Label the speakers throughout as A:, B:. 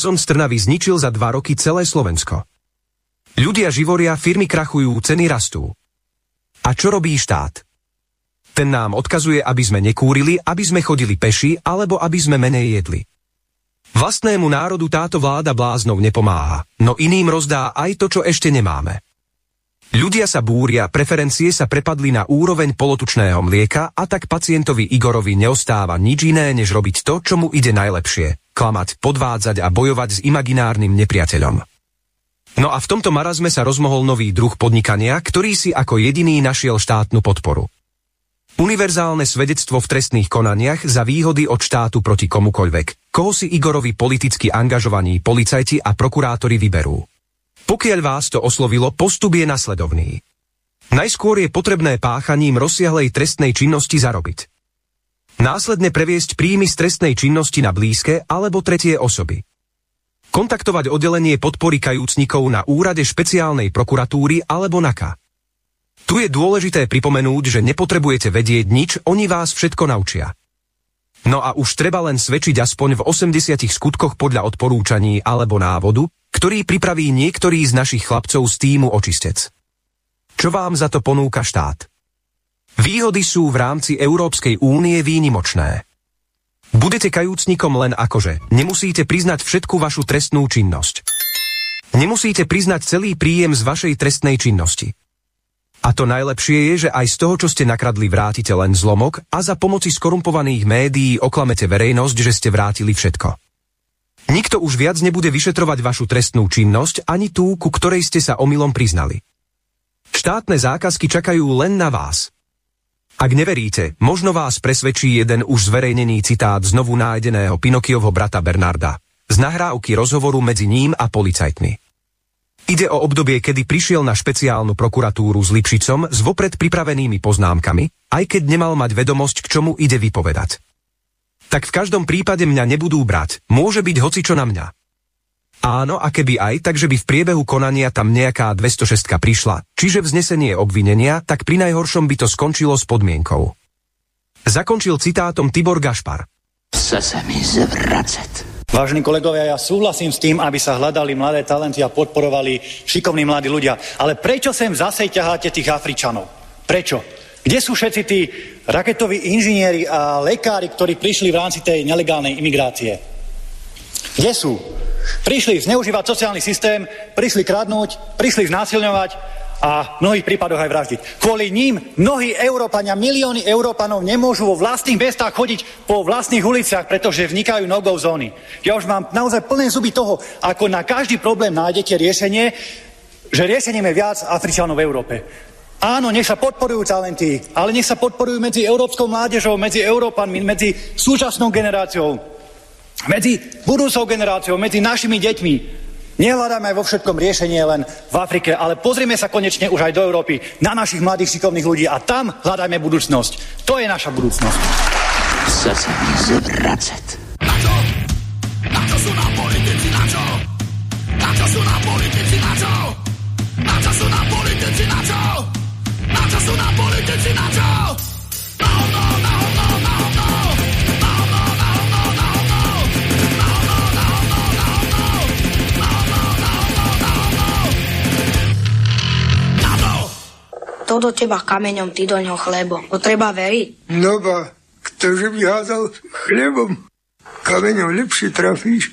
A: Blázon z Trnavy zničil za dva roky celé Slovensko. Ľudia živoria, firmy krachujú, ceny rastú. A čo robí štát? Ten nám odkazuje, aby sme nekúrili, aby sme chodili peši, alebo aby sme menej jedli. Vlastnému národu táto vláda bláznou nepomáha, no iným rozdá aj to, čo ešte nemáme. Ľudia sa búria, preferencie sa prepadli na úroveň polotučného mlieka a tak pacientovi Igorovi neostáva nič iné, než robiť to, čo mu ide najlepšie. Klamať, podvádzať a bojovať s imaginárnym nepriateľom. No a v tomto marazme sa rozmohol nový druh podnikania, ktorý si ako jediný našiel štátnu podporu. Univerzálne svedectvo v trestných konaniach za výhody od štátu proti komukoľvek, koho si Igorovi politicky angažovaní policajti a prokurátori vyberú. Pokiaľ vás to oslovilo, postup je nasledovný. Najskôr je potrebné páchaním rozsiahlej trestnej činnosti zarobiť. Následne previesť príjmy z trestnej činnosti na blízke alebo tretie osoby. Kontaktovať oddelenie podpory kajúcnikov na úrade špeciálnej prokuratúry alebo NAKA. Tu je dôležité pripomenúť, že nepotrebujete vedieť nič, oni vás všetko naučia. No a už treba len svedčiť aspoň v 80 skutkoch podľa odporúčaní alebo návodu, ktorý pripraví niektorý z našich chlapcov z týmu očistec. Čo vám za to ponúka štát? Výhody sú v rámci Európskej únie výnimočné. Budete kajúcnikom len akože. Nemusíte priznať všetku vašu trestnú činnosť. Nemusíte priznať celý príjem z vašej trestnej činnosti. A to najlepšie je, že aj z toho, čo ste nakradli, vrátite len zlomok a za pomoci skorumpovaných médií oklamete verejnosť, že ste vrátili všetko. Nikto už viac nebude vyšetrovať vašu trestnú činnosť ani tú, ku ktorej ste sa omylom priznali. Štátne zákazky čakajú len na vás. Ak neveríte, možno vás presvedčí jeden už zverejnený citát znovu nájdeného Pinokiovho brata Bernarda z nahrávky rozhovoru medzi ním a policajtmi. Ide o obdobie, kedy prišiel na špeciálnu prokuratúru s Lipšicom s vopred pripravenými poznámkami, aj keď nemal mať vedomosť, k čomu ide vypovedať. Tak v každom prípade mňa nebudú brať. Môže byť hocičo na mňa. Áno, a keby aj, takže by v priebehu konania tam nejaká 206 prišla, čiže vznesenie obvinenia, tak pri najhoršom by to skončilo s podmienkou. Zakončil citátom Tibor Gašpar.
B: Chce sa mi zvracať.
C: Vážení kolegovia, ja súhlasím s tým, aby sa hľadali mladé talenty a podporovali šikovní mladí ľudia. Ale prečo sem zase ťaháte tých Afričanov? Prečo? Kde sú všetci tí raketoví inžinieri a lekári, ktorí prišli v rámci tej nelegálnej imigrácie? Kde sú? Prišli zneužívať sociálny systém, prišli kradnúť, prišli znásilňovať, a v mnohých prípadoch aj vraždiť. Kvôli ním mnohí Európania, milióny Európanov nemôžu vo vlastných mestách chodiť po vlastných uliciach, pretože vznikajú no-go zóny. Ja už mám naozaj plné zuby toho, ako na každý problém nájdete riešenie, že riešením je viac Afričanov v Európe. Áno, nech sa podporujú talenty, ale nech sa podporujú medzi európskou mládežou, medzi Európanmi, medzi súčasnou generáciou, medzi budúcou generáciou, medzi našimi deťmi. Nehľadáme aj vo všetkom riešenie len v Afrike, ale pozrieme sa konečne už aj do Európy na našich mladých šikovných ľudí a tam hľadajme budúcnosť. To je naša budúcnosť.
B: Chce sa mi zvracať.
D: Na čo? Na čo sú nám politici, na čo? Na čo sú nám politici, na čo? Na čo sú nám politici, na čo? Na čo sú nám politici, na čo?
E: To do teba kameňom, ty do ňoho chlebom. To treba veriť.
F: No ba, ktože by házal chlebom, kameňom lepšie trafíš.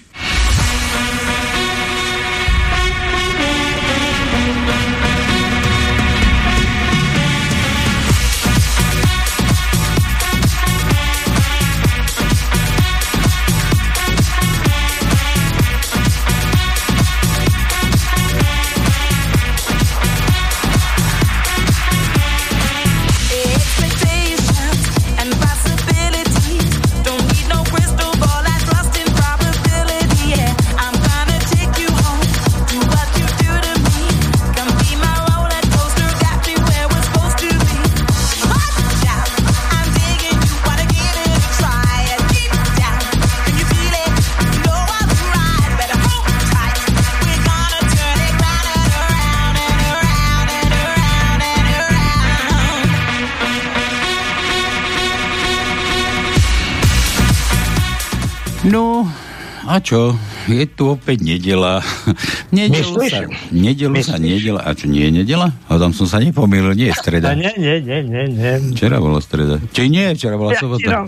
G: Čo? je tu opäť nedela. Nedelu sa, nedelu sa, nedela. A čo, nie je nedela? A tam som sa nepomýlil, nie je streda.
H: nie, nie, nie, nie, nie.
G: Včera bola streda. Či nie, včera bola
H: Ja
G: sobota.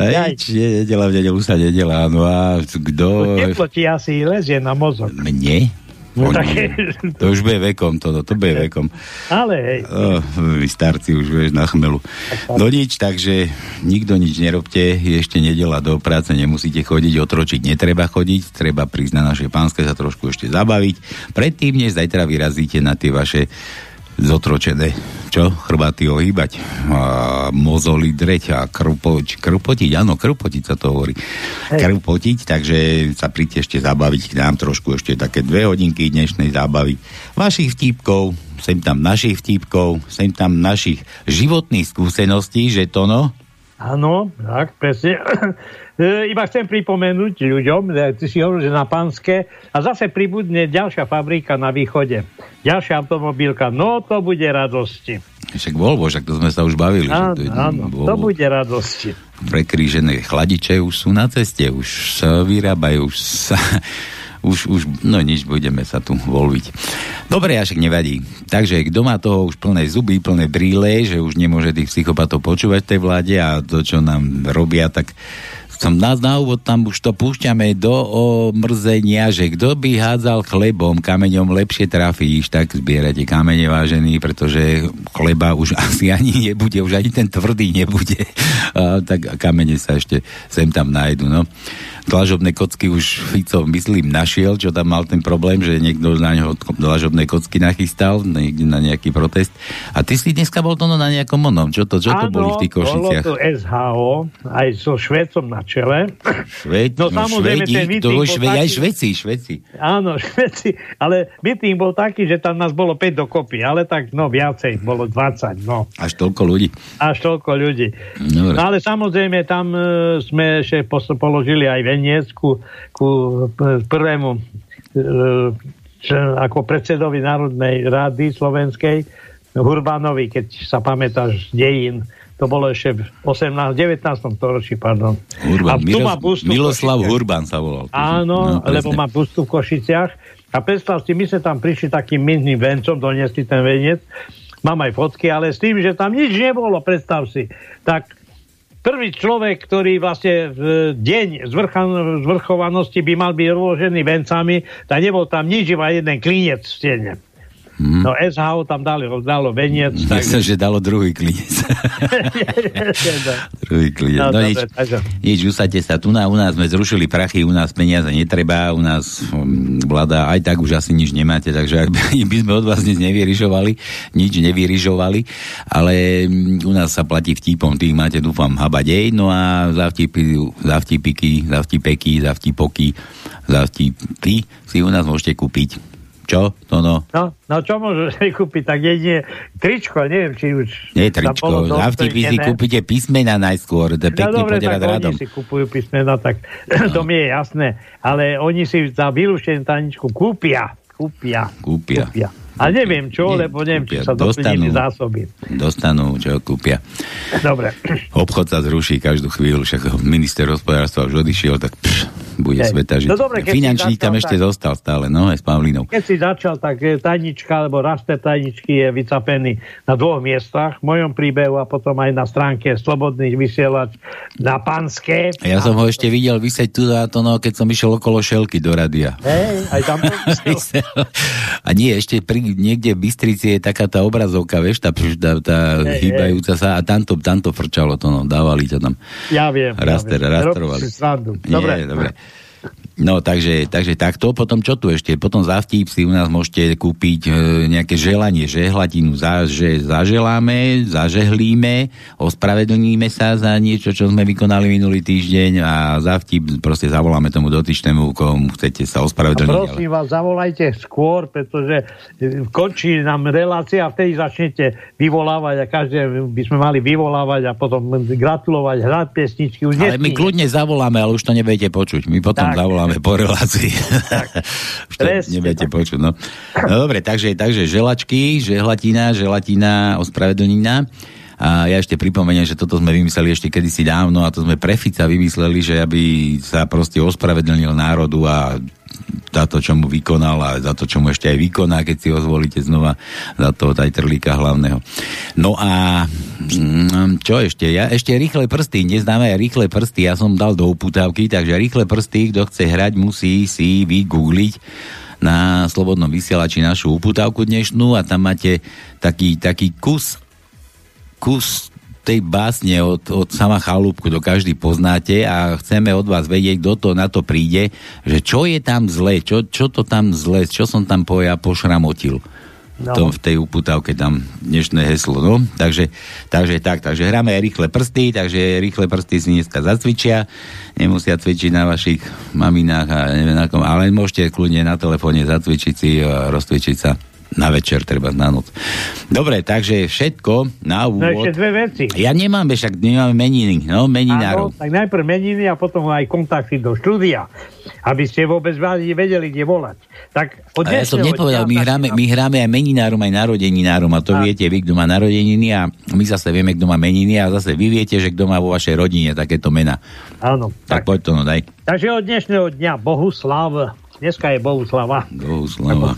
G: Hej, či je nedela, v nedelu sa nedela. No a kto...
H: Teplo ti asi lezie na mozog.
G: Mne?
H: No,
G: O,
H: tak-
G: nie. To už bude vekom, toto, to bude vekom.
H: Ale hej,
G: Oh, vy starci už vieš na chmelu. No nič, takže nikto nič nerobte, ešte nedela do práce, nemusíte chodiť, otročiť netreba chodiť, treba prísť na naše pánske sa trošku ešte zabaviť. Predtým, než zajtra vyrazíte na tie vaše zotročené, čo? Chrbáty ohýbať, a mozoly dreť a krpoť, krpotiť, áno, krpotiť sa to hovorí. Krpotiť, takže sa príďte ešte zabaviť k nám trošku, ešte také dve hodinky dnešnej zábavy. Vašich vtípkov, sem tam našich vtípkov, sem tam našich životných skúseností, že to no,
H: áno, tak, presne. E, Iba chcem pripomenúť ľuďom, že ty si hovoril, že na Panske a zase pribudne ďalšia fabrika na východe. Ďalšia automobilka, no to bude radosti.
G: však Volvo, však to sme sa už bavili.
H: Áno,
G: to je
H: áno,
G: Volvo.
H: to bude radosti.
G: prekrížené chladiče už sú na ceste, už sa vyrábajú, už sa... Už, už, no nič, budeme sa tu volviť. Dobre, až nevadí. Takže kto má toho už plné zuby, plné bríle, že už nemôže tých psychopatov počúvať v tej vláde a to, čo nám robia, tak som nás na úvod tam už to púšťame do omrzenia, že kto by hádzal chlebom, kameňom lepšie trafíš, tak zbierate kamene vážený, pretože chleba už asi ani nebude, už ani ten tvrdý nebude. A, tak kamene sa ešte sem tam nájdu, no. Dlažobné kocky už Fico, myslím, našiel, čo tam mal ten problém, že niekto na neho dlažobné kocky nachystal, niekde na nejaký protest. A ty si dneska bol to no na nejakom onom, čo to, čo to boli v tých Košiciach?
H: bolo to SHO, aj so Švedcom na čele.
G: Šved,
H: No, samozrejme, ten
G: Švedi, to
H: bol
G: Šve, aj
H: taký-
G: Šveci, Šveci.
H: Áno, Švedci, ale meeting bol taký, že tam nás bolo 5 dokopy, ale tak no viacej, bolo 20, no.
G: Až toľko ľudí.
H: Až toľko ľudí.
G: Dobre.
H: No ale samozrejme, tam e, sme ešte položili aj veniec ku, ku prvému e, ako predsedovi Národnej rady slovenskej Hurbánovi, keď sa pamätáš dejín, to bolo ešte v 18, 19. storočí, pardon.
G: Urban,
H: a tu
G: Miros,
H: bustu v
G: Miloslav. Hurban sa volal.
H: Áno,
G: No,
H: lebo má bustu v Košiciach. A predstav si, my sme tam prišli takým miným vencom, doniesli ten venec. Mám aj fotky, ale s tým, že tam nič nebolo, predstav si. Tak prvý človek, ktorý vlastne v deň zvrchovanosti by mal byť rozložený vencami, tak nebol tam nič, iba jeden klinec v stene.
G: Mhm.
H: No SHO tam dalo, dalo veniec.
G: Myslím, že dalo druhý klinec. druhý klinec.
H: No,
G: No, nič,
H: takže-
G: nič, usadte sa. Tu na, u nás sme zrušili prachy, u nás peniaze netreba, u nás um, vláda aj tak už asi nič nemáte, takže ak by, by sme od vás nič nevyrižovali, nič nevyrižovali, ale um, u nás sa platí vtipom, tých máte, dúfam, habadej, no a za vtipy, za vtipiky, za vtipeky, za vtipoky, za vtipy si u nás môžete kúpiť. Čo? To no.
H: No, no čo môžeš kúpiť? Tak jedine tričko, neviem, či už...
G: Nie tričko, za vtipy si kúpite písmena najskôr, je
H: No
G: pekne
H: dobre, tak
G: radom.
H: oni si kupujú písmena, tak to mi je jasné. Ale oni si za vylúštenú taničku kúpia. Kúpia.
G: Kúpia.
H: kúpia. A neviem čo,
G: Nie,
H: lebo neviem, či
G: kúpia.
H: sa doplnili
G: Dostanú.
H: zásoby.
G: Dostanú, čo kúpia.
H: Dobre.
G: Obchod sa zruší každú chvíľu, však minister hospodárstva už odišiel, tak pš, bude
H: Hej.
G: sveta žiť.
H: No dobre,
G: Finančník tam
H: začal,
G: ešte
H: tak-
G: zostal stále, no, aj s Pavlínou.
H: Keď si začal, tak tajnička, alebo raster tajničky je vycapený na dvoch miestach, v mojom príbehu a potom aj na stránke Slobodných vysielač na Panské.
G: A ja som ho ešte videl vysieť tu a to, no, keď som išiel okolo šelky do radia.
H: Hej, aj tam
G: A nie, ešte pri, niekde v Bystrici je taká tá obrazovka, vieš, tá, tá, tá
H: Hej,
G: hýbajúca sa a tamto, tamto frčalo to, no, dávali to tam.
H: Ja viem.
G: Raster,
H: ja viem.
G: rastrovali. Nie,
H: Dobre.
G: dobre. No, takže, takže takto. Potom čo tu ešte? Potom za vtip si u nás môžete kúpiť e, nejaké želanie, žehlatinu. Za, že zaželáme, zažehlíme, ospravedlníme sa za niečo, čo sme vykonali minulý týždeň a za vtip proste zavoláme tomu dotyčnému, komu chcete sa
H: A
G: ospravedlniť. ale-
H: prosím vás, zavolajte skôr, pretože e, končí nám relácia a vtedy začnete vyvolávať a každé by sme mali vyvolávať a potom gratulovať, hrať pesničky. Už
G: Ale my kľudne zavoláme, ale už to nebudete počuť. My potom
H: Tak.
G: zavoláme po relácii. už to
H: Presne
G: nebudete počuť. No. no dobre, takže, takže želačky, želatina, želatina, ospravedlnina. A ja ešte pripomeniem, že toto sme vymysleli ešte kedysi dávno a to sme pre Fica vymysleli, že aby sa proste ospravedlnil národu a za to, čo mu vykonal a za to, čo mu ešte aj vykoná, keď si ho zvolíte znova za toho tajtrlíka hlavného. No a mm, čo ešte? Ja ešte rýchle prsty, dnes dáme aj rýchle prsty, ja som dal do uputávky, takže rýchle prsty, kto chce hrať, musí si vygoogliť na Slobodnom vysielači našu uputávku dnešnú a tam máte taký, taký kus kus tej básne od, od sama chalúbku do každý poznáte a chceme od vás vedieť, kto to na to príde, že čo je tam zle, čo, čo to tam zle, čo som tam po ja pošramotil. No. To, v tej uputavke tam dnešné heslo, no. Takže, takže tak, takže hráme aj rýchle prsty, takže rýchle prsty si dneska zacvičia, nemusia cvičiť na vašich maminách a neviem na kom, ale môžete kľudne na telefóne zacvičiť si a rozcvičiť sa na večer, treba na noc. Dobre, takže všetko na úvod.
H: No ešte dve veci.
G: Ja nemám, však nemáme meniny, no, meninárov.
H: Áno, tak najprv meniny a potom aj kontakty do štúdia, aby ste vôbec vedeli, kde volať. Tak od
G: a ja som nepovedal, my hráme, my hráme aj meninárom, aj narodeninárom a to a... viete vy, kto má narodeniny a my zase vieme, kto má meniny a zase vy viete, že kto má vo vašej rodine takéto mena.
H: Áno.
G: Tak, tak poď to, no daj.
H: Takže od dnešného dňa Bohuslav, dneska je Bohuslava.
G: Bohuslava.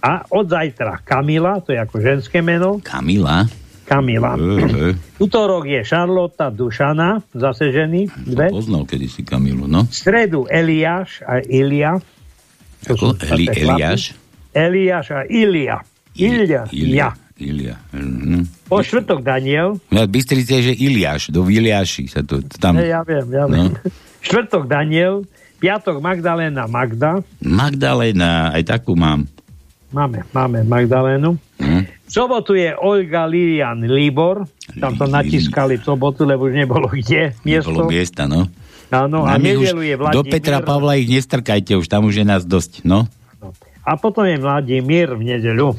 H: A od zajtra Kamila, to je ako ženské meno.
G: Kamila?
H: Kamila. Uh, uh. Útorok je Šarlota Dušana, zase ženy. Dve.
G: To poznal kedysi Kamilu, no.
H: V stredu Eliáš a Ilia.
G: Ako? Eli, Eliáš?
H: Eliáš a Ilia. Ilia.
G: Ilia. Ilia.
H: Mm. Po štvrtok Daniel.
G: Ja, v Bystrici je, že Iliáš, do Iliáši sa to tam...
H: Ja, ja viem, ja viem. No. Štvrtok Daniel, piatok Magdalena Magda.
G: Magdalena, aj takú mám.
H: Máme, máme Magdalénu. Hmm. V sobotu je Olga Lilian Libor. Tam to natiskali v sobotu, lebo už nebolo kde miesto.
G: Nebolo miesta, no.
H: Áno, a nedelu je Vladimír.
G: Do Petra Pavla ich nestrkajte, už tam už je nás dosť, no.
H: no. A potom je Vladimír v nedeľu.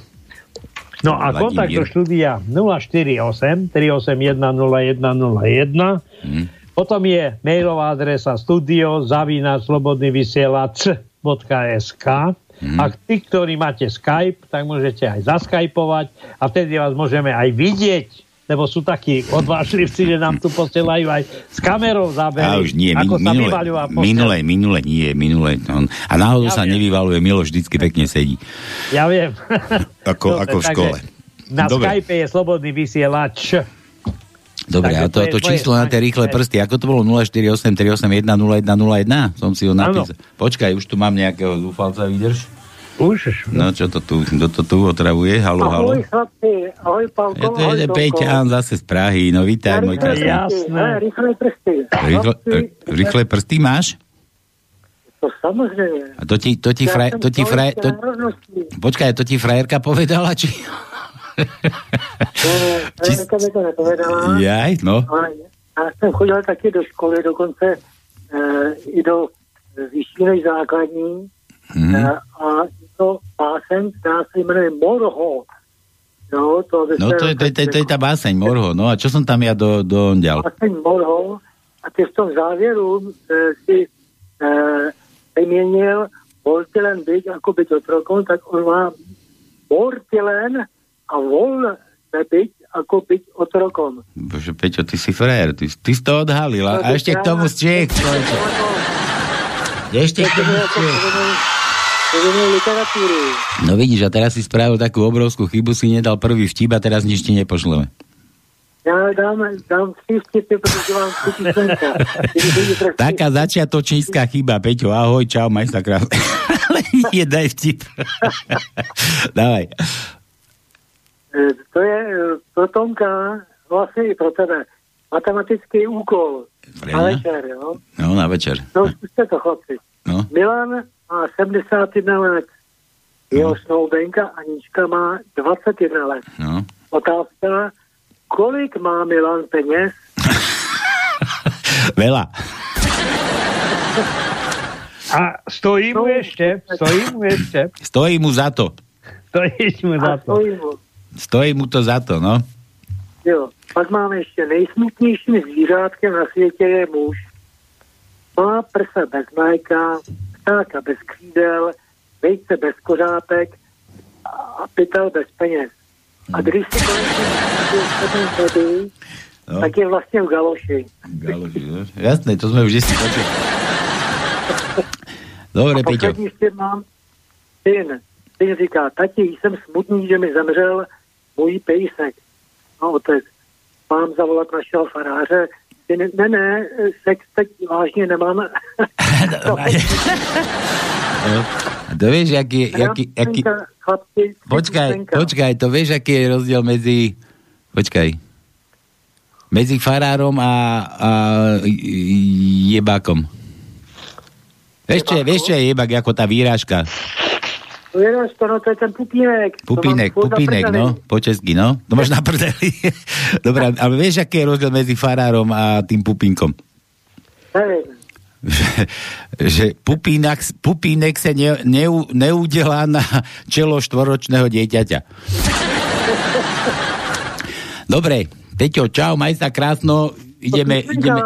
H: No a Vladimír. kontakt do štúdia 048 381 0101. Hmm. Potom je mailová adresa studio zavina slobodný vysielač.sk Mm. A tí, ktorí máte Skype, tak môžete aj zaskypovať a vtedy vás môžeme aj vidieť lebo sú takí odvážlivci, že nám tu posielajú aj s kamerou zábery.
G: A už nie,
H: ako
G: minule, minule, minule, nie, minule. A náhodou ja sa viem. nevyvaluje, Milo vždycky pekne sedí.
H: Ja viem.
G: ako, Dobre, ako v škole.
H: Na Dobre. Skype je slobodný vysielač.
G: Dobre, a to, to, to číslo na tie rýchle prsty, ako to bolo 0483810101? Som si ho napísal. Ano. Počkaj, už tu mám nejakého zúfalca, vydrž.
H: Už?
G: No čo to tu, kto to tu otravuje? Halo,
I: halo. Ahoj, chlapci, ahoj,
G: ja to je Peťan zase z Prahy, no vítaj, môj krásny.
H: Jasné.
I: Rýchle prsty.
G: Rýchle, rýchle prsty máš?
I: To samozrejme.
G: A to ti, to ti, ja fraj, to ti fraj, to, počkaj, to ti frajerka povedala, či...
I: Či... mi to nepovedala.
G: Jaj, no.
I: Já jsem chodil taky do školy, dokonce e, i do vyšší než základní. Mm. E, a to báseň, která se jmenuje Morho. No, to,
G: no to, je, to, je, to je tá báseň Morho. No a čo som tam ja do, do ďal?
I: Báseň Morho. A ty v tom závěru e, si e, vyměnil Mortilen byť ako byť otrokom, tak on má Mortilen a voľ byť ako byť otrokom.
G: Bože, Peťo, ty si frér, ty, ty si to odhalil. A, a ešte k tomu Čech. Ešte k tomu Čech. No vidíš, a teraz si spravil takú obrovskú chybu, si nedal prvý vtip a teraz nič ti nepošleme.
I: Ja dám, dám vtipy, pretože
G: Taká začiatočnícká chyba, Peťo, ahoj, čau, maj sa krásne. Ale nie, daj vtip. Dávaj.
I: E, to je e, pro Tomka, vlastne i pro tebe, matematický úkol Pre na večer, jo?
G: No, na večer.
I: No, skúste to, chlapci. No. Milan má 71 let, jeho no. snoubenka Anička má 21 let.
G: No.
I: Otázka, kolik má Milan peněz?
G: Veľa.
H: A stojí mu no, ešte, stojí mu ešte.
G: Stojí mu za to.
H: Stojí mu za to. Stojí mu.
G: Stojí mu to za to, no.
I: Jo, pak máme ještě nejsmutnějším zvířátkem na světě je muž. Má prsa bez mléka, ptáka bez křídel, vejce bez kořápek a pytel bez peněz. A když si konečně vody,
G: No.
I: tak je vlastně v galoši.
G: Galoši, no. Jasné, to sme už si počuli. Dobre,
I: a
G: Peťo.
I: ještě mám syn. Syn říká, tati, jsem smutný, že mi zemřel můj pejsek. No otec, mám zavolat našeho faráře. Syn, ne, ne, sex teď vážně nemám.
G: No, to vieš, aký, aký, aký,
I: chlapci,
G: počkaj, počkaj, to vieš, aký je rozdiel medzi, počkaj, medzi farárom a, a jebákom. Vieš, čo je, vieš, čo je jebák, ako tá výrážka?
I: Vieš to, no to je ten pupínek.
G: Pupínek, pupínek, no, po česky, no. To máš na prdeli. Dobre, ale vieš, aký je rozdiel medzi farárom a tým pupínkom?
I: Nevím.
G: že, že pupínak, pupínek sa ne, neu, neudelá na čelo štvoročného dieťaťa. Dobre, Peťo, čau, maj sa krásno, ideme, ideme,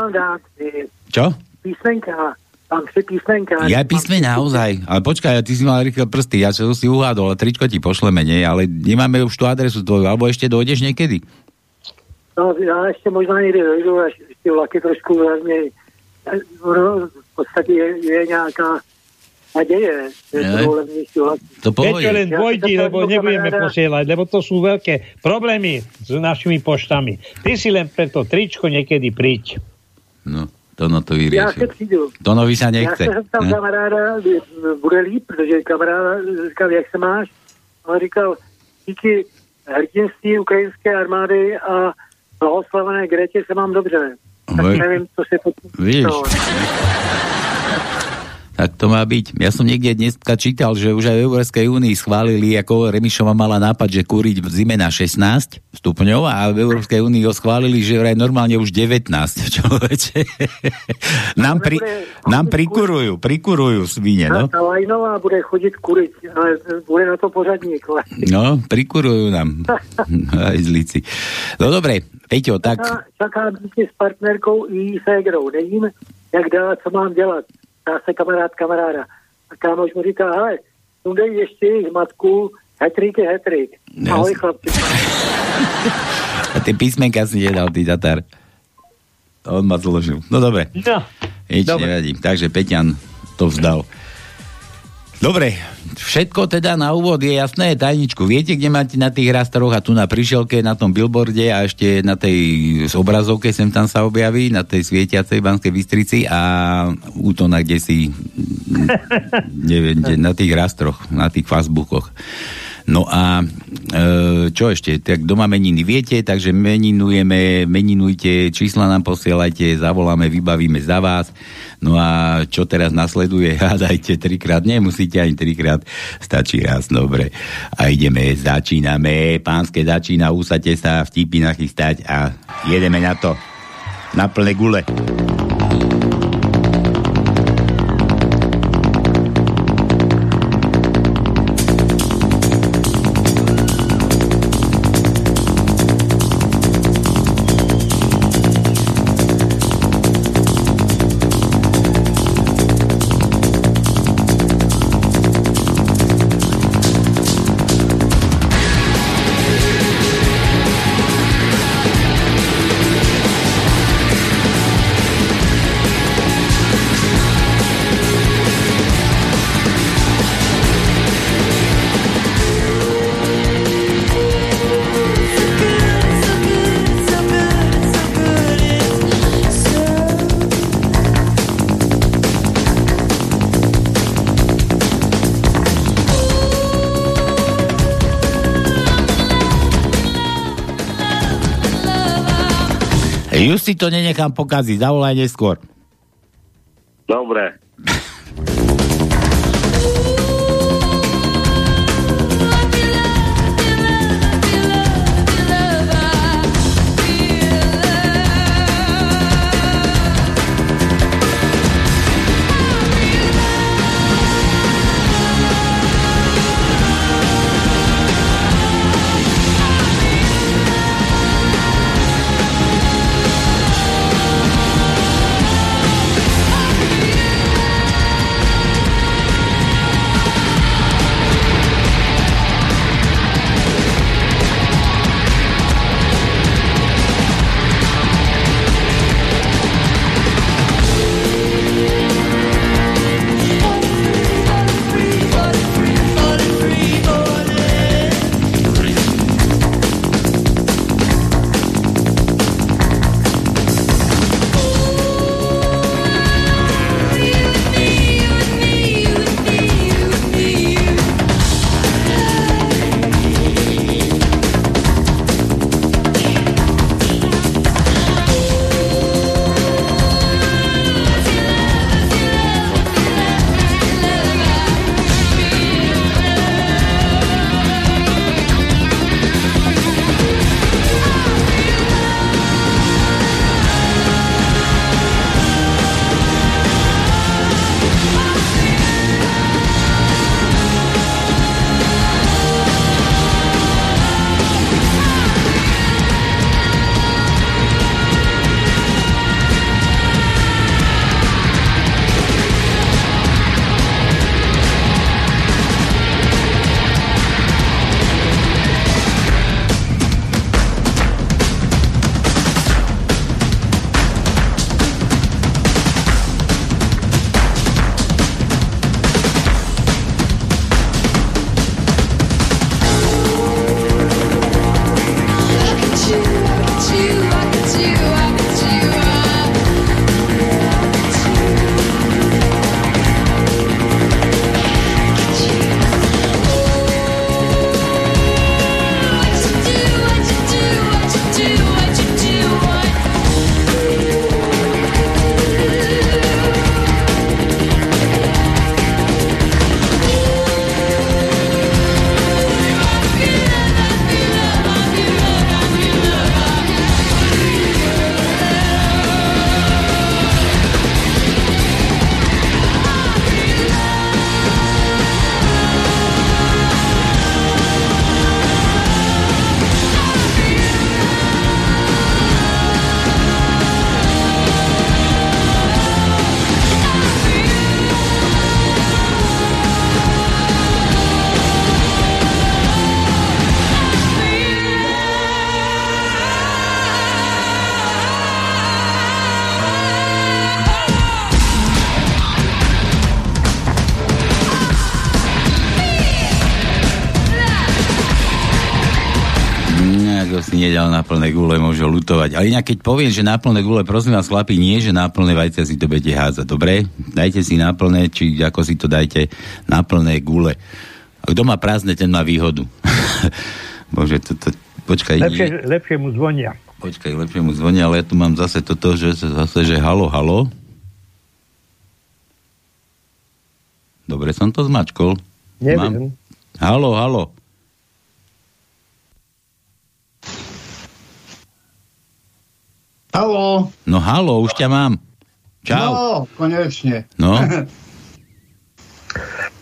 G: čo?
I: Písmenka. Mám tři písmenka.
G: Ja písme naozaj, ale počkaj, ty si mal rýchle prsty, ja čo si uhádol, ale tričko ti pošleme, nie, ale nemáme už tú adresu tvoju, alebo ešte dojdeš niekedy?
I: No, já ještě možná někdy dojdu, ty vlaky trošku vezmějí. No, v podstatě je, je nějaká naděje, že to.
G: To pohode.
H: len
I: Ja
H: dvojdi,
I: sa
H: lebo nebudeme
I: kamaráda-
H: posielať, lebo to sú veľké problémy s našimi poštami. Ty si len preto tričko niekedy príď.
G: No, to no to
I: Já se
G: vyriešil.
I: přijdu.
G: Tonovi sa
I: Já
G: nechce.
I: se zeptal
G: ne?
I: kamaráda, bude líp, protože kamarád říkal, jak se máš? On říkal, díky hrdinství ukrajinské armády a blahoslavené Gretě se mám dobře. Tak
G: Vej.
I: nevím, co si to...
G: Víš. Tak to má byť. Ja som niekde dneska čítal, že už aj v Európskej únii schválili, ako Remišova mala nápad, že kúriť v zime na 16 stupňov a v Európskej únii ho schválili, že vraj normálne už 19. Človeče. nám, pri, nám prikurujú, prikurujú svine, no.
I: Ta Lajnová bude chodit kurit, ale bude na to pořadník.
G: No, prikurujú nám. Aj zlíci. No dobre, Peťo, tak...
I: Čaká, čaká s partnerkou i ségrou. Nevím, jak dál, co mám dělat. Dá se kamarád kamaráda. A kámoš mu říká, hele, sundej ještě jejich matku, hetrik je hetrik. Ahoj
G: Jasne.
I: chlapci.
G: A tie písmenka si nedal, ty Tatar. On ma zložil. No dobre.
H: No,
G: Nič
H: Dobre.
G: nevadí. Takže Peťan to vzdal. Dobre, všetko teda na úvod je jasné, tajničku. Viete, kde máte na tých rastoroch a tu na prišelke, na tom billboarde a ešte na tej obrazovke sem tam sa objaví, na tej svietiacej Banskej Bystrici a útona, kde si neviem, kde, na tých rastroch, na tých Facebookoch. No a e, čo ešte? Tak doma meniny viete, takže meninujeme, meninujte, čísla nám posielajte, zavoláme, vybavíme za vás. No a čo teraz nasleduje? Hádajte trikrát, nemusíte ani trikrát, stačí raz, dobre. A ideme, začíname, pánske začína, úsate sa, vtipy nachystať a jedeme na to. Na plné gule. Už si to nenechám pokaziť, zavolaj neskôr.
J: Dobre.
G: Lutovať. Ale inak keď poviem, že na plné gule, prosím vás, chlapi, nie, že na plné vajce si to budete hádzať, dobre? Dajte si na plné, či ako si to dajte, na plné gule. A kto má prázdne, ten má výhodu. Bože, to, to, počkaj.
H: Lepšie, lepšie mu zvonia.
G: Počkaj, lepšie mu zvonia, ale ja tu mám zase toto, že zase, že halo, halo. Dobre som to zmačkol.
H: Neviem.
G: Mám... Halo, halo.
K: Halo.
G: No halo, už ťa mám. Čau.
K: No, konečne.
G: No.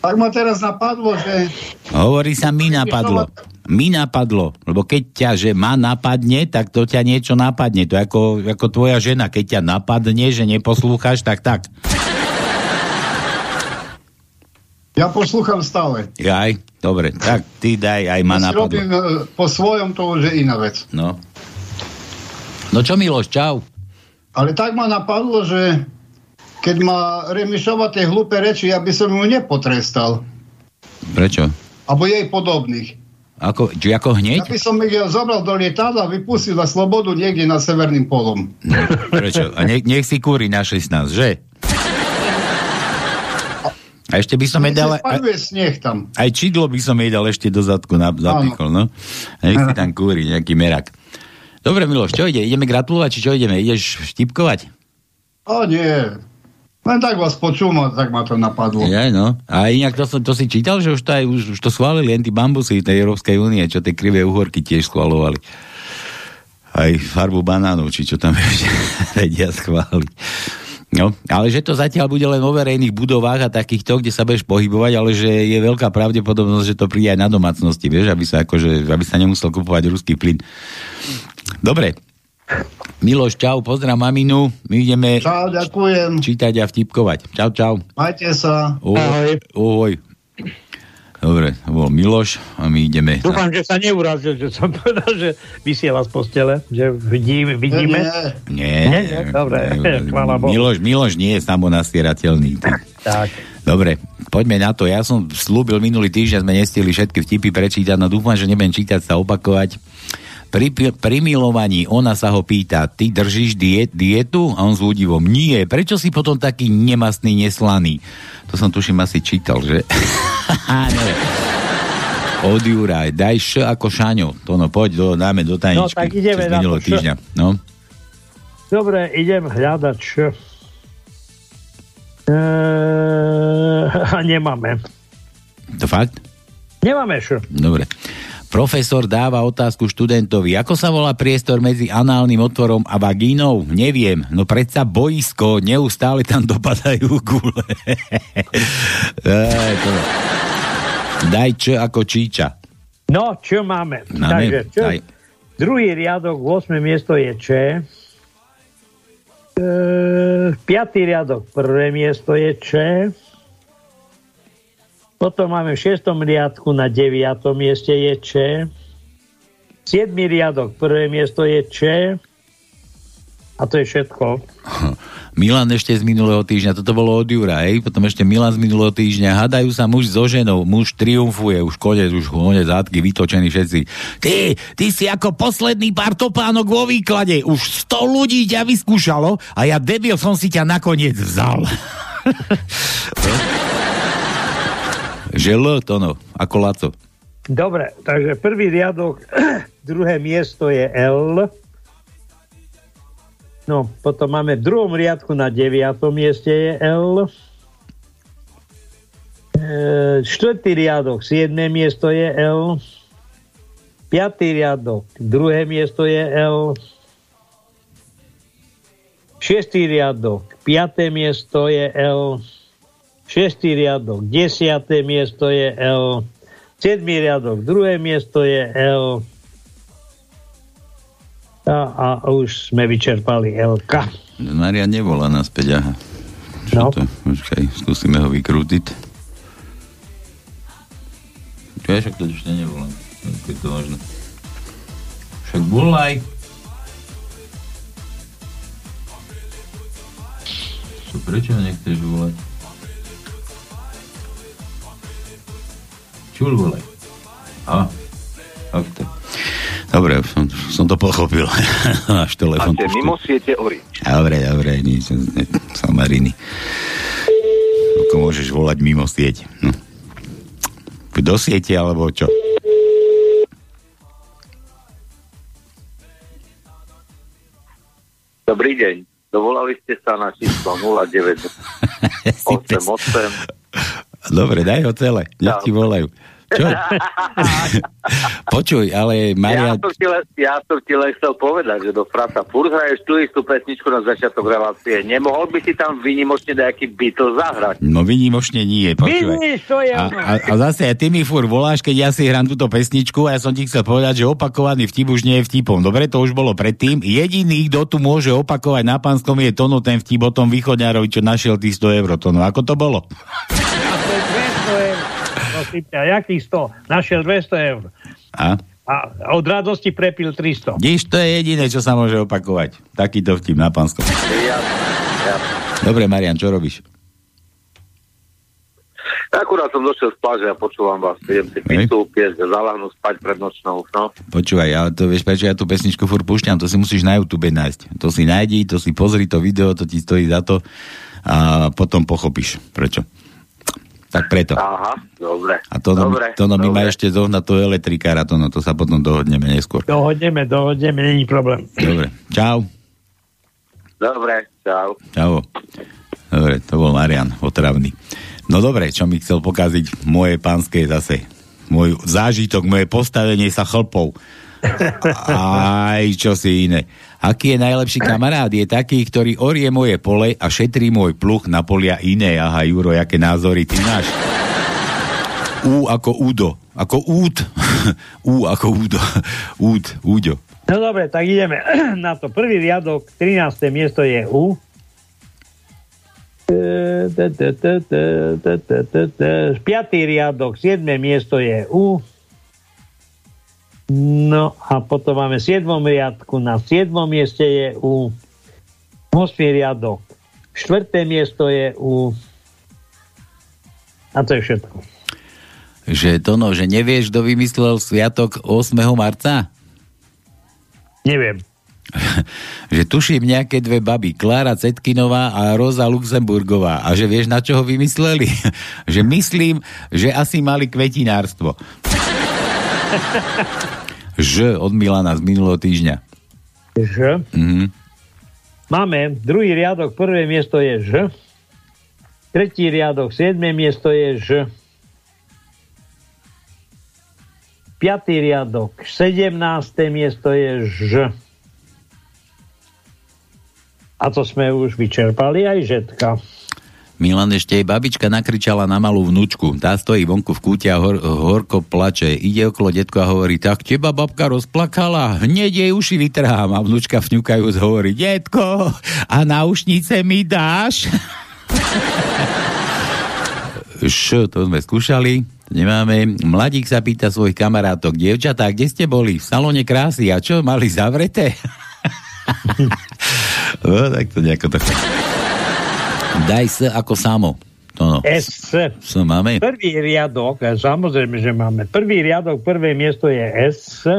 K: tak ma teraz napadlo, že...
G: Hovorí sa mi napadlo. Mi napadlo, lebo keď ťa, že ma napadne, tak to ťa niečo napadne. To je ako, ako tvoja žena, keď ťa napadne, že neposlúchaš, tak tak.
K: Ja poslúcham stále.
G: Jaj, dobre, tak ty daj, aj ma
K: si
G: napadlo.
K: robím e, po svojom, to už je iná vec.
G: No. No čo Miloš, čau.
K: Ale tak ma napadlo, že keď má Remišova tie hlúpe reči, ja by som ju nepotrestal.
G: Prečo?
K: Abo jej podobných.
G: Ako, či ako
K: Ja
G: hneď?
K: by som ich zobral do lietadla a vypustil na slobodu niekde na Severným polom.
G: Prečo? A nech, nech si kúri na 16, že? A ešte by som jej dal...
K: Spaduje sneh tam.
G: Aj čidlo by som jej dal ešte do zadku na, zapíkol, no. A nech si tam kúri nejaký merak. Dobre, Miloš, čo ide? Ideme gratulovať, či čo ideme? Ideš štipkovať?
K: O nie. Len tak vás počúvam, tak ma to napadlo.
G: Ja, no. A inak to, to si čítal, že už to, aj, už, už to schválili len tí bambusy tej Európskej únie, čo tie krivé uhorky tiež schvalovali. Aj farbu banánov, či čo tam ešte vedia schváliť. No, ale že to zatiaľ bude len vo verejných budovách a takýchto, kde sa budeš pohybovať, ale že je veľká pravdepodobnosť, že to príde aj na domácnosti, vieš, aby sa, akože, aby sa nemusel kupovať ruský plyn. Dobre. Miloš, čau, pozdrav maminu. My ideme
K: Čau, ďakujem.
G: čítať a vtipkovať. Čau, čau.
K: Majte sa.
G: Ahoj. Ahoj. Dobre, to bol Miloš a my ideme.
H: Dúfam, že sa neurazil, že som povedal, že vysiela z postele, že vidí, vidíme.
G: Nie,
H: Nie, nie, dobre, chvála Bohu.
G: Miloš, Miloš nie je samonastierateľný.
H: Tak.
G: Dobre, poďme na to. Ja som slúbil minulý týždeň, sme nestihli všetky vtipy prečítať, no dúfam, že nebudem čítať sa opakovať. Pri, pri milovaní ona sa ho pýta, ty držíš diet, dietu? A on s údivom, nie, prečo si potom taký nemastný, neslaný? To som tuším asi čítal, že? Od Juraj, daj š ako šaňo. To no, poď, do, dáme do tajničky.
H: No, tak ideme na to,
G: týždňa. No.
H: Dobre, idem hľadať š. Eee, nemáme.
G: To fakt?
H: Nemáme š.
G: Dobre. Profesor dáva otázku študentovi, ako sa volá priestor medzi análnym otvorom a vagínou? Neviem, no predsa boisko, neustále tam dopadajú gule. To... Daj čo ako číča.
H: No, čo máme?
G: Máme?
H: Takže, čo?
G: Daj.
H: Druhý riadok, 8. miesto je Č. E, piatý riadok, prvé miesto je Č. Potom máme v šiestom riadku na deviatom mieste je Č. Siedmý riadok, prvé miesto je Č. A to je všetko.
G: Milan ešte z minulého týždňa, toto bolo od Jura, hej? potom ešte Milan z minulého týždňa, hadajú sa muž so ženou, muž triumfuje, už konec, už konec zátky, vytočení všetci. Ty, ty si ako posledný pár topánok vo výklade, už 100 ľudí ťa vyskúšalo a ja debil som si ťa nakoniec vzal. že L to no, ako Laco.
H: Dobre, takže prvý riadok, druhé miesto je L. No, potom máme v druhom riadku na deviatom mieste je L. E, štvrtý riadok, siedme miesto je L. Piatý riadok, druhé miesto je L. Šiestý riadok, piaté miesto je L. Šiestý riadok, desiaté miesto je L. Siedmý riadok, druhé miesto je L. A, a už sme vyčerpali LK.
G: Maria nebola naspäť, aha. Čo
H: No.
G: to? Počkaj, skúsime ho vykrútiť. Čo je, však to ešte nebola. Je to možno? Však volaj. To prečo nechceš volať? Čul volaj. A, takto. Dobre, som, som to pochopil. Náš telefon.
L: Máte mimo siete Orange.
G: Dobre, dobre, nič. ne- Samariny. Ako môžeš volať mimo sieť? No. Do siete, alebo čo?
L: Dobrý deň. Dovolali ste sa na číslo 09 88.
G: Dobre, daj ho celé. Nech ti volajú. Čo? Počuj, ale Maria...
L: Ja som, ti len, ja som ti len chcel povedať, že do Frata furt hraješ tú istú pesničku na začiatok relácie. Nemohol by si tam vynimočne nejaký Beatles zahrať?
G: No vynimočne nie, počúvaj. A, a, a zase ty mi fur voláš, keď ja si hrám túto pesničku a ja som ti chcel povedať, že opakovaný vtip už nie je vtipom. Dobre, to už bolo predtým. Jediný, kto tu môže opakovať na pánskom je Tono ten vtip o tom východňárovi, čo našiel tých 100 eur. Tono, ako to bolo?
H: A to je 200 eur. Ťa, jakých 100? Našiel 200 eur.
G: A?
H: A od radosti prepil 300.
G: Vidíš, to je jediné, čo sa môže opakovať. Takýto vtip na pánskom.
L: Ja, ja.
G: Dobre, Marian, čo robíš?
L: Akurát som došiel z pláže a počúvam vás. Idem si pizzu, piesť, zalahnú spať pred nočnou. No.
G: Počúvaj, ale to vieš, prečo ja tú pesničku furt púšťam, to si musíš na YouTube nájsť. To si nájdi, to si pozri to video, to ti stojí za to a potom pochopíš, prečo. Tak preto.
L: Aha, dobre.
G: A to, no,
L: dobre,
G: to no, my
L: dobre.
G: ešte zohnať toho elektrikára, to, no, to sa potom dohodneme neskôr.
H: Dohodneme, dohodneme, není problém.
G: Dobre, čau.
L: Dobre, čau.
G: Čau. Dobre, to bol Marian, otravný. No dobre, čo mi chcel pokaziť moje pánske zase. Môj zážitok, moje postavenie sa chlpov. Aj čo si iné. Aký je najlepší kamarát? Je taký, ktorý orie moje pole a šetrí môj pluch na polia iné. Aha, Juro, jaké názory ty máš? U ako Udo. Ako Úd. U ako Udo. Úd, Úďo.
H: No dobre, tak ideme na to. Prvý riadok, 13. miesto je U. Piatý riadok, 7. miesto je U. No a potom máme 7. riadku, na 7. mieste je U. 8. riadok, 4. miesto je U. A to je všetko.
G: Že to no, že nevieš, kto vymyslel sviatok 8. marca?
H: Neviem.
G: že tuším nejaké dve baby, Klára Cetkinová a Roza Luxemburgová. A že vieš, na čo ho vymysleli? že myslím, že asi mali kvetinárstvo. Ž od Milana z minulého týždňa.
H: Ž.
G: Mhm.
H: Máme druhý riadok, prvé miesto je Ž. Tretí riadok, siedme miesto je Ž. Piatý riadok, sedemnácté miesto je Ž. A to sme už vyčerpali aj žetka.
G: Milan ešte jej babička nakričala na malú vnúčku. Tá stojí vonku v kúte a hor, horko plače. Ide okolo detko a hovorí, tak teba babka rozplakala, hneď jej uši vytrhám. A vnúčka vňukajúc hovorí, detko, a náušnice mi dáš? Š, to sme skúšali, nemáme. Mladík sa pýta svojich kamarátok, dievčatá, kde ste boli? V salóne krásy. A čo, mali zavreté? no, tak to nejako to... Daj s ako samo. To no.
H: S.
G: S máme?
H: Prvý riadok, samozrejme, že máme. Prvý riadok, prvé miesto je S.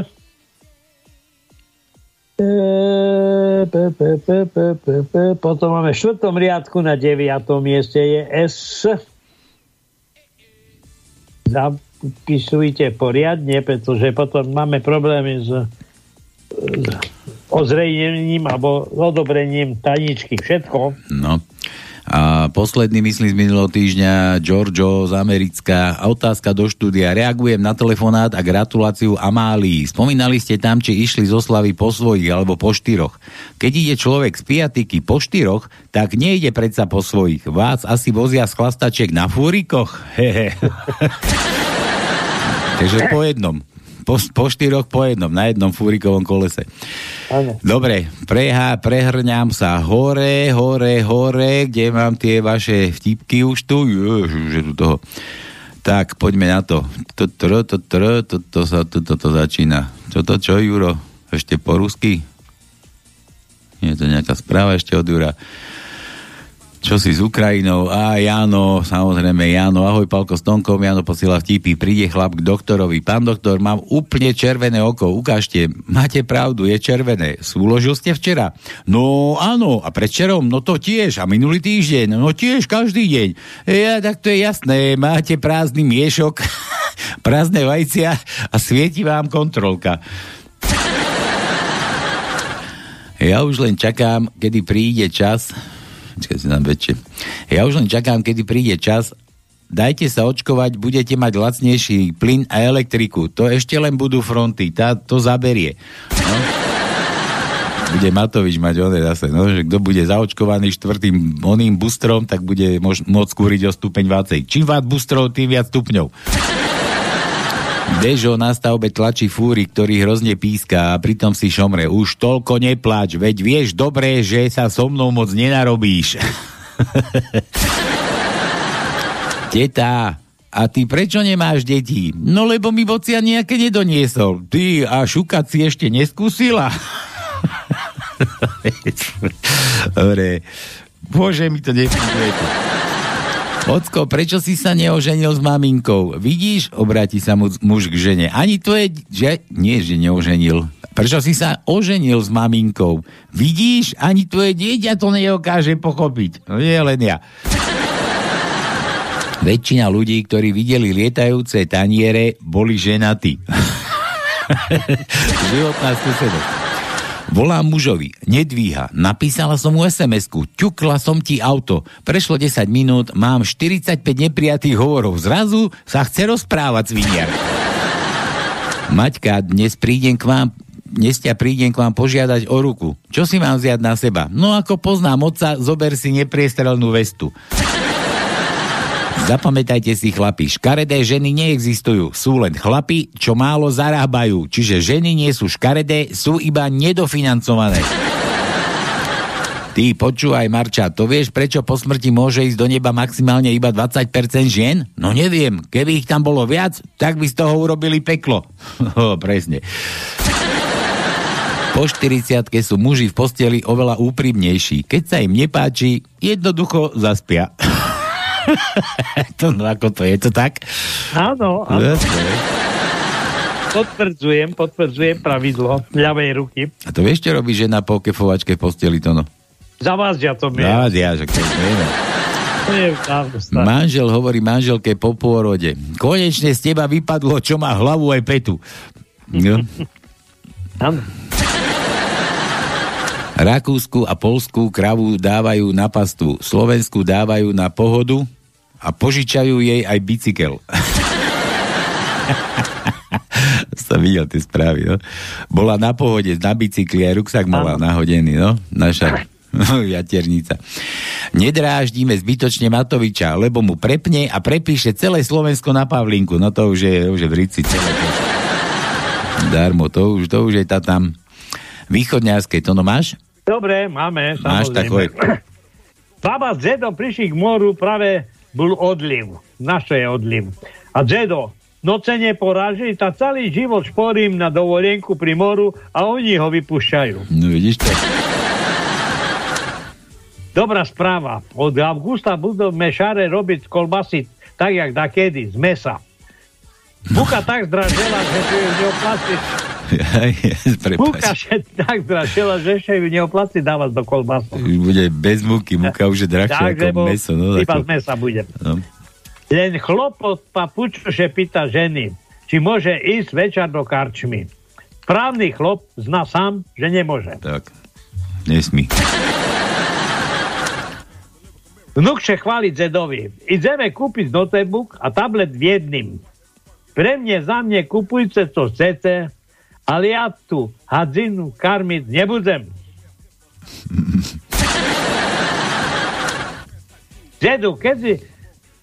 H: Potom máme v štvrtom riadku na deviatom mieste je S. Zapisujte poriadne, pretože potom máme problémy s, s ozrejnením alebo odobrením tajničky. Všetko.
G: No. A posledný, myslím, z minulého týždňa, Giorgio z Americka. Otázka do štúdia. Reagujem na telefonát a gratuláciu Amálii. Spomínali ste tam, či išli zo slavy po svojich alebo po štyroch. Keď ide človek z piatiky po štyroch, tak nejde predsa po svojich. Vás asi vozia z chlastačiek na fúrikoch. Hehe. Takže po jednom. Po, po štyroch po jednom, na jednom fúrikovom kolese.
H: Áno.
G: Dobre, preha, prehrňam sa hore, hore, hore, kde mám tie vaše vtipky už tu. Ježiš, že tu toho. Tak, poďme na to. To, to, to, to, to, to, sa, to, to, to začína. Čo to, čo, Juro? Ešte po rusky? Je to nejaká správa ešte od Jura. Čo si s Ukrajinou, a Jano, samozrejme Jano, ahoj Palko s Tonkom, Jano posiela vtipy, príde chlap k doktorovi, pán doktor, mám úplne červené oko, ukážte, máte pravdu, je červené, súložil ste včera? No áno, a predčerom, no to tiež, a minulý týždeň, no tiež každý deň. Ja, tak to je jasné, máte prázdny miešok, prázdne vajcia a svieti vám kontrolka. Ja už len čakám, kedy príde čas, Počkaj si tam väčšie. Ja už len čakám, kedy príde čas. Dajte sa očkovať, budete mať lacnejší plyn a elektriku. To ešte len budú fronty. Tá to zaberie. No? Bude Matovič mať oné zase, no, že kto bude zaočkovaný štvrtým oným boostrom, tak bude môcť kúriť o stupeň vácej. Čím viac boostrov, tým viac stupňov. Dežo na stavbe tlačí fúry, ktorý hrozne píska a pritom si šomre. Už toľko nepláč, veď vieš dobre, že sa so mnou moc nenarobíš. Teta, a ty prečo nemáš deti? No lebo mi vocia nejaké nedoniesol. Ty a šukať si ešte neskúsila? Dobre. Bože, mi to nefunguje. Ocko, prečo si sa neoženil s maminkou? Vidíš, obráti sa mu, muž k žene. Ani to je, že... Nie, že neoženil. Prečo si sa oženil s maminkou? Vidíš, ani tvoje dieťa to nedokáže pochopiť. No nie len ja. Väčšina ľudí, ktorí videli lietajúce taniere, boli ženatí. Životná skúsenosť. Volám mužovi, nedvíha, napísala som mu SMS-ku, ťukla som ti auto, prešlo 10 minút, mám 45 neprijatých hovorov, zrazu sa chce rozprávať sviniar. Maťka, dnes prídem k vám, dnes ťa prídem k vám požiadať o ruku. Čo si mám vziať na seba? No ako poznám otca, zober si nepriestrelnú vestu. Zapamätajte si chlapi, škaredé ženy neexistujú, sú len chlapi, čo málo zarábajú, čiže ženy nie sú škaredé, sú iba nedofinancované. Ty počúvaj, Marča, to vieš, prečo po smrti môže ísť do neba maximálne iba 20% žien? No neviem, keby ich tam bolo viac, tak by z toho urobili peklo. presne. Po 40 sú muži v posteli oveľa úprimnejší. Keď sa im nepáči, jednoducho zaspia. to, no ako to je to tak?
H: Áno, áno. Potvrdzujem, potvrdzujem pravidlo ľavej ruky.
G: A to vieš, čo robí žena po kefovačke v posteli, to no?
H: Zavázia to mi.
G: Zavázia, že to vieme. Manžel hovorí manželke po pôrode. Konečne z teba vypadlo, čo má hlavu aj petu. No. Rakúsku a Polsku kravu dávajú na pastu, Slovensku dávajú na pohodu a požičajú jej aj bicykel. Som videl tie správy, no. Bola na pohode na bicykli, aj ruksak mala nahodený, no. Naša jaternica. Nedráždíme zbytočne Matoviča, lebo mu prepne a prepíše celé Slovensko na Pavlinku. No to už je, už je v Rici celé. To. Darmo, to už, to už je tá tam východňarskej. To no máš?
H: Dobre, máme,
G: Máš takové.
H: Baba s Zedom prišli k moru, práve bol odliv. Naše je odliv. A Zedo, noce neporáži, tak celý život šporím na dovolenku pri moru a oni ho vypúšťajú.
G: No vidíš to?
H: Dobrá správa. Od augusta budú mešare robiť kolbasy tak, jak da kedy, z mesa. Buka tak zdražela, že si ju neoplatí. Buka tak zdražela, že ešte ju neoplatí dávať do kolbasu.
G: Bude bez múky, múka už je drahšia ako meso. No,
H: iba z mesa bude. No. Len chlop od papučoše pýta ženy, či môže ísť večer do karčmy. Právny chlop zná sám, že nemôže.
G: Tak, nesmí.
H: Vnúkše chváli Zedovi. Ideme kúpiť notebook a tablet v jedným. Pre mne, za mne kupujte, co chcete, ale ja tu hadzinu karmiť nebudem. Zedu, keď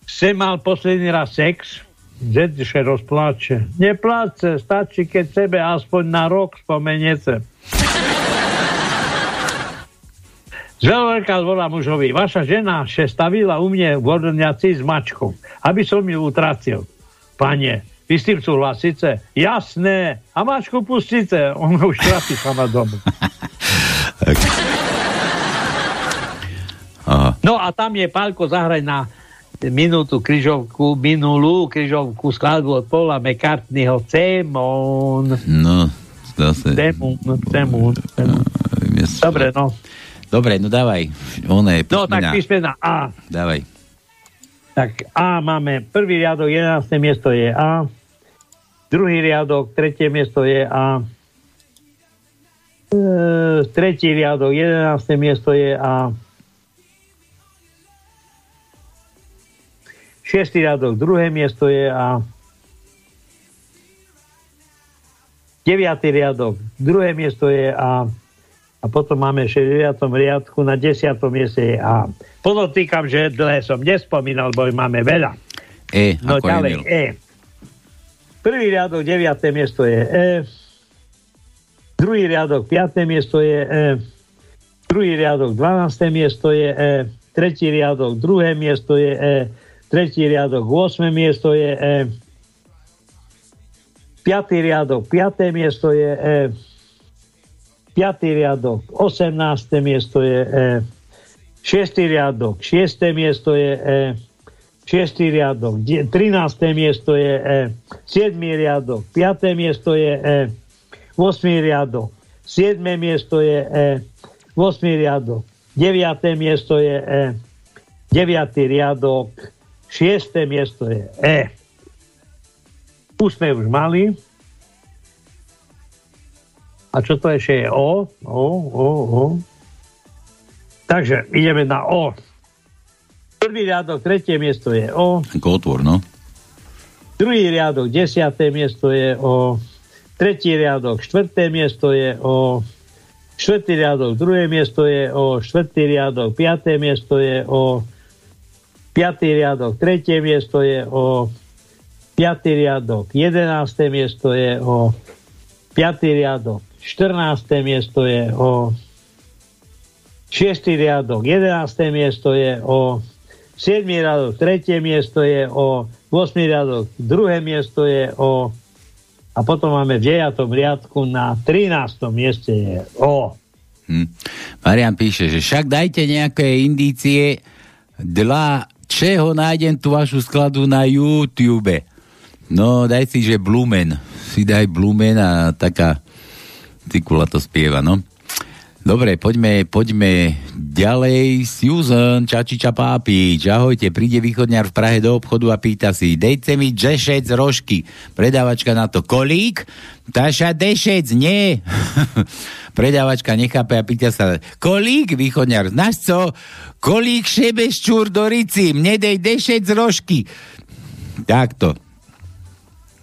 H: si mal posledný raz sex? Zed še rozpláče. Nepláče, stačí, keď sebe aspoň na rok spomeniete. Zveľveľká volá mužovi. Vaša žena še stavila u mne vodňaci s mačkou, aby som ju utratil. Pane, vy s tým súhlasíte? Jasné. A mačku pustíte. On už trafí sama domu. No a tam je Pálko zahrať na minútu križovku, minulú križovku skladbu od Paula McCartneyho Cemon.
G: No, zase.
H: Cemon, Cemon. Dobre, no.
G: Dobre, no dávaj. One,
H: No tak písmena A.
G: Dávaj.
H: Tak A máme, prvý riadok, 11. miesto je A. Druhý riadok, tretie miesto je A. E, tretí riadok, 11. miesto je A. Šiestý riadok, druhé miesto je A. Deviatý riadok, druhé miesto je A. A potom máme v 9. riadku na 10. mieste je A. Podotýkam, že dlhé som nespomínal, bo máme veľa.
G: E,
H: No
G: ako
H: ďalej,
G: Emil.
H: E. Prvý riadok, 9. miesto je E. Druhý riadok, 5. miesto je E. Druhý riadok, 12. miesto je E. Tretí riadok, druhé miesto je E. Tretí riadok, 8. miesto je E. Piatý riadok, 5. miesto je E. Piatý riadok, 18. miesto je E. Šiestý riadok, 6. miesto je E. 6. riadok, die- 13. miesto je E. 7. riadok, 5. miesto je E. 8. riadok, 7. miesto je E. 8. riadok, 9. miesto je E. 9. riadok, 6. miesto je E. Tu sme už mali. A čo to ešte je? O, O, O, O. Takže ideme na O. Prvý riadok, tretie miesto je O.
G: Ako otvor, no.
H: Druhý riadok, desiaté miesto je O. Tretí riadok, štvrté miesto je O. Štvrtý riadok, druhé miesto je O. Štvrtý riadok, piaté miesto je O. Piatý riadok, tretie miesto je O. Piatý riadok, jedenácté miesto je O. Piatý riadok, 14. miesto je O. 6. riadok, 11. miesto je O. 7. riadok, 3. miesto je O. 8. riadok, 2. miesto je O. A potom máme v 9. riadku na 13. mieste je O.
G: Hm. Marian píše, že však dajte nejaké indície, dla čeho nájdem tú vašu skladu na YouTube. No, daj si, že Blumen. Si daj Blumen a taká cikula to spieva, no. Dobre, poďme, poďme ďalej. Susan, Čačiča Pápič, ahojte, príde východňar v Prahe do obchodu a pýta si, dejte mi dešec rožky. Predávačka na to, kolík? Taša dešec, nie. Predávačka nechápe a pýta sa, kolík, východňar, znáš co? Kolík šebeščúr do rici, mne dej dešec rožky. Takto.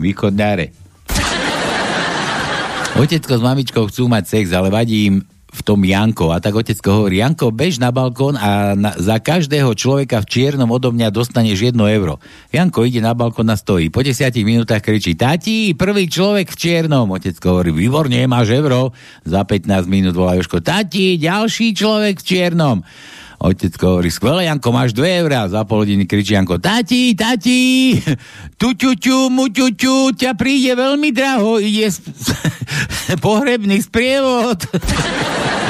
G: Východňare. Otecko s mamičkou chcú mať sex, ale vadí im v tom Janko. A tak otecko hovorí, Janko, bež na balkón a na, za každého človeka v čiernom odo mňa dostaneš jedno euro. Janko ide na balkón a stojí. Po desiatich minútach kričí, tati, prvý človek v čiernom. Otecko hovorí, výborne, máš euro. Za 15 minút volá Joško, tati, ďalší človek v čiernom. Otecko hovorí, skvelé, Janko, máš 2 eurá. Za pol hodiny kričí Janko, tati, tati, tu, tu, tu, mu, tu, tu, ťa príde veľmi draho, ide s- pohrebný sprievod.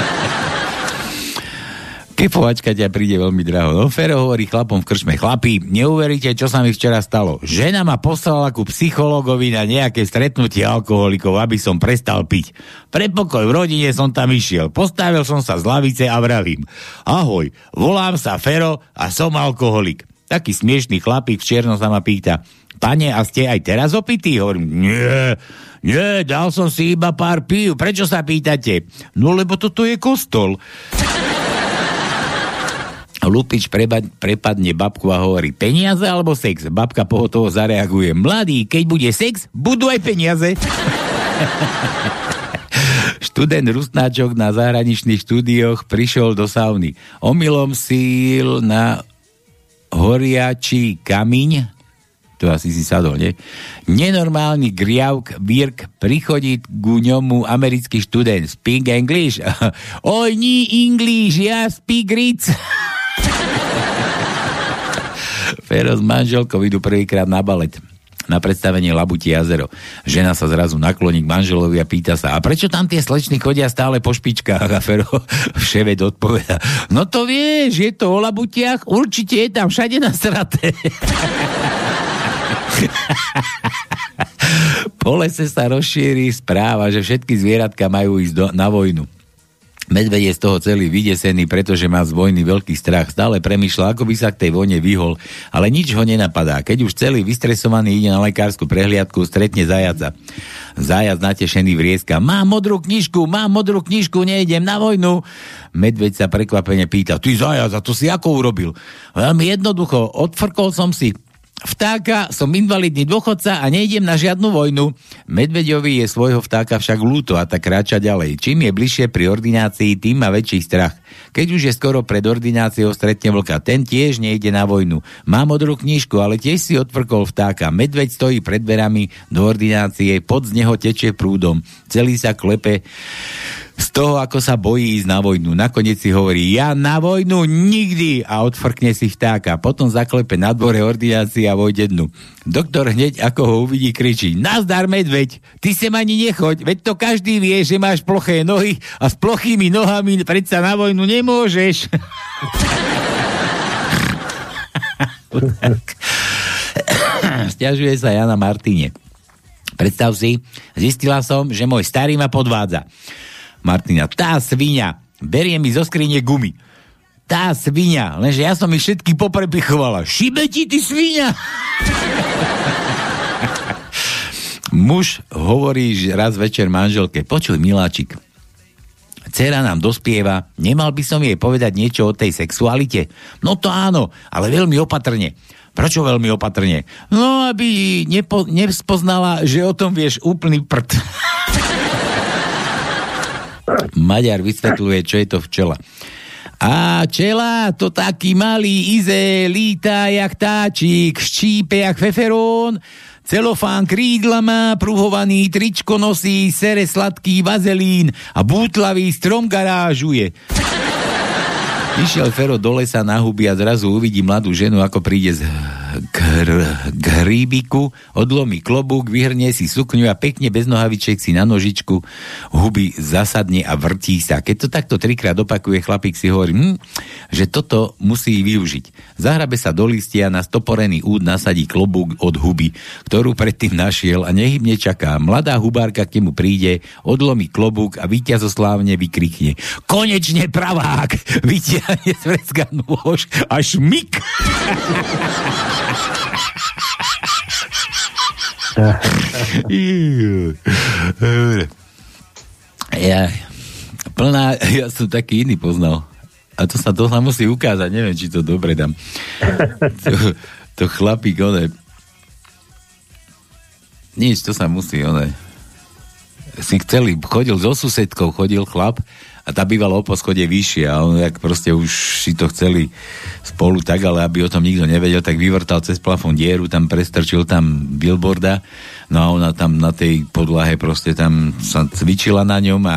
G: Kefovačka ťa príde veľmi draho. No, Fero hovorí chlapom v krčme. Chlapi, neuveríte, čo sa mi včera stalo. Žena ma poslala ku psychologovi na nejaké stretnutie alkoholikov, aby som prestal piť. Pre pokoj v rodine som tam išiel. Postavil som sa z lavice a vravím. Ahoj, volám sa Fero a som alkoholik. Taký smiešný chlapík v čiernom sa ma pýta. Pane, a ste aj teraz opití? Hovorím, nie, nie, dal som si iba pár pív. Prečo sa pýtate? No, lebo toto je kostol. Lupič preba, prepadne babku a hovorí peniaze alebo sex? Babka pohotovo zareaguje. Mladý, keď bude sex, budú aj peniaze. Študent Rusnáčok na zahraničných štúdioch prišiel do sauny. Omylom síl na horiačí kamiň, to asi si sadol, nie? Nenormálny griavk Birk prichodí ku ňomu americký študent. Speak English? Oj, ní English, ja speak Ritz. Fero s manželkou idú prvýkrát na balet. na predstavenie Labuti jazero. Žena sa zrazu nakloní k manželovi a pýta sa, a prečo tam tie slečny chodia stále po špičkách? A Fero vševed odpoveda, no to vieš, je to o Labutiach, určite je tam všade nasraté. po lese sa rozšíri správa, že všetky zvieratka majú ísť do, na vojnu. Medveď je z toho celý vydesený, pretože má z vojny veľký strach. Stále premýšľa, ako by sa k tej vojne vyhol, ale nič ho nenapadá. Keď už celý vystresovaný ide na lekárskú prehliadku, stretne zajaca. Zajac natešený vrieska. Mám modrú knižku, mám modrú knižku, nejdem na vojnu. Medveď sa prekvapene pýta, ty zajac, a to si ako urobil? Veľmi jednoducho, odfrkol som si vtáka, som invalidný dôchodca a nejdem na žiadnu vojnu. Medveďovi je svojho vtáka však lúto a tak kráča ďalej. Čím je bližšie pri ordinácii, tým má väčší strach. Keď už je skoro pred ordináciou, stretne vlka. Ten tiež nejde na vojnu. Má modrú knižku, ale tiež si odfrkol vtáka. Medveď stojí pred dverami do ordinácie, pod z neho tečie prúdom. Celý sa klepe z toho, ako sa bojí ísť na vojnu. Nakoniec si hovorí, ja na vojnu nikdy a odfrkne si vtáka. Potom zaklepe na dvore ordinácii a vojde dnu. Doktor hneď, ako ho uvidí, kričí, nazdar medveď, ty sem ani nechoď, veď to každý vie, že máš ploché nohy a s plochými nohami predsa na vojnu nemôžeš. Sťažuje sa Jana Martine. Predstav si, zistila som, že môj starý ma podvádza. Martina, tá svinia, berie mi zo skrine gumy. Tá svinia, lenže ja som ich všetky poprepichovala. Šibe ti, ty svinia! Muž hovorí že raz večer manželke, počuj miláčik, Cera nám dospieva, nemal by som jej povedať niečo o tej sexualite? No to áno, ale veľmi opatrne. Prečo veľmi opatrne? No, aby nepo, nespoznala, že o tom vieš úplný prd. Maďar vysvetľuje, čo je to včela. A čela, to taký malý ize, líta jak táčik, ščípe jak feferón, celofán krídla má, pruhovaný tričko nosí, sere sladký vazelín a bútlavý strom garážuje. Išiel Fero do lesa na huby a zrazu uvidí mladú ženu, ako príde z gr- hríbiku, odlomí klobúk, vyhrnie si sukňu a pekne bez nohaviček si na nožičku huby zasadne a vrtí sa. Keď to takto trikrát opakuje, chlapík si hovorí, hm, že toto musí využiť. Zahrabe sa do listia, na stoporený úd nasadí klobúk od huby, ktorú predtým našiel a nehybne čaká. Mladá hubárka k nemu príde, odlomí klobúk a víťazoslávne vykrikne. Konečne pravák! Vytia je zvrecka nôž a šmik. ja, plná, ja som taký iný poznal. A to sa, to sa musí ukázať, neviem, či to dobre dám. To, to chlapík, one, nič, to sa musí, one, si chceli, chodil so susedkou, chodil chlap a tá bývala o poschode vyššie a on jak proste už si to chceli spolu tak, ale aby o tom nikto nevedel, tak vyvrtal cez plafón dieru, tam prestrčil tam billboarda, no a ona tam na tej podlahe proste tam sa cvičila na ňom a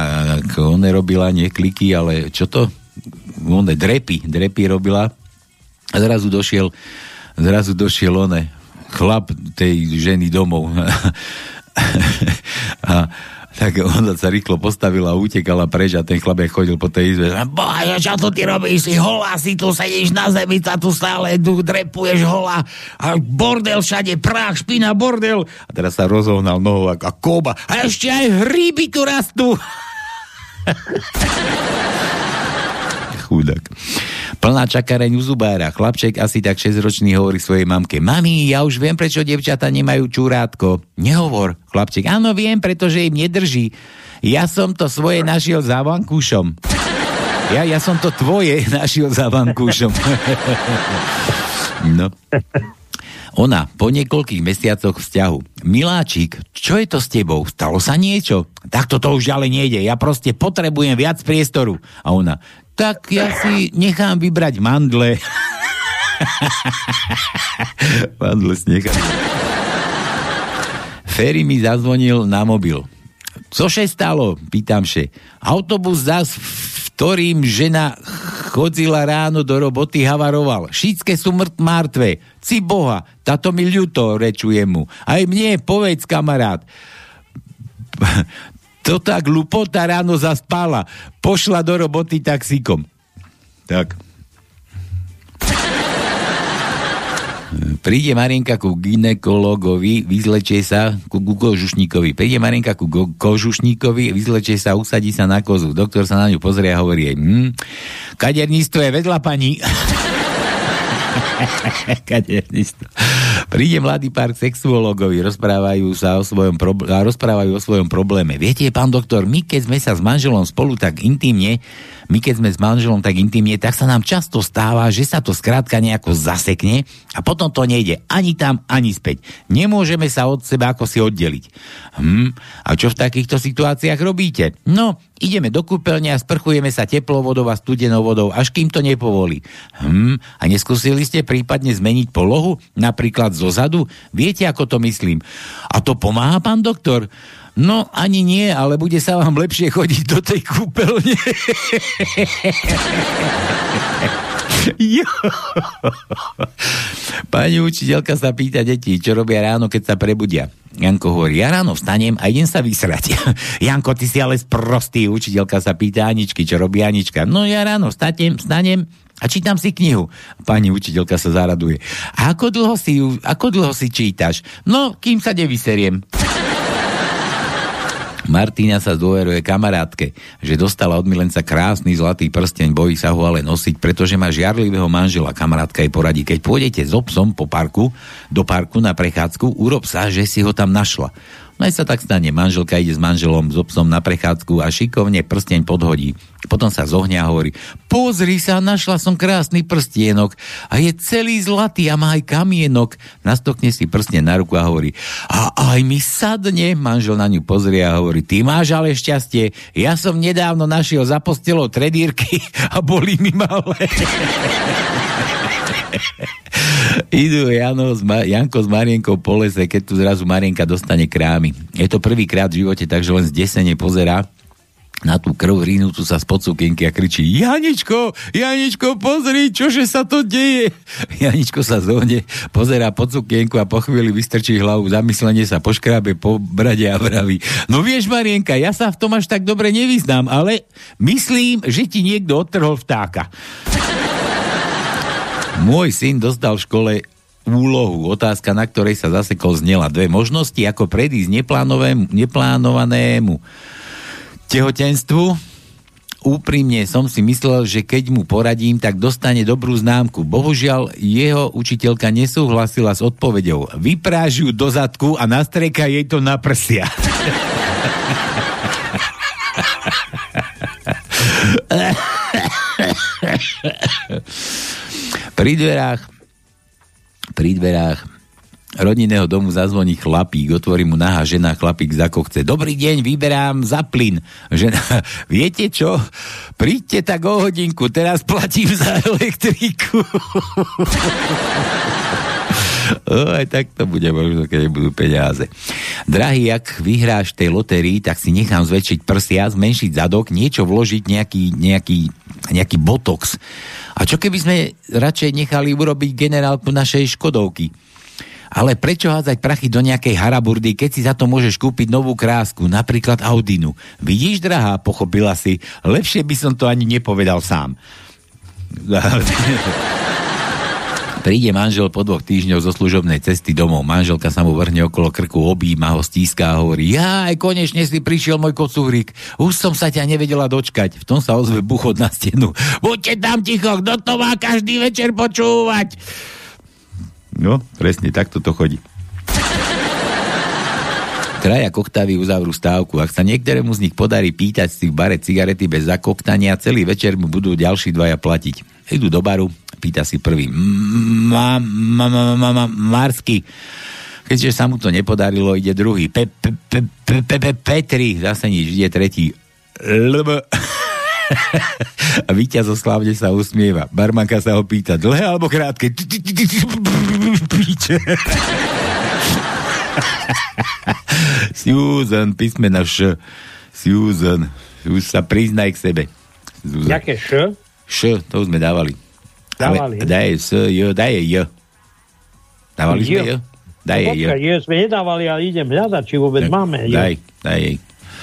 G: ona robila nie kliky, ale čo to? One drepy, drepy robila a zrazu došiel zrazu došiel one chlap tej ženy domov a tak ona sa rýchlo postavila a utekala preč a ten chlapek chodil po tej izbe. Boha, čo tu ty robíš? Si holá, si tu sedíš na zemi, sa tu stále tu drepuješ holá a bordel všade, prach, špina, bordel. A teraz sa rozohnal nohou ako koba. A ešte aj hríby tu rastú. Chudák. Plná čakareň u zubára. Chlapček asi tak 6-ročný hovorí svojej mamke. Mami, ja už viem, prečo devčata nemajú čúrátko. Nehovor, chlapček. Áno, viem, pretože im nedrží. Ja som to svoje našiel za vankúšom. Ja, ja som to tvoje našiel za vankúšom. no. Ona po niekoľkých mesiacoch vzťahu. Miláčik, čo je to s tebou? Stalo sa niečo? Tak toto už ďalej nejde. Ja proste potrebujem viac priestoru. A ona, tak ja si nechám vybrať mandle. mandle si nechám. Ferry mi zazvonil na mobil. Cože stalo? Pýtam še. Autobus zas, v ktorým žena chodzila ráno do roboty, havaroval. Všetké sú mŕt mŕtve. Ci boha, táto mi ľuto, rečuje mu. Aj mne, povedz, kamarát. To tak lupota ráno zaspala. Pošla do roboty taxíkom. Tak. Príde Marienka ku ginekologovi, vyzlečie sa ku, ku kožušníkovi. Príde Marienka ku go, kožušníkovi, vyzlečie sa, usadí sa na kozu. Doktor sa na ňu pozrie a hovorí jej, hm, kaderníctvo je vedľa pani. Príde mladý pár k sexuologovi, rozprávajú sa o svojom probl- rozprávajú o svojom probléme. Viete, pán doktor, my keď sme sa s manželom spolu tak intimne, my keď sme s manželom tak intimne, tak sa nám často stáva, že sa to skrátka nejako zasekne a potom to nejde ani tam, ani späť. Nemôžeme sa od seba ako si oddeliť. Hm, a čo v takýchto situáciách robíte? No, ideme do kúpeľne a sprchujeme sa teplou vodou a studenou vodou, až kým to nepovolí. Hm, a neskúsili ste prípadne zmeniť polohu, napríklad zo zadu? Viete, ako to myslím? A to pomáha, pán doktor? No, ani nie, ale bude sa vám lepšie chodiť do tej kúpeľne. jo. Pani učiteľka sa pýta detí, čo robia ráno, keď sa prebudia. Janko hovorí, ja ráno vstanem a idem sa vysrať. Janko, ty si ale sprostý. Učiteľka sa pýta Aničky, čo robí Anička. No ja ráno vstanem, vstanem, a čítam si knihu. Pani učiteľka sa zaraduje. A ako dlho si, ako dlho si čítaš? No, kým sa nevyseriem. Martina sa zdôveruje kamarátke, že dostala od milenca krásny zlatý prsteň, bojí sa ho ale nosiť, pretože má žiarlivého manžela. Kamarátka jej poradí, keď pôjdete s obsom po parku, do parku na prechádzku, urob sa, že si ho tam našla. No aj sa tak stane, manželka ide s manželom, s obsom na prechádzku a šikovne prsteň podhodí. Potom sa zohňa a hovorí, pozri sa, našla som krásny prstienok a je celý zlatý a má aj kamienok. Nastokne si prstne na ruku a hovorí, a aj mi sadne. Manžel na ňu pozrie a hovorí, ty máš ale šťastie, ja som nedávno našiel za postelou tredírky a boli mi malé. Idú Jano, Janko s Marienkou po lese, keď tu zrazu Marienka dostane krámy. Je to prvýkrát v živote, takže len zdesene pozerá na tú krv rínutú sa spod sukienky a kričí Janičko, Janičko, pozri, čože sa to deje. Janičko sa zohne, pozerá pod a po chvíli vystrčí hlavu, zamyslenie sa poškrábe po brade a vraví. No vieš, Marienka, ja sa v tom až tak dobre nevyznám, ale myslím, že ti niekto odtrhol vtáka. Môj syn dostal v škole úlohu. Otázka, na ktorej sa zasekol, znela dve možnosti, ako predísť neplánovanému tehotenstvu. Úprimne som si myslel, že keď mu poradím, tak dostane dobrú známku. Bohužiaľ, jeho učiteľka nesúhlasila s odpovedou. Vypráž ju do zadku a nastreka jej to na prsia. Pri dverách, pri dverách rodinného domu zazvoní chlapík, otvorí mu nahá žena, chlapík za chce. Dobrý deň, vyberám za plyn. Žena, viete čo? Príďte tak o hodinku, teraz platím za elektriku. O, aj tak to bude možno, keď budú peniaze. Drahý, ak vyhráš tej lotérii, tak si nechám zväčšiť prsia, zmenšiť zadok, niečo vložiť, nejaký, nejaký, nejaký botox a čo keby sme radšej nechali urobiť generálku našej Škodovky? Ale prečo hádzať prachy do nejakej haraburdy, keď si za to môžeš kúpiť novú krásku, napríklad Audinu? Vidíš, drahá, pochopila si, lepšie by som to ani nepovedal sám. Príde manžel po dvoch týždňoch zo služobnej cesty domov. Manželka sa mu vrhne okolo krku, objíma ho, stíska a hovorí Ja, aj konečne si prišiel môj kocúrik. Už som sa ťa nevedela dočkať. V tom sa ozve buchod na stenu. Buďte tam ticho, kto to má každý večer počúvať? No, presne, takto to chodí. Traja koktavy uzavrú stávku. Ak sa niektorému z nich podarí pýtať si v bare cigarety bez zakoktania, celý večer mu budú ďalší dvaja platiť. Idú do baru, pýta si prvý. Marsky. Keďže sa mu to nepodarilo, ide druhý. Petri, zase nič, ide tretí. Lb. A víťaz slávne sa usmieva. Barmanka sa ho pýta, dlhé alebo krátke? Susan, písmena Š. Susan, už sa priznaj k sebe.
H: Jaké Š?
G: Š, to už sme dávali.
H: Dávali.
G: Ale daj S, J, daj J. Dávali sme J? Daj
H: no,
G: J.
H: je, sme nedávali, ale idem hľadať, či vôbec
G: Tak,
H: máme. je.
G: Daj, daj jej.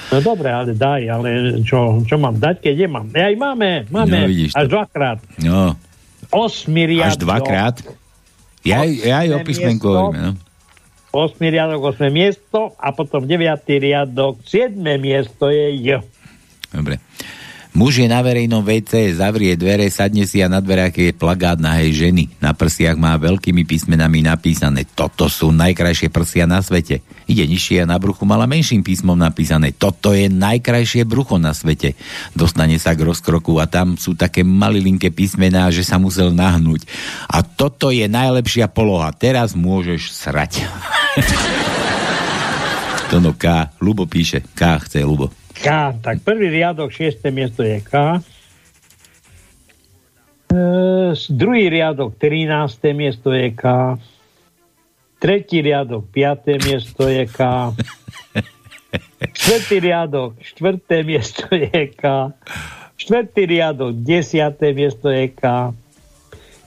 H: No dobre, ale daj, ale čo, čo mám dať, keď nemám? Aj máme, máme,
G: No, vidíš
H: až
G: to.
H: dvakrát.
G: No,
H: Osmi riadok.
G: až dvakrát. Ja, ja aj o písmenku no.
H: Osmi riadok, osme miesto a potom deviatý riadok, siedme miesto je J.
G: Dobre. Muž je na verejnom WC, zavrie dvere, sadne si a na dverách je plagát nahej ženy. Na prsiach má veľkými písmenami napísané Toto sú najkrajšie prsia na svete. Ide nižšie a na bruchu mala menším písmom napísané Toto je najkrajšie brucho na svete. Dostane sa k rozkroku a tam sú také malilinké písmená, že sa musel nahnúť. A toto je najlepšia poloha. Teraz môžeš srať. Tono K. Lubo píše. K chce Lubo.
H: K, tak prvý riadok, šiesté miesto je K. Druhý riadok, 13. miesto je K. Tretí riadok, 5. miesto je K. Štvrtý riadok, štvrté miesto je K. Štvrtý riadok, 10. miesto je K.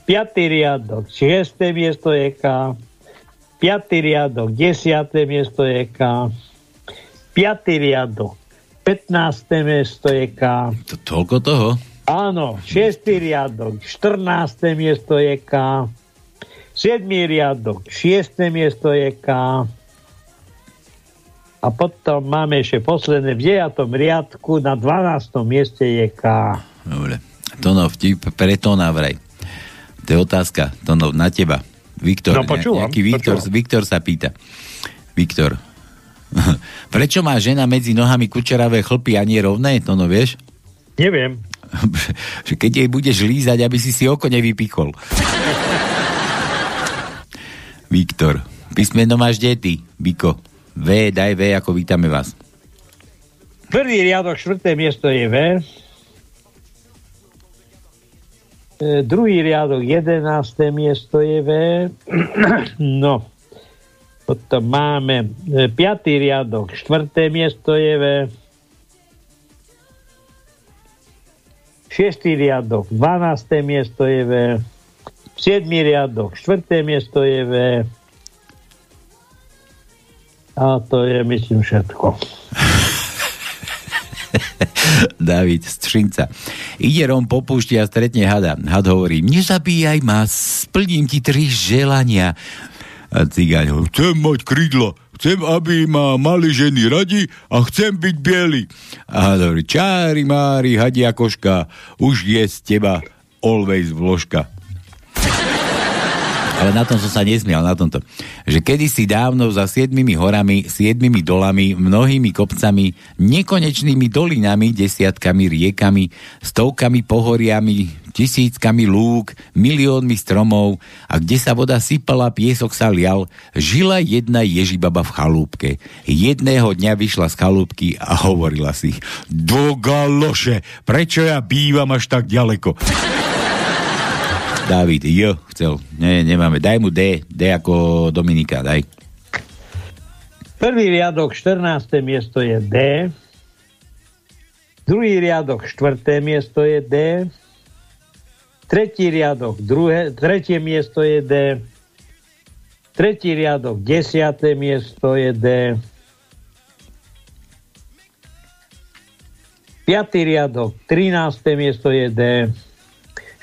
H: Piatý riadok, 6. miesto je K. Piatý riadok, 10. miesto je K. Piatý riadok, 15. miesto je K.
G: To, toľko toho?
H: Áno, 6. riadok, 14. miesto je K. 7. riadok, 6. miesto je K. A potom máme ešte posledné v 9. riadku, na 12. mieste je K.
G: Dobre. Tono, vtip pre to vraj. To je otázka, Tono, na teba. Viktor,
H: No, počúvam,
G: nejaký Viktor,
H: počúvam.
G: Viktor sa pýta. Viktor, prečo má žena medzi nohami kučeravé chlpy a nie rovné? Tono, vieš?
H: Neviem.
G: Keď jej budeš lízať, aby si si oko nevypikol. Viktor, písmeno máš kde ty, Biko? V, daj V, ako vítame vás.
H: Prvý riadok, štvrté miesto je V. E, druhý riadok, jedenácté miesto je V. no. Potom máme e, piatý riadok, štvrté miesto je V. Šiestý riadok, 12. miesto je V. Siedmý riadok, štvrté miesto je V. A to je, myslím, všetko.
G: David Střinca. Ide Rom po púšti a stretne hada. Had hovorí, nezabíjaj ma, splním ti tri želania. A cigáň hovorí, chcem mať krídlo, chcem, aby ma mali ženy radi a chcem byť biely. A hovorí, čári mári, hadia koška, už je z teba always vložka. Ale na tom som sa nesmial, na tomto. Že kedysi dávno za siedmimi horami, siedmimi dolami, mnohými kopcami, nekonečnými dolinami, desiatkami riekami, stovkami pohoriami, tisíckami lúk, miliónmi stromov a kde sa voda sypala, piesok sa lial, žila jedna ježibaba v chalúbke. Jedného dňa vyšla z chalúbky a hovorila si Do galoše, prečo ja bývam až tak ďaleko? David, J chcel. Nie, nemáme. Daj mu D. D ako Dominika, daj.
H: Prvý riadok, 14. miesto je D. Druhý riadok, 4. miesto je D. Tretí riadok, druhé, tretie miesto je D. Tretí riadok, 10. miesto je D. Piatý riadok, 13. miesto je D.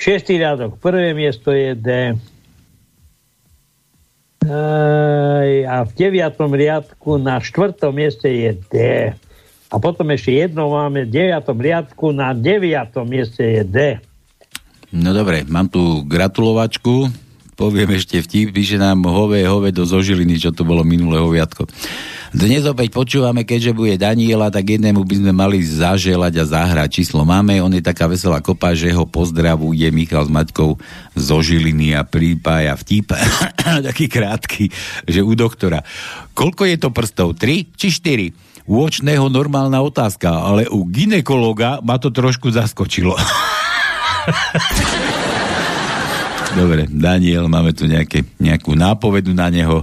H: Šiestý riadok, prvé miesto je D. A v deviatom riadku na štvrtom mieste je D. A potom ešte jedno máme v deviatom riadku na deviatom mieste je D.
G: No dobre, mám tu gratulovačku. Poviem ešte vtip, píše nám hové, hove do zožiliny, čo to bolo minulé hoviatko. Dnes opäť počúvame, keďže bude Daniela, tak jednému by sme mali zaželať a zahrať. Číslo máme, on je taká veselá kopa, že ho pozdravuje Michal s Maťkou zo Žiliny a prípája vtip, taký krátky, že u doktora. Koľko je to prstov? 3 či 4? U očného normálna otázka, ale u ginekologa ma to trošku zaskočilo. Dobre, Daniel, máme tu nejaké, nejakú nápovedu na neho.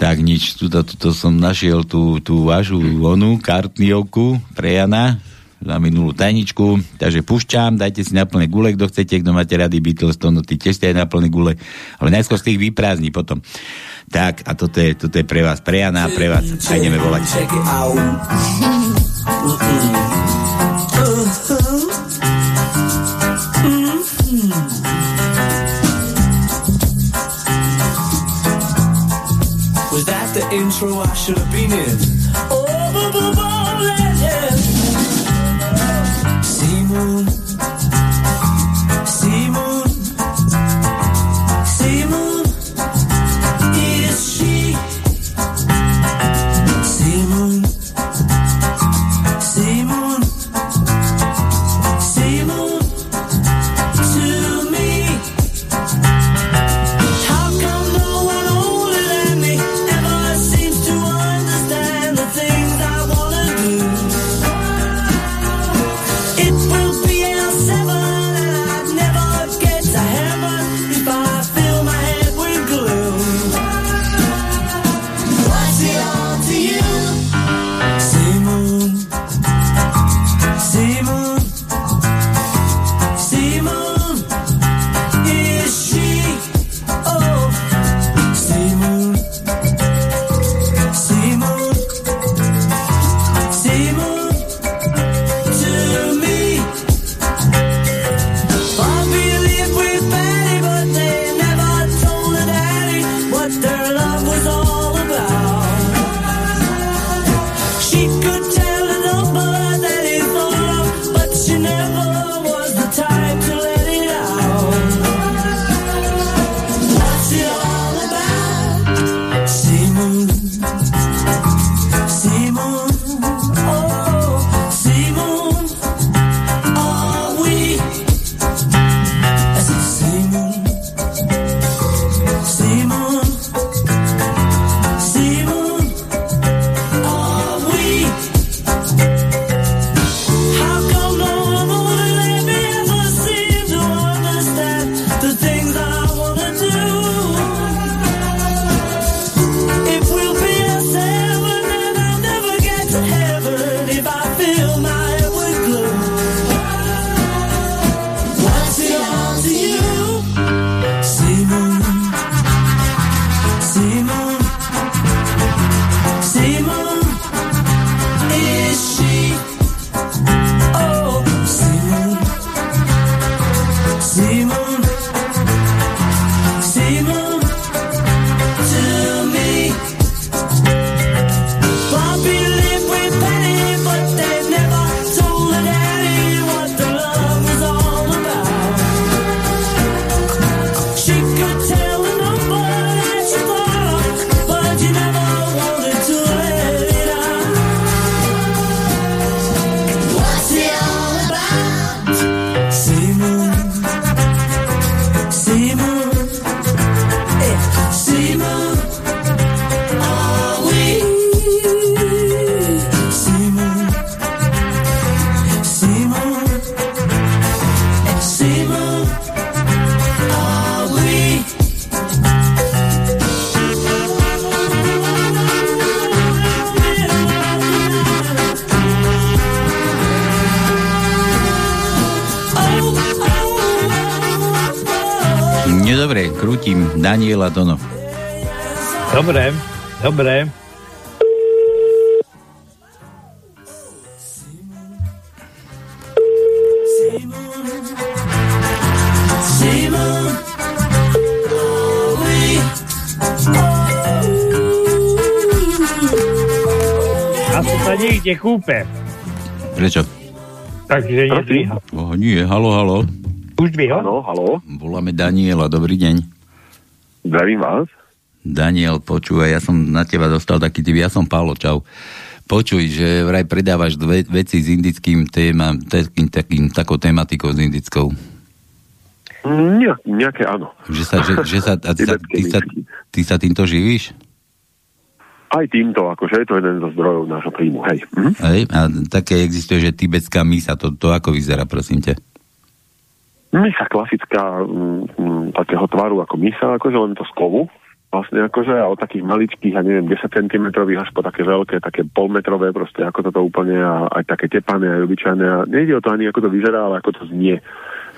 G: Tak nič, tuto, tuto som našiel tú, tú vašu onu, kartniovku pre Jana. za minulú tajničku, takže pušťam, dajte si na plné gule, kto chcete, kto máte rady Beatles, to no ty tiež aj na plné gule, ale najskôr z tých vyprázdni potom. Tak, a toto je, toto je pre vás, pre Jana pre vás. A ideme volať.
D: Intro I should have been in? Oh, boo, boo, boo,
H: kúpe.
G: Prečo?
H: Takže nedvíha.
G: Oh, nie, halo, halo.
H: Už dvíha?
J: Áno, halo.
G: Voláme Daniela, dobrý deň.
J: Zdravím vás.
G: Daniel, počúvaj, ja som na teba dostal taký typ, ja som Pálo, čau. Počuj, že vraj predávaš dve, veci s indickým téma, takým, takým, takou tematikou s indickou.
J: Nie, nejaké áno.
G: Že sa, že, že sa, a ty, sa, ty, sa, ty sa týmto živíš?
J: Aj týmto, akože je to jeden zo zdrojov nášho príjmu, hej. Mhm.
G: Hej? A také existuje, že tibetská misa, to, to ako vyzerá, prosím ťa?
J: Misa klasická, mm, mm, takého tvaru ako misa, akože len to z kovu. vlastne akože a od takých maličkých, ja neviem, 10 cm až po také veľké, také polmetrové proste, ako toto úplne a aj také tepané, aj obyčajné a nejde o to ani ako to vyzerá, ale ako to znie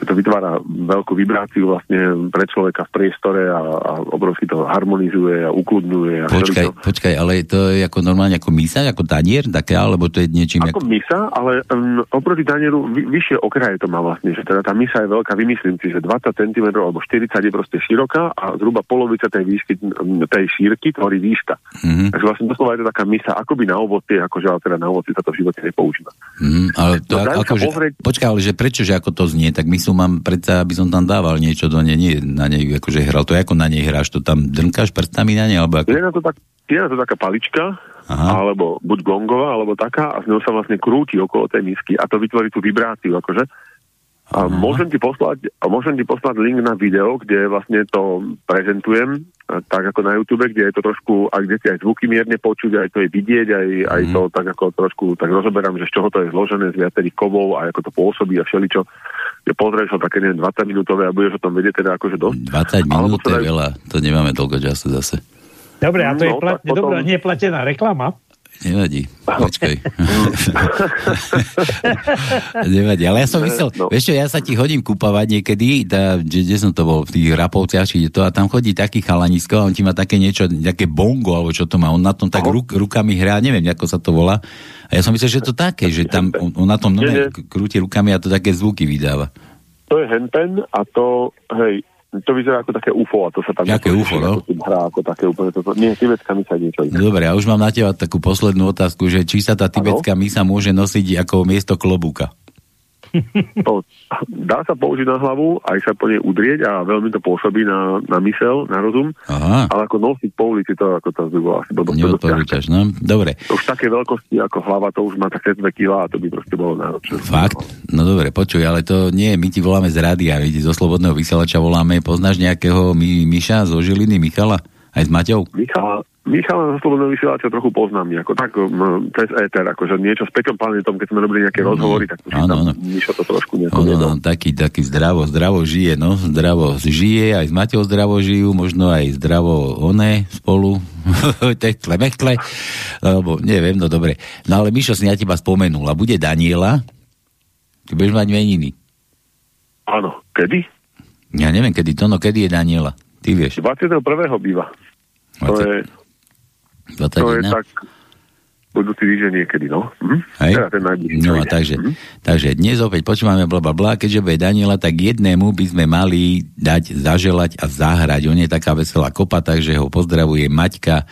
J: to vytvára veľkú vibráciu vlastne pre človeka v priestore a, a obrovsky to harmonizuje a ukludňuje. A
G: počkaj, to... počkaj, ale to je ako normálne ako misa, ako tanier také, alebo to je niečím...
J: Ako, ako... misa, ale um, oproti tanieru vy, vyššie okraje to má vlastne, že teda tá misa je veľká, vymyslím si, že 20 cm alebo 40 je proste široká a zhruba polovica tej výšky, tej šírky tvorí výška. Mm-hmm. Takže vlastne doslova je to taká misa, akoby na ovoci, akože ale teda na ovoci sa to v živote nepoužíva.
G: Mm, ale to, no, ako, že, pozrieť... počkaj, ale že prečo, že ako to znie, tak my sú mám predsa, aby som tam dával niečo do nej, nie na nej akože hral. To ako na nej hráš, to tam drnkáš prstami na nej, alebo ako...
J: Je na to, tak, je na to taká palička, Aha. alebo buď gongová, alebo taká a s ňou sa vlastne krúti okolo tej misky a to vytvorí tú vibráciu, akože. A môžem ti, poslať, a môžem ti poslať link na video, kde vlastne to prezentujem, tak ako na YouTube, kde je to trošku, a kde si aj zvuky mierne počuť, aj to je vidieť, aj, mm. aj to tak ako trošku tak rozoberám, že z čoho to je zložené, z viacerých kovov a ako to pôsobí a všeličo že pozrieš ho také, neviem, 20 minútové a budeš o tom vedieť teda akože dosť.
G: 20 minút je veľa, to nemáme toľko času zase.
H: Dobre, a to no, je plat, potom... dobrá, neplatená reklama?
G: Nevadí, počkaj. Nevadí, ale ja som myslel, no. vieš čo, ja sa ti hodím kúpavať niekedy, tá, kde, kde som to bol, v tých rapovciach, či to, a tam chodí taký chalanisko, a on ti má také niečo, také bongo, alebo čo to má, on na tom tak ruk, rukami hrá, neviem, ako sa to volá. A ja som myslel, že to také, že tam on, on na tom krúti rukami a to také zvuky vydáva.
J: To je henpen a to, hej, to vyzerá ako také UFO a to sa tam...
G: Jaké UFO, no?
J: Hrá ako také úplne toto. Nie, tibetská misa niečo iné.
G: Dobre, ja už mám na teba takú poslednú otázku, že či sa tá tibetská misa môže nosiť ako miesto klobúka?
J: To, dá sa použiť na hlavu, aj sa po nej udrieť a veľmi to pôsobí na, na mysel, na rozum, Aha. ale ako nosiť po ulici, to ako to bolo asi blbo.
G: Neodporúčaš, no, dobre.
J: Už také veľkosti ako hlava, to už má také 2 kg a to by proste bolo náročné.
G: Fakt? No dobre, počuj, ale to nie, my ti voláme z rádia, ti zo Slobodného vysielača voláme, poznáš nejakého My, Miša zo Žiliny, Michala? Aj s Maťou?
J: Michala, Michala zo Slobodného vysielača trochu poznám, ako tak um, cez éter, akože niečo s Peťom Planetom, keď sme robili nejaké no, rozhovory, tak už áno, áno. Mišo to trošku nejako
G: no, no, taký, taký zdravo, zdravo žije, no, zdravo žije, aj s Maťou zdravo žijú, možno aj zdravo oné spolu, tekle, mekle, lebo neviem, no dobre. No ale Mišo si na teba spomenul a bude Daniela, ty budeš mať meniny.
J: Áno, kedy?
G: Ja neviem, kedy to, no kedy je Daniela, ty vieš.
J: 21. býva. To je 21? To je tak budúci týždeň niekedy, no. Hm?
G: Hej? Teda ten no a takže, hm? takže dnes opäť počúvame bla bla bla, keďže bude Daniela, tak jednému by sme mali dať zaželať a zahrať. On je taká veselá kopa, takže ho pozdravuje Maťka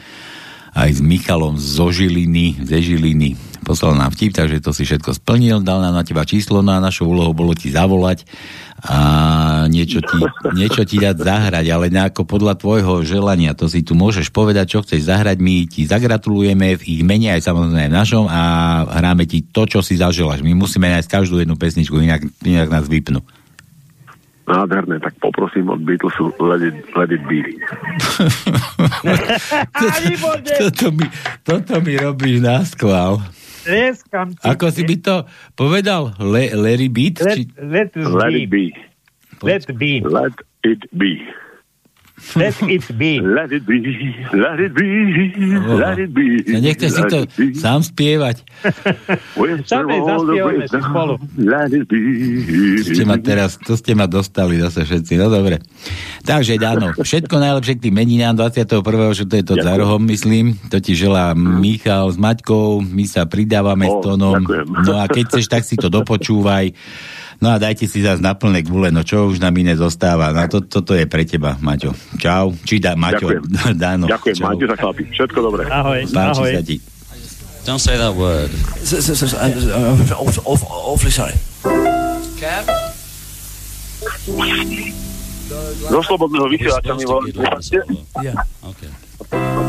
G: aj s Michalom zo Žiliny, ze Žiliny. Poslal nám vtip, takže to si všetko splnil, dal nám na teba číslo, no a našou úlohou bolo ti zavolať a niečo ti, niečo ti dať zahrať, ale nejako podľa tvojho želania, to si tu môžeš povedať, čo chceš zahrať, my ti zagratulujeme v ich mene, aj samozrejme v našom a hráme ti to, čo si zaželaš. My musíme nájsť každú jednu pesničku, inak, inak nás vypnú.
J: Nádherné, tak poprosím od Beatlesu Let it, let it be.
G: toto, toto, mi, toto mi robíš na skvál.
H: Tlieskam
G: ti. Ako si by to povedal? Le, Larry Beat?
H: Let, let,
J: let it be.
H: Let be.
J: Let it be.
H: Let it be.
J: Let it be. Let it be. Let it be.
G: No nechce si to sám spievať.
H: Samé zaspievame si spolu.
J: Let it be.
G: To ste ma teraz, to ste ma dostali zase všetci. No dobre. Takže Dano, všetko najlepšie k tým meninám 21. že to je to za rohom, myslím. To ti želá Michal s Maťkou. My sa pridávame s tónom. No a keď chceš, tak si to dopočúvaj. No a dajte si zase na plné gule, no čo už nám iné zostáva. No to, toto je pre teba, Maťo. Čau. Či da, Maťo,
J: Ďakujem.
G: Dano.
J: Ďakujem, čau. Maťo za chlapi. Všetko dobré.
H: Ahoj.
G: Páči
H: ahoj.
G: sa ti.
M: Don't say that word. Awfully sorry.
J: Cab? Zo slobodného vysielača mi voláte.
M: Yeah, okay.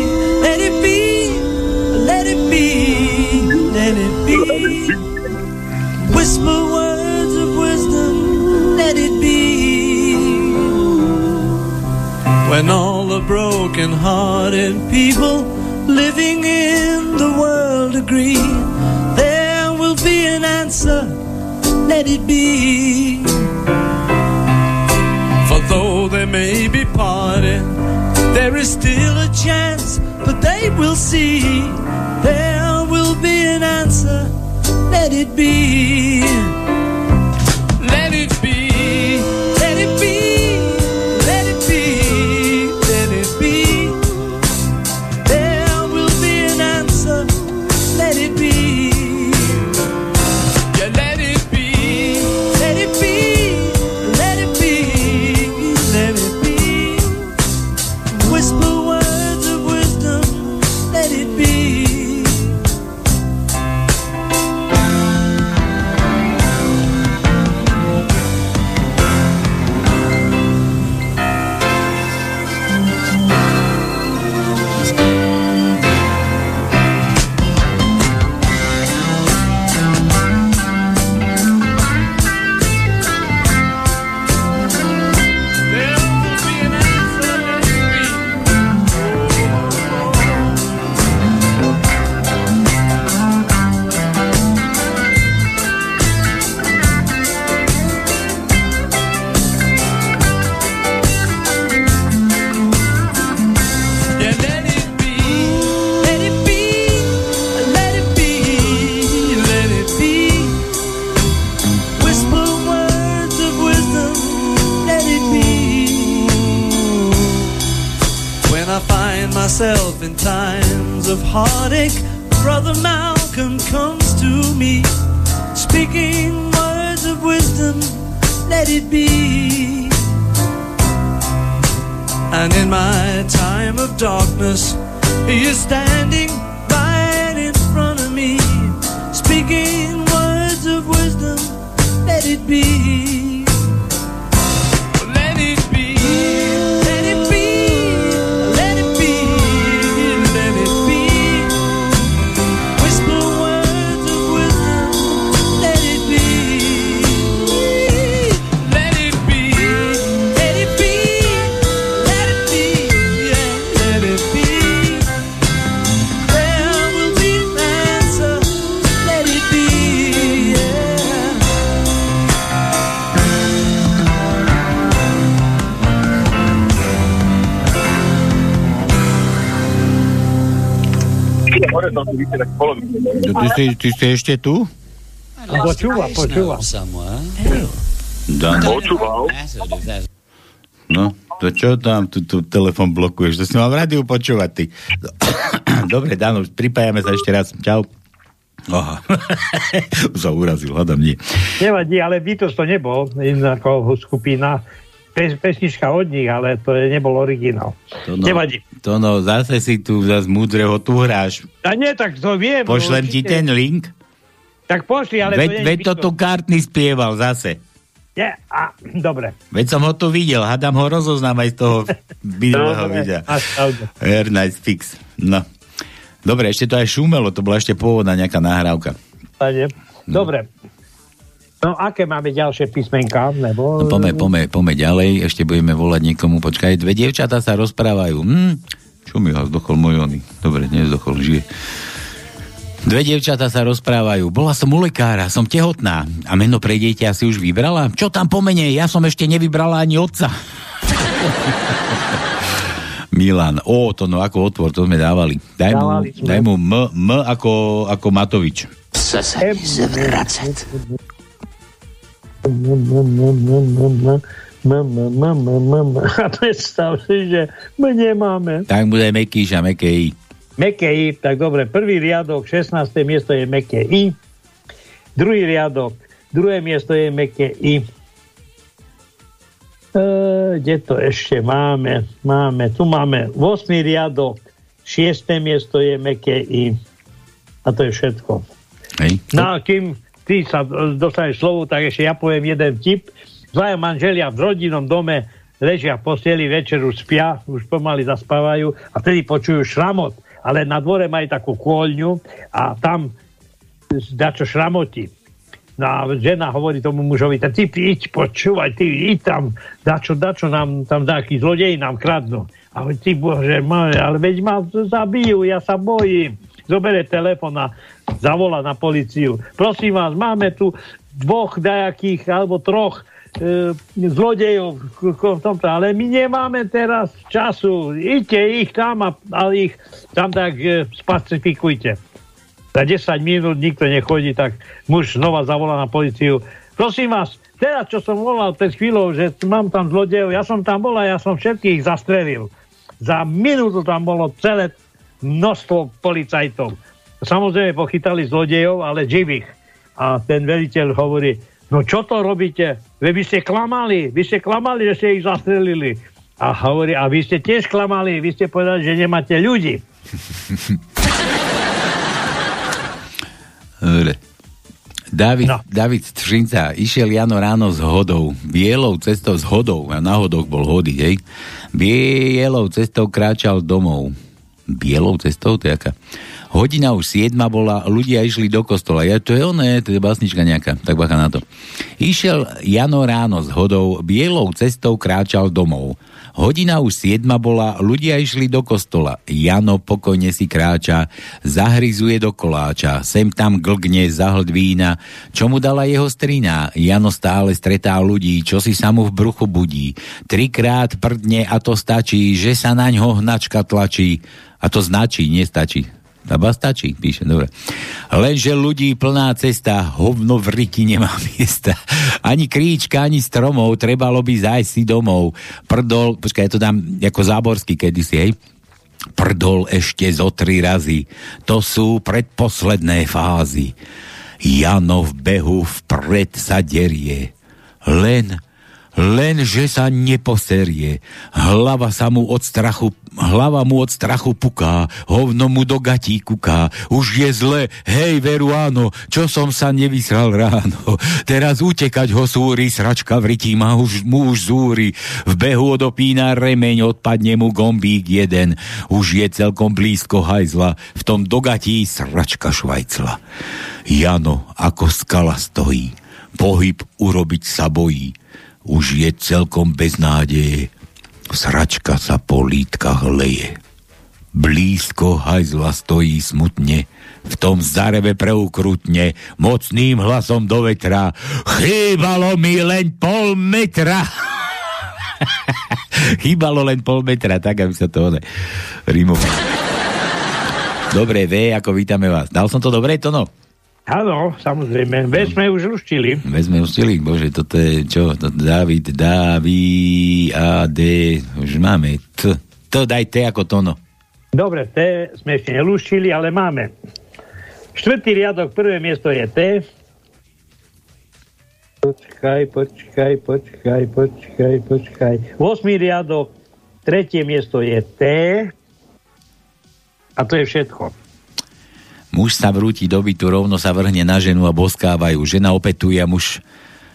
D: all the broken hearted people living in the world agree, there will be an answer, let it be. For though they may be parted, there is still a chance, but they will see there will be an answer, let it be.
G: No, ty, si, ty si ešte tu?
H: Počúva, počúva.
G: Dan.
N: Počúval.
G: No, to čo tam, tu, tu telefon blokuješ? To si mal v rádiu počúvať, ty. Dobre, Dano, pripájame sa ešte raz. Čau. Aha. Už sa urazil, hľadám, nie.
H: Nevadí, ale Beatles to nebol, iná ako skupina. Pes, pesnička od nich, ale to je, nebol originál.
G: To no,
H: Nevadí.
G: To no, zase si tu zase múdreho tu hráš.
H: A nie, tak to viem.
G: Pošlem ti
H: určite.
G: ten link.
H: Tak pošli, ale
G: Veď,
H: to
G: veď to tu Kartny spieval zase.
H: Nie, a, dobre.
G: Veď som ho tu videl, hadám ho rozoznám aj z toho minulého videa. Air Nice Fix. No. Dobre, ešte to aj šumelo, to bola ešte pôvodná nejaká nahrávka.
H: Pane. Dobre. No, aké máme ďalšie písmenka? Nebo...
G: No, pome, pome, pome ďalej, ešte budeme volať niekomu. Počkaj, dve dievčatá sa rozprávajú. Hm, čo mi ho zdochol môj ony? Dobre, nezdochol, žije. Dve dievčatá sa rozprávajú. Bola som u lekára, som tehotná. A meno pre dieťa si už vybrala? Čo tam pomene? Ja som ešte nevybrala ani otca. Milan. Ó, to no ako otvor, to sme dávali. Daj mu,
B: Dávali
G: daj mu M, M ako, ako Matovič.
B: Chce se mi.
H: A predstav si, že my nemáme.
G: Tak bude Mekíš a. Meké I,
H: tak dobre, prvý riadok, 16. miesto je meké I. Druhý riadok, druhé miesto je meké I. E, kde to ešte máme? Máme, tu máme 8. riadok, 6. miesto je meké I. A to je všetko.
G: Hej.
H: No a kým ty sa dostaneš slovo, tak ešte ja poviem jeden tip. Dvaja manželia v rodinnom dome ležia v posteli, večeru spia, už pomaly zaspávajú a vtedy počujú šramot. Ale na dvore majú takú kôľňu a tam dačo šramoti. No a žena hovorí tomu mužovi, tak ty iď, počúvaj, ty iď tam, dačo, dačo nám tam takí zlodeji nám kradnú. A hovorí, ty bože, ale veď ma zabijú, ja sa bojím. Zobere telefon a zavolá na policiu. Prosím vás, máme tu dvoch dajakých alebo troch e, zlodejov v tomto, ale my nemáme teraz času. Iďte ich tam a, a ich tam tak e, spacifikujte. Za 10 minút nikto nechodí, tak muž znova zavolá na policiu. Prosím vás, teraz čo som volal pred chvíľou, že mám tam zlodejov, ja som tam bol a ja som všetkých zastrelil. Za minútu tam bolo celé množstvo policajtov. Samozrejme pochytali zlodejov, ale živých. A ten veliteľ hovorí, no čo to robíte? Vy by ste klamali, vy ste klamali, že ste ich zastrelili. A hovorí, a vy ste tiež klamali, vy ste povedali, že nemáte ľudí.
G: Dobre. David, no. David Střinca, išiel Jano ráno s hodou, bielou cestou s hodou, a na hodoch bol hody, hej. Bielou cestou kráčal domov. Bielou cestou, to je aká? Hodina už siedma bola, ľudia išli do kostola. Ja, to je oné, to je básnička nejaká, tak bacha na to. Išiel Jano ráno s hodou, bielou cestou kráčal domov. Hodina už siedma bola, ľudia išli do kostola. Jano pokojne si kráča, zahryzuje do koláča, sem tam glgne zahld vína. Čo mu dala jeho strina? Jano stále stretá ľudí, čo si sa mu v bruchu budí. Trikrát prdne a to stačí, že sa na ňo hnačka tlačí. A to značí, nestačí. Taba stačí, píše, dobre. Lenže ľudí plná cesta, hovno v riti nemá miesta. Ani kríčka, ani stromov, trebalo by zájsť si domov. Prdol, počkaj, ja to dám ako záborský kedysi, hej. Prdol ešte zo tri razy. To sú predposledné fázy. Jano v behu vpred sa derie. Len len že sa neposerie. Hlava sa mu od strachu, hlava mu od strachu puká, hovno mu do gatí kuká. Už je zle, hej veru áno, čo som sa nevysral ráno. Teraz utekať ho súri, sračka vrití ma už, mu už zúri. V behu odopína remeň, odpadne mu gombík jeden. Už je celkom blízko hajzla, v tom dogatí sračka švajcla. Jano ako skala stojí, pohyb urobiť sa bojí už je celkom bez nádeje. Sračka sa po lítkach leje. Blízko hajzla stojí smutne, v tom zareve preukrutne, mocným hlasom do vetra. Chýbalo mi len pol metra. Chýbalo len pol metra, tak aby sa to rimovalo. Dobre, V, ako vítame vás. Dal som to dobre, to no?
H: Áno, samozrejme. Veď sme už luštili.
G: Veď sme luštili, bože, toto je čo? To David, Davi, A, D, už máme T. To daj T ako tono.
H: Dobre, T sme ešte neluštili, ale máme. Štvrtý riadok, prvé miesto je T. Počkaj, počkaj, počkaj, počkaj, počkaj. Osmý riadok, tretie miesto je T. A to je všetko.
G: Muž sa vrúti do bytu, rovno sa vrhne na ženu a boskávajú. Žena opetuje a muž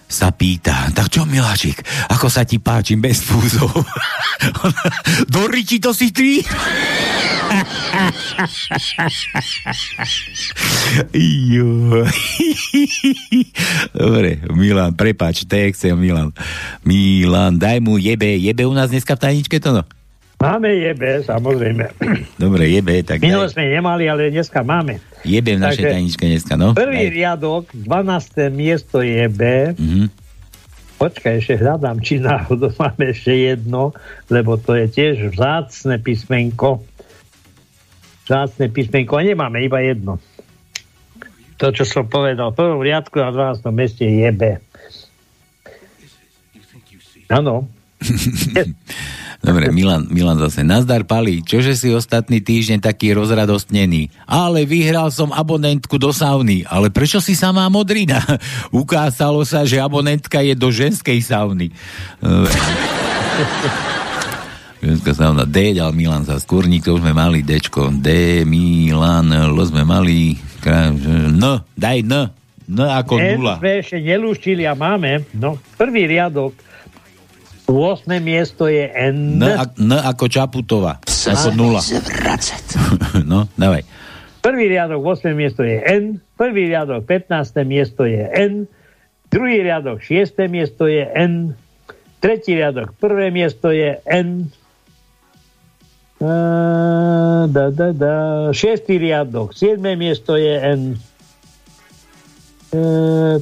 G: sa pýta, tak čo miláčik, ako sa ti páči bez fúzov? do riči to si ty? Dobre, Milan, prepač, chcem, Milan. Milan, daj mu jebe, jebe u nás dneska v tajničke to no?
H: Máme jebe, samozrejme.
G: Dobre, jebe, tak
H: Minule sme nemali, ale dneska máme.
G: Jebe v našej tajničke dneska, no.
H: Prvý Daj. riadok, 12. miesto jebe. Mm-hmm. Počkaj, ešte hľadám, či náhodou máme ešte jedno, lebo to je tiež vzácne písmenko. Vzácne písmenko, a nemáme iba jedno. To, čo som povedal, v prvom riadku na 12. mieste je jebe. Áno.
G: Dobre, Milan, Milan zase. Nazdar Pali, čože si ostatný týždeň taký rozradostnený? Ale vyhral som abonentku do sauny. Ale prečo si sama modrina? Ukázalo sa, že abonentka je do ženskej sauny. Ženská sauna. D dal Milan za skúrnik, to už sme mali Dčko. D, Milan, L sme mali. No, daj N. N ako
H: N
G: nula.
H: sme ešte nelúštili a máme. No, prvý riadok. 8. miesto je N.
G: N, a, N ako Čaputová. Ako nula. no, dávaj.
H: Prvý riadok, 8. miesto je N. Prvý riadok, 15. miesto je N. Druhý riadok, 6. miesto je N. Tretí riadok, prvé miesto je N. A, da, da, da. Šiestý riadok, 7. miesto je N. E,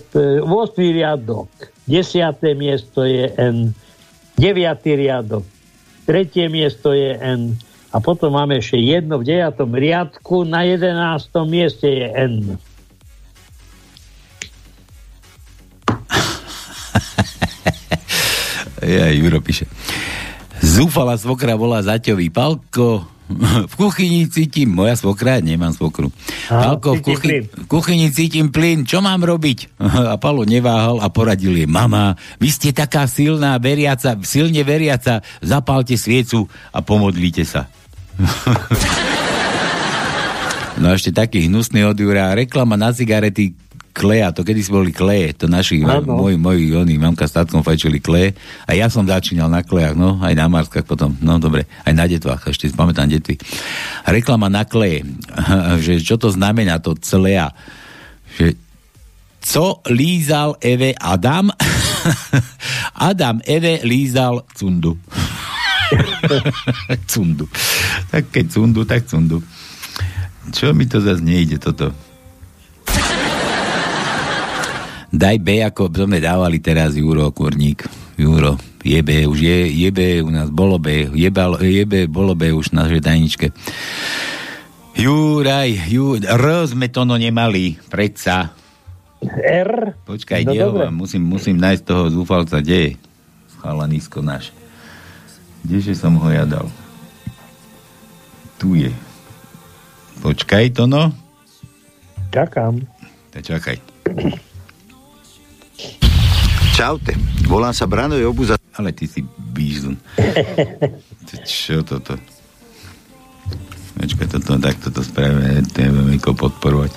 H: p- 8. riadok, 10. miesto je N. 9. riadok, tretie miesto je N. A potom máme ešte jedno v 9. riadku, na 11. mieste je N.
G: Ja, Juro píše. Zúfala svokra volá Zaťový. Palko, v kuchyni cítim, moja svokra, nemám svokru.
H: Aha,
G: Palko, v, kuchy, v kuchyni cítim plyn, čo mám robiť? A Palo neváhal a poradil jej, mama, vy ste taká silná, veriaca, silne veriaca, zapálte sviecu a pomodlite sa. no a ešte taký hnusný od Jura, reklama na cigarety Kleja, to kedy si boli kleje, to naši,
H: Áno.
G: moji, moji, oni, mamka s tatkom fajčili kleje a ja som začínal na klejach, no, aj na Marskách potom, no dobre, aj na detvách, ešte si pamätám detvy. Reklama na kleje, že čo to znamená to celé, že co lízal Eve Adam? Adam Eve lízal cundu. cundu. Tak keď cundu, tak cundu. Čo mi to zase nejde toto? Daj B, ako sme dávali teraz Juro Kurník. Juro, je B, už je, je B, u nás bolo B, je, bal, je B, bolo B už na našej tajničke. Juraj, Ju, R sme to no nemali, predsa.
H: R.
G: Počkaj,
H: No
G: ho? Musím, musím nájsť toho zúfalca, kde je? Chalanisko náš. Kdeže som ho ja dal? Tu je. Počkaj to no.
H: Čakám.
G: Tak čakaj.
O: Čaute, volám sa Brano Jobuza.
G: Ale ty si bíždun. Čo toto? Počkaj, toto, tak toto spravíme, to nebudeme nikoho podporovať.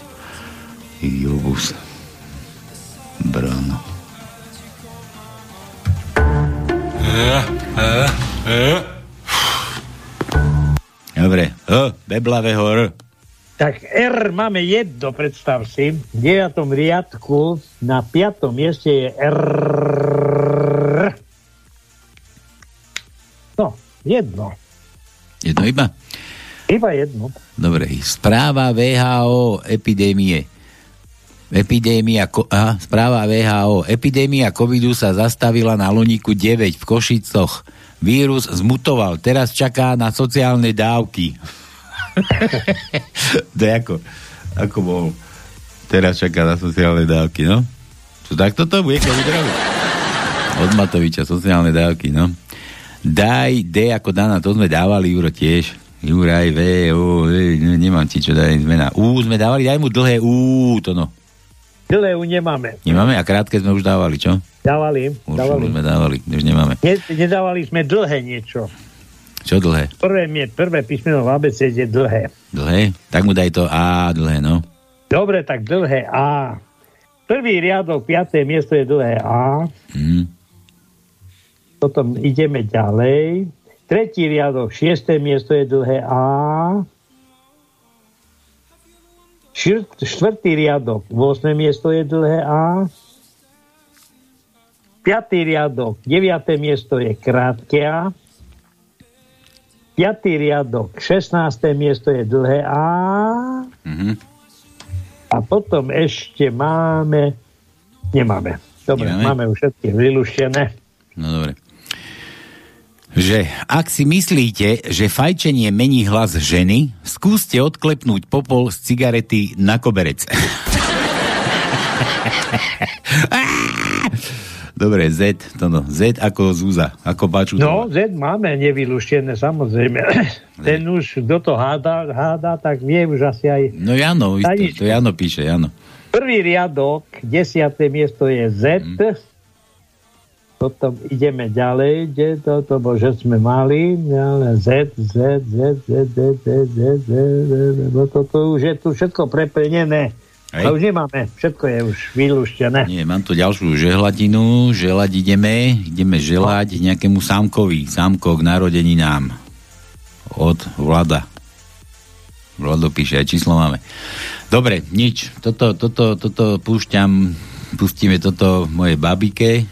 G: Jobus. Brano. Dobre, H, beblavého R.
H: Tak R máme jedno, predstav si. V 9. riadku na 5. mieste je R. No, jedno.
G: Jedno iba?
H: Iba jedno.
G: Dobre, správa VHO epidémie. Epidémia, aha, správa VHO. Epidémia covidu sa zastavila na Loníku 9 v Košicoch. Vírus zmutoval, teraz čaká na sociálne dávky. to je ako, ako bol. Teraz čaká na sociálne dávky, no? Čo takto to bude covidrovi? Od Matoviča, sociálne dávky, no. Daj D ako Dana, to sme dávali, Juro tiež. Juraj, V, U, e, ne- nemám ti čo dať zmena. U sme dávali, daj mu dlhé U, to no.
H: Dlhé U nemáme.
G: Nemáme a krátke sme už dávali, čo?
H: Dávali,
G: Už,
H: dávali.
G: už sme dávali, už nemáme.
H: Ne, nedávali sme dlhé niečo.
G: Čo dlhé?
H: Prvé, mie- prvé písmeno v ABC je dlhé.
G: Dlhé? Tak mu daj to A dlhé, no.
H: Dobre, tak dlhé A. Prvý riadok, 5. miesto je dlhé A.
G: Mm.
H: Potom ideme ďalej. Tretí riadok, 6. miesto je dlhé A. Šir- Štvrtý riadok, 8. miesto je dlhé A. Piatý riadok, 9. miesto je krátke A. Piatý riadok, 16. miesto je dlhé A.
G: Mhm.
H: A potom ešte máme... Nemáme. Dobre,
G: Nemáme?
H: máme už všetky vylúštené.
G: No dobre. Že ak si myslíte, že fajčenie mení hlas ženy, skúste odklepnúť popol z cigarety na koberec. Dobre, Z, to no. Z ako Zúza, ako Baču.
H: No, Z máme nevylúštené, samozrejme. Ten už, kto to hádá, hádá, tak vie už asi aj...
G: No Jano, isto, to Jano píše, Jano.
H: Prvý riadok, desiaté miesto je Z. Potom ideme ďalej, kde to, to že sme mali, ale Z, Z, Z, Z, Z, Z, Z, Z, Z, Z, no toto už je tu všetko preplnené. Hej. A už nemáme, všetko je už vylúštené.
G: Nie, mám tu ďalšiu žehladinu, želať ideme, ideme želať nejakému sámkovi, sámko k narodeninám od Vlada. Vlado píše, aj číslo máme. Dobre, nič, toto, toto, toto púšťam, pustíme toto mojej babike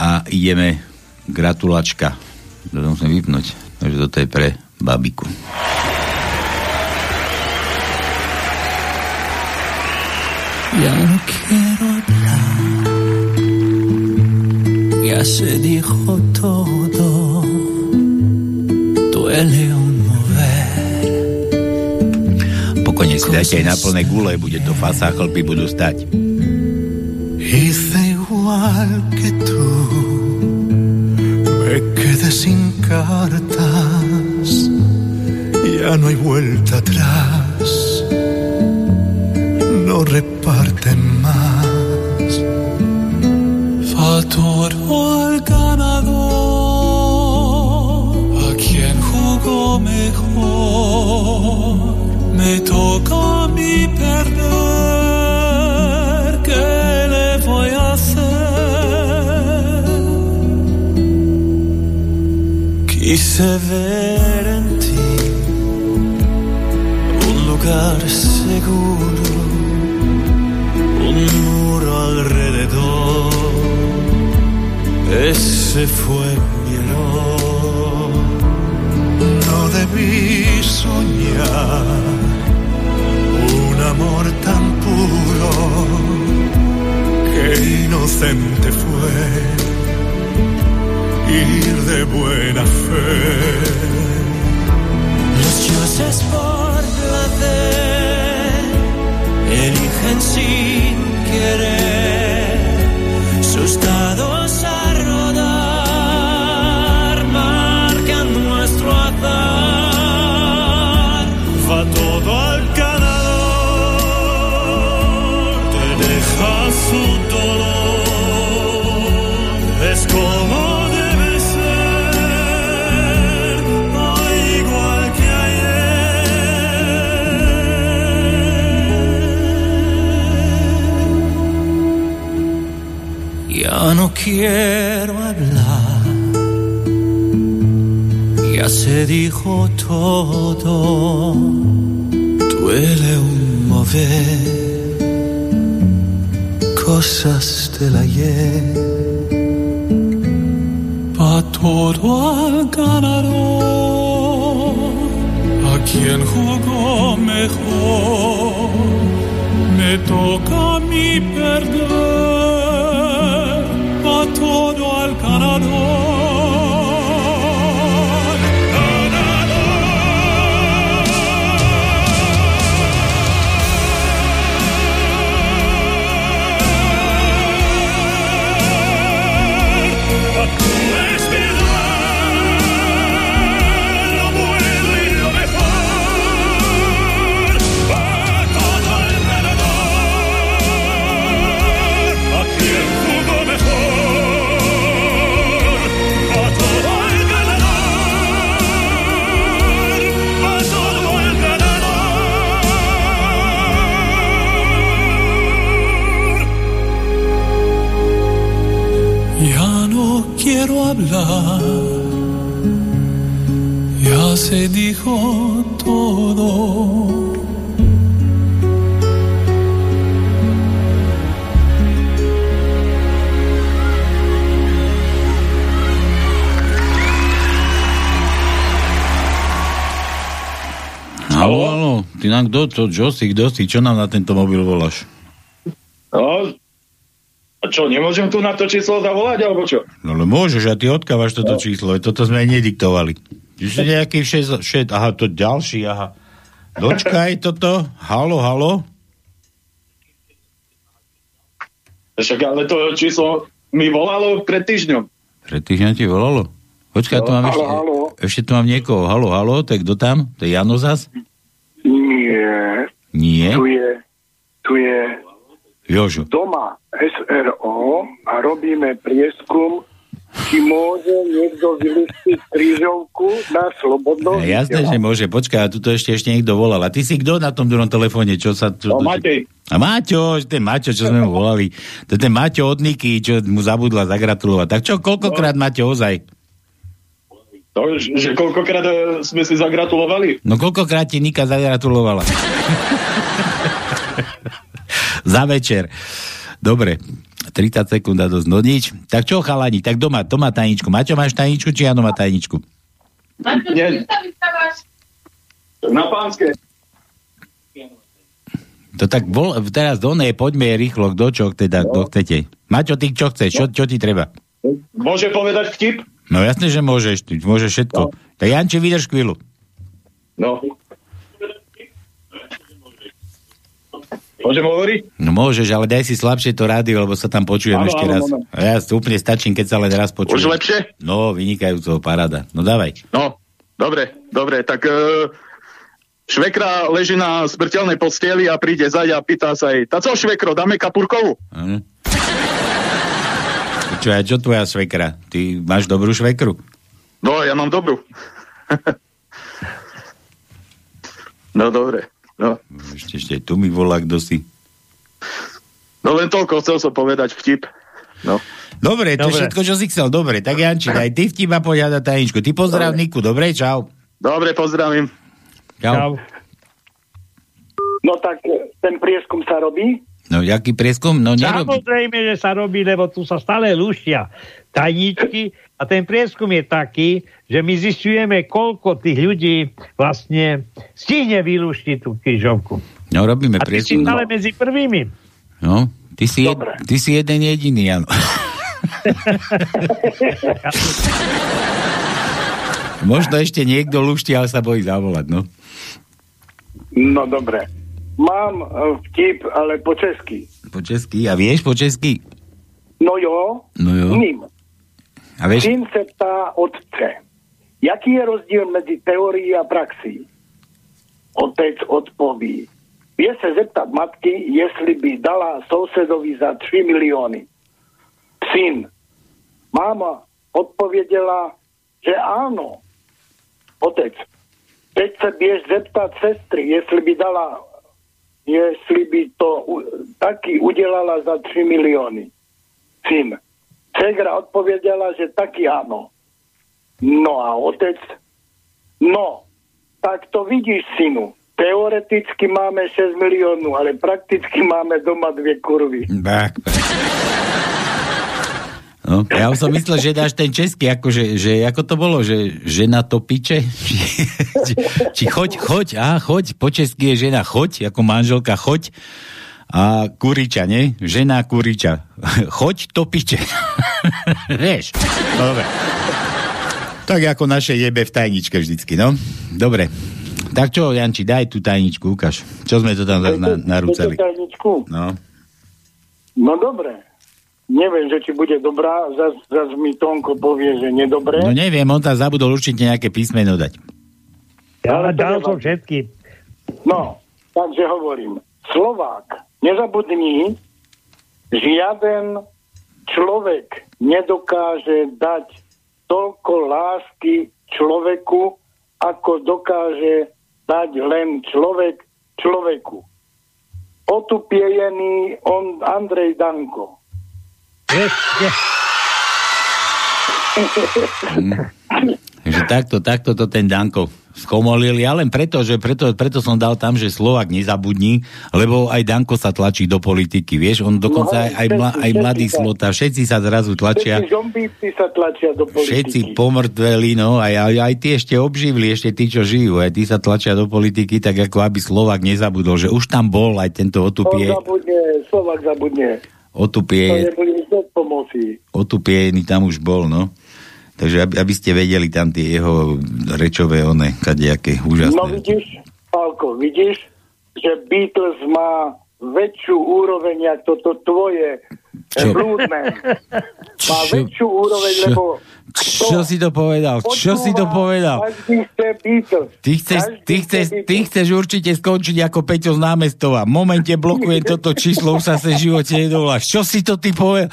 G: a ideme gratulačka. To musím vypnúť, takže toto je pre babiku.
M: Ya no quiero hablar, ya se dijo todo, duele un mover.
G: Pokojne si dajte aj na plné gule, bude to fasa chlpy budú stať.
M: Hice igual que tú, me quedé sin cartas, ya no hay vuelta atrás. Reparten más. Fatoro al ganador, a quien jugó mejor. Me toca mí perder, ¿qué le voy a hacer? Quise ver en ti un lugar seguro Ese fue mi error. No debí soñar un amor tan puro que inocente fue ir de buena fe. Los dioses por placer eligen sin querer sus dados quiero hablar, ya se dijo todo, duele un mover cosas del ayer. Va todo al ganador, a quien jugó mejor, me toca perder, va todo al ganador.
G: Kto, to, čo si, kto si, čo nám na tento mobil voláš?
P: No, a čo, nemôžem tu na to číslo zavolať, alebo čo?
G: No ale môžeš, a ty odkávaš toto
P: No.
G: číslo, toto sme aj nediktovali. Si nejaký šest, šest, aha, to ďalší, aha. Dočkaj toto, halo, halo.
P: Však ale to číslo mi volalo pred týždňom.
G: Pred týždňom ti volalo? Počkaj, tu
P: No,
G: mám
P: halo,
G: ešte,
P: halo.
G: ešte tu mám niekoho. Halo, halo, tak kto tam? To je Jano zas?
F: Nie.
G: Nie?
F: Tu je, tu je
G: Jožo.
F: doma SRO a robíme prieskum
P: či môže niekto vylustiť krížovku na slobodnom
G: No, jasné, že môže. Počkaj, a tu ešte, ešte niekto volal. A ty si kto na tom druhom telefóne? Čo sa... Čo,
Q: No, Matej.
G: A Maťo, ten Maťo, čo sme mu volali. To je ten Maťo od Niky, čo mu zabudla zagratulovať. Tak čo, koľkokrát Maťo ozaj?
Q: To, že že koľkokrát e, sme si zagratulovali?
G: No koľkokrát ti Nika zagratulovala? Za večer. Dobre. 30 sekúnd a dosť. No nič. Tak čo chalani? Tak doma, doma tajničku. Maťo, máš tajničku, či Jano má tajničku?
Q: Nie. Na pánske.
G: To tak bol, teraz do nej, poďme rýchlo, kto čo teda, kto chcete. Maťo, ty čo chceš? Čo, čo ti treba?
Q: Môže povedať vtip?
G: No jasne, že môžeš, ty môžeš všetko. Tak Janči, vydrž chvíľu.
Q: No. Môžem hovoriť?
G: No môžeš, ale daj si slabšie to rádio, lebo sa tam počujem
Q: Áno,
G: ešte
Q: áno,
G: raz.
Q: áno.
G: Ja úplne stačím, keď sa len raz počujem.
Q: Už lepšie?
G: No, vynikajúco, paráda. No dávaj.
Q: No, dobre, dobre, tak e, švekra leží na smrteľnej posteli a príde zaď a pýta sa jej, tá co švekro, dáme kapurkovú?
G: Hm. Čo, a čo tvoja svekra? Ty máš dobrú švekru?
Q: No, ja mám dobrú. no, dobre. No.
G: Ešte, ešte tu mi volá, kto si.
Q: no len toľko, chcel som povedať vtip. No.
G: Dobre, to je
Q: Dobre.
G: všetko, čo si chcel. Dobre, tak Janči, daj ty vtip a poď hľadať tajničku. Ty pozdrav Niku, dobre, čau.
Q: Dobre, pozdravím.
G: Čau.
P: No tak ten prieskum sa robí.
G: No, jaký prieskum? No, nerobí.
H: Samozrejme, že sa robí, lebo tu sa stále luštia tajničky a ten prieskum je taký, že my zistujeme, koľko tých ľudí vlastne stihne vylúštiť tú krížovku.
G: No, robíme
H: A ty si
G: prieskum.
H: stále medzi prvými.
G: No, ty si, jed, ty si jeden jediný, áno. Možno ešte niekto lušti, ale sa bojí zavolať, no.
P: No dobre. Mám e, vtip, ale po česky.
G: Po česky. A vieš po česky?
P: No jo,
G: No jo.
P: ním.
G: A vieš?
P: Syn se ptá otce, jaký je rozdíl mezi teorií a praxí? Otec odpoví, je se zeptat matky, jestli by dala sousedovi za 3 miliony. Syn, máma odpověděla, že áno. Otec, teď se běž zeptat sestry, jestli by dala, jestli by to taky udělala za 3 miliony. Syn, Cegra odpověděla, že taky ano. No a otec, no, tak to vidíš, synu. Teoreticky máme 6 milionů, ale prakticky máme doma dvě kurvy.
G: Tak. No, ja už som myslel, že dáš ten český, akože, že ako to bolo, že žena to piče? Či, či, či choď, choď, á, choď, po česky je žena choď, ako manželka choď a kuriča, nie? Žena kuriča. Choď to piče. Vieš? Dobre. Tak ako naše jebe v tajničke vždycky, no. Dobre. Tak čo, Janči, daj tú tajničku, ukáž. Čo sme to tam zase na, narúcali? No.
P: No dobre. Neviem, že či bude dobrá, zas, zas mi Tonko povie, že nedobre.
G: No neviem, on tam zabudol určite nejaké písmeno dať.
H: Ja dal som všetky.
P: No, takže hovorím. Slovák, nezabudni, žiaden človek nedokáže dať toľko lásky človeku, ako dokáže dať len človek človeku. Otupiejený on Andrej Danko.
G: Takže takto, takto to ten Danko schomolil. Ja len preto, že preto, preto som dal tam, že Slovak nezabudni, lebo aj Danko sa tlačí do politiky, vieš, on dokonca
P: No,
G: aj, aj, mla, aj mladý slota, všetci sa zrazu tlačia,
P: Všetci sa tlačia do politiky.
G: všetci pomrtveli, no, aj, aj, aj tí ešte obživli, ešte tí, čo žijú, aj tí sa tlačia do politiky, tak ako aby Slovak nezabudol, že už tam bol aj tento
P: On
G: otupie,
P: zabudne, Slovak zabudne.
G: Otupie, otupiený tam už bol, no. Takže aby, aby ste vedeli tam tie jeho rečové one, kadejaké, úžasné.
P: No vidíš, Pálko, vidíš, že Beatles má väčšiu úroveň, jak toto tvoje
G: Čo?
P: blúdne. Má
G: Čo?
P: väčšiu úroveň,
G: Čo?
P: lebo
G: Čo si to povedal? Čo si to povedal? Ty chceš, ty, chceš, ty chceš určite skončiť ako Peťo z námestova. Momente blokujem toto číslo, už sa sa v živote nedovoláš. Čo si to ty povedal?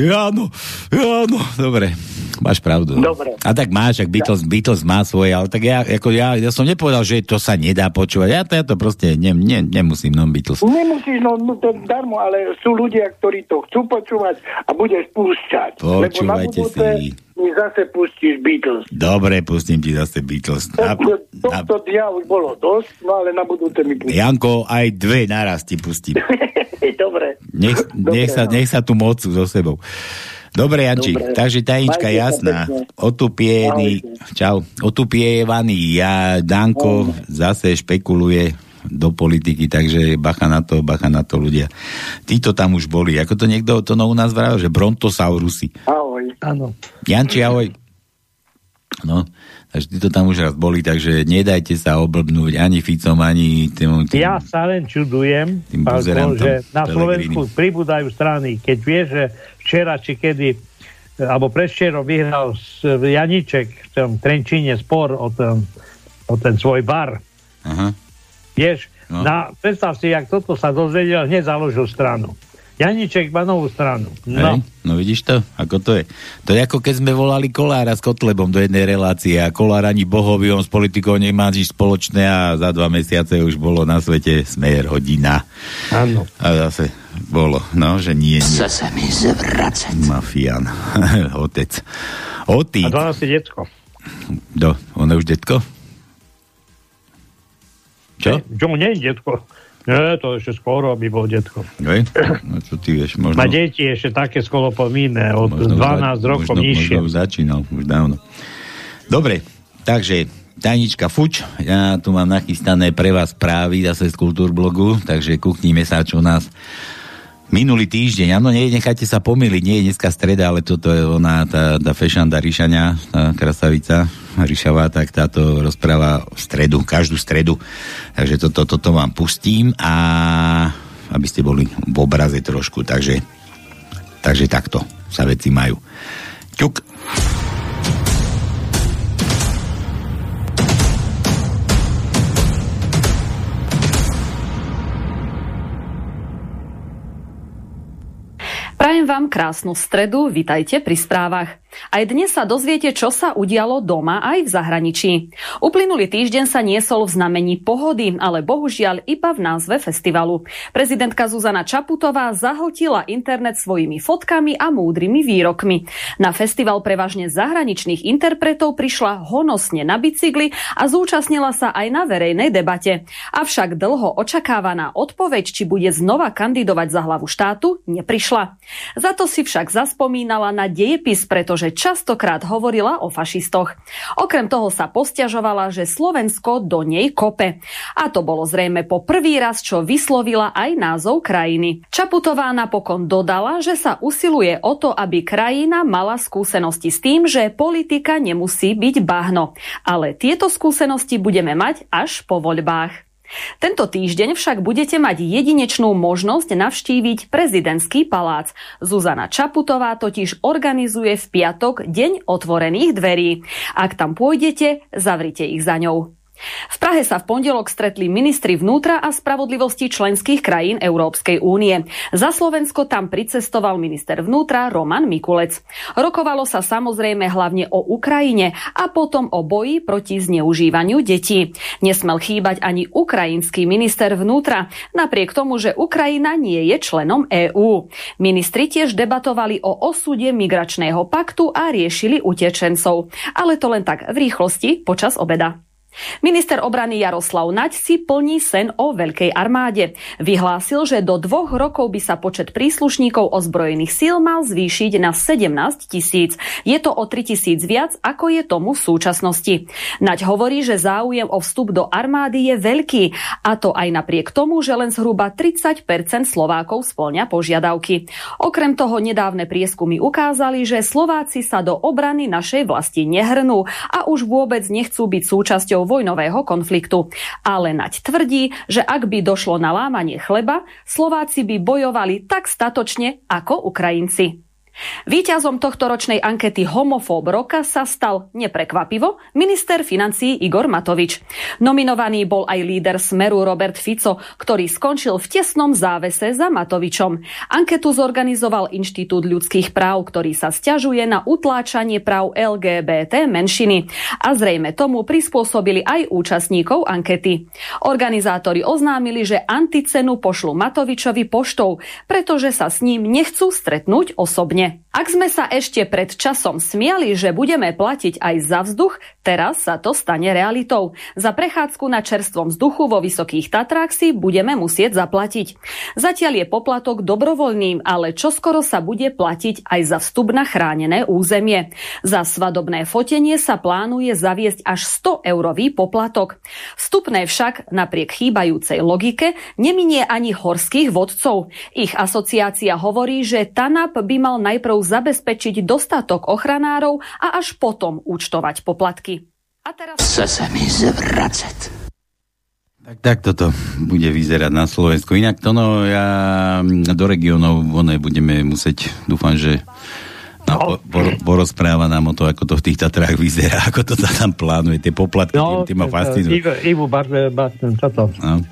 G: Áno, áno. Dobre, máš pravdu.
I: Dobre.
G: A tak máš, ak Beatles, Beatles má svoje, ale tak ja, ako ja, ja som nepovedal, že to sa nedá počúvať. Ja to, ja to proste ne, ne, nemusím, no Beatles.
I: Nemusíš, no, no to darmo, ale sú ľudia, ktorí to chcú počúvať a budeš púšťať.
G: Počúvajte
I: budúce
G: si.
I: Mi zase pustíš Beatles.
G: Dobre, pustím ti zase Beatles. Na,
I: To, tohto dňa už bolo dosť, no ale na budúce mi pustíš.
G: Janko, aj dve naraz ti pustím.
I: Dobre.
G: Nech, nech, sa, nech sa tu mocu so sebou. Dobre, Janči,
I: Dobre.
G: takže tajnička
I: Majte
G: jasná. Otupiený, čau, otupievaný, ja, Danko zase špekuluje do politiky, takže bacha na to, bacha na to ľudia. Títo tam už boli, ako to niekto to no u nás vral, že brontosaurusy.
I: Ahoj.
H: Áno.
G: Janči, ahoj. No, takže títo tam už raz boli, takže nedajte sa oblbnúť ani Ficom, ani tým, tým
H: Ja sa len čudujem,
G: Tým buzerantom
H: že na. Slovensku pribúdajú strany. Keď vieš, že včera či kedy, alebo predvčerom vyhral s- Janiček v tom Trenčíne spor o ten, o ten svoj bar.
G: Aha.
H: Vieš,
G: No.
H: na, predstav si, jak toto sa dozvedel, hneď založil stranu. Janiček má novú stranu. No,
G: Hej, no vidíš to? Ako to je? To je ako keď sme volali Kolára s Kotlebom do jednej relácie a Kolár ani bohovi, on s politikou nemá nič spoločné a za dva mesiace už bolo na svete smer hodina.
H: Áno.
G: A zase bolo, no, že nie.
B: Chce sa mi zvracať.
G: Mafián. Otec.
H: a
G: Otec.
H: 12 decko.
G: Do, on je už detko? Čo?
H: Čo mu nie detko? Nie, to ešte skoro by bol detko.
G: Hej? No čo ty vieš, možno...
H: Má deti ešte také skolopomíne, od
G: možno
H: 12
G: už,
H: rokov
G: možno,
H: nižšie.
G: Možno začínal, už dávno. Dobre, takže Tajnička Fuč, ja tu mám nachystané pre vás správy zase z Kultúrblogu, takže kúknime sa, čo nás minulý týždeň, áno, nie, nechajte sa pomýliť, nie je dneska streda, ale toto je ona, tá, tá fešanda Ríšania, tá krasavica Ríšavá, tak táto rozpráva v stredu, každú stredu, takže toto, toto vám pustím a aby ste boli v obraze trošku, takže takže takto sa veci majú. Ťuk.
R: Prajem vám krásnu stredu, vitajte pri správach. Aj dnes sa dozviete, čo sa udialo doma aj v zahraničí. Uplynulý týždeň sa niesol v znamení pohody, ale bohužiaľ iba v názve festivalu. Prezidentka Zuzana Čaputová zahltila internet svojimi fotkami a múdrymi výrokmi. Na festival prevažne zahraničných interpretov prišla honosne na bicykli a zúčastnila sa aj na verejnej debate. Avšak dlho očakávaná odpoveď, či bude znova kandidovať za hlavu štátu, neprišla. Za to si však zaspomínala na dejepis, pretože častokrát hovorila o fašistoch. Okrem toho sa posťažovala, že Slovensko do nej kope. A to bolo zrejme po prvý raz, čo vyslovila aj názov krajiny. Čaputová napokon dodala, že sa usiluje o to, aby krajina mala skúsenosti s tým, že politika nemusí byť bahno. Ale tieto skúsenosti budeme mať až po voľbách. Tento týždeň však budete mať jedinečnú možnosť navštíviť prezidentský palác. Zuzana Čaputová totiž organizuje v piatok Deň otvorených dverí. Ak tam pôjdete, zavrite ich za ňou. V Prahe sa v pondelok stretli ministri vnútra a spravodlivosti členských krajín Európskej únie. Za Slovensko tam pricestoval minister vnútra Roman Mikulec. Rokovalo sa samozrejme hlavne o Ukrajine a potom o boji proti zneužívaniu detí. Nesmel chýbať ani ukrajinský minister vnútra, napriek tomu, že Ukrajina nie je členom EÚ. Ministri tiež debatovali o osude migračného paktu a riešili utečencov. Ale to len tak v rýchlosti počas obeda. Minister obrany Jaroslav Naď si plní sen o veľkej armáde. Vyhlásil, že do dvoch rokov by sa počet príslušníkov ozbrojených síl mal zvýšiť na 17 tisíc. Je to o 3 tisíc viac, ako je tomu v súčasnosti. Naď hovorí, že záujem o vstup do armády je veľký, a to aj napriek tomu, že len zhruba 30% Slovákov splňa požiadavky. Okrem toho nedávne prieskumy ukázali, že Slováci sa do obrany našej vlasti nehrnú a už vôbec nechcú byť súčasťou vojnového konfliktu. Ale Naď tvrdí, že ak by došlo na lámanie chleba, Slováci by bojovali tak statočne ako Ukrajinci. Výťazom tohto ročnej ankety Homofób roka sa stal, neprekvapivo, minister financií Igor Matovič. Nominovaný bol aj líder Smeru Robert Fico, ktorý skončil v tesnom závese za Matovičom. Anketu zorganizoval Inštitút ľudských práv, ktorý sa stiažuje na utláčanie práv LGBT menšiny. A zrejme tomu prispôsobili aj účastníkov ankety. Organizátori oznámili, že anticenu pošlu Matovičovi poštou, pretože sa s ním nechcú stretnúť osobne. Ak sme sa ešte pred časom smiali, že budeme platiť aj za vzduch, teraz sa to stane realitou. Za prechádzku na čerstvom vzduchu vo Vysokých Tatrách si budeme musieť zaplatiť. Zatiaľ je poplatok dobrovoľným, ale čoskoro sa bude platiť aj za vstup na chránené územie. Za svadobné fotenie sa plánuje zaviesť až 100 eurový poplatok. Vstupné však napriek chýbajúcej logike neminie ani horských vodcov. Ich asociácia hovorí, že TANAP by mal najprv zabezpečiť dostatok ochranárov a až potom účtovať poplatky. A teraz...
B: Chce sa mi zvracať.
G: Tak, tak toto bude vyzerať na Slovensku. Inak to no, ja do regionov one budeme musieť, dúfam, že no, po, po, porozpráva nám o to, ako to v tých Tatrách vyzerá, ako to sa tam plánuje, tie poplatky, no, tým, tým ma fascinujú.
H: Ivo, Ivo Barton, toto. No.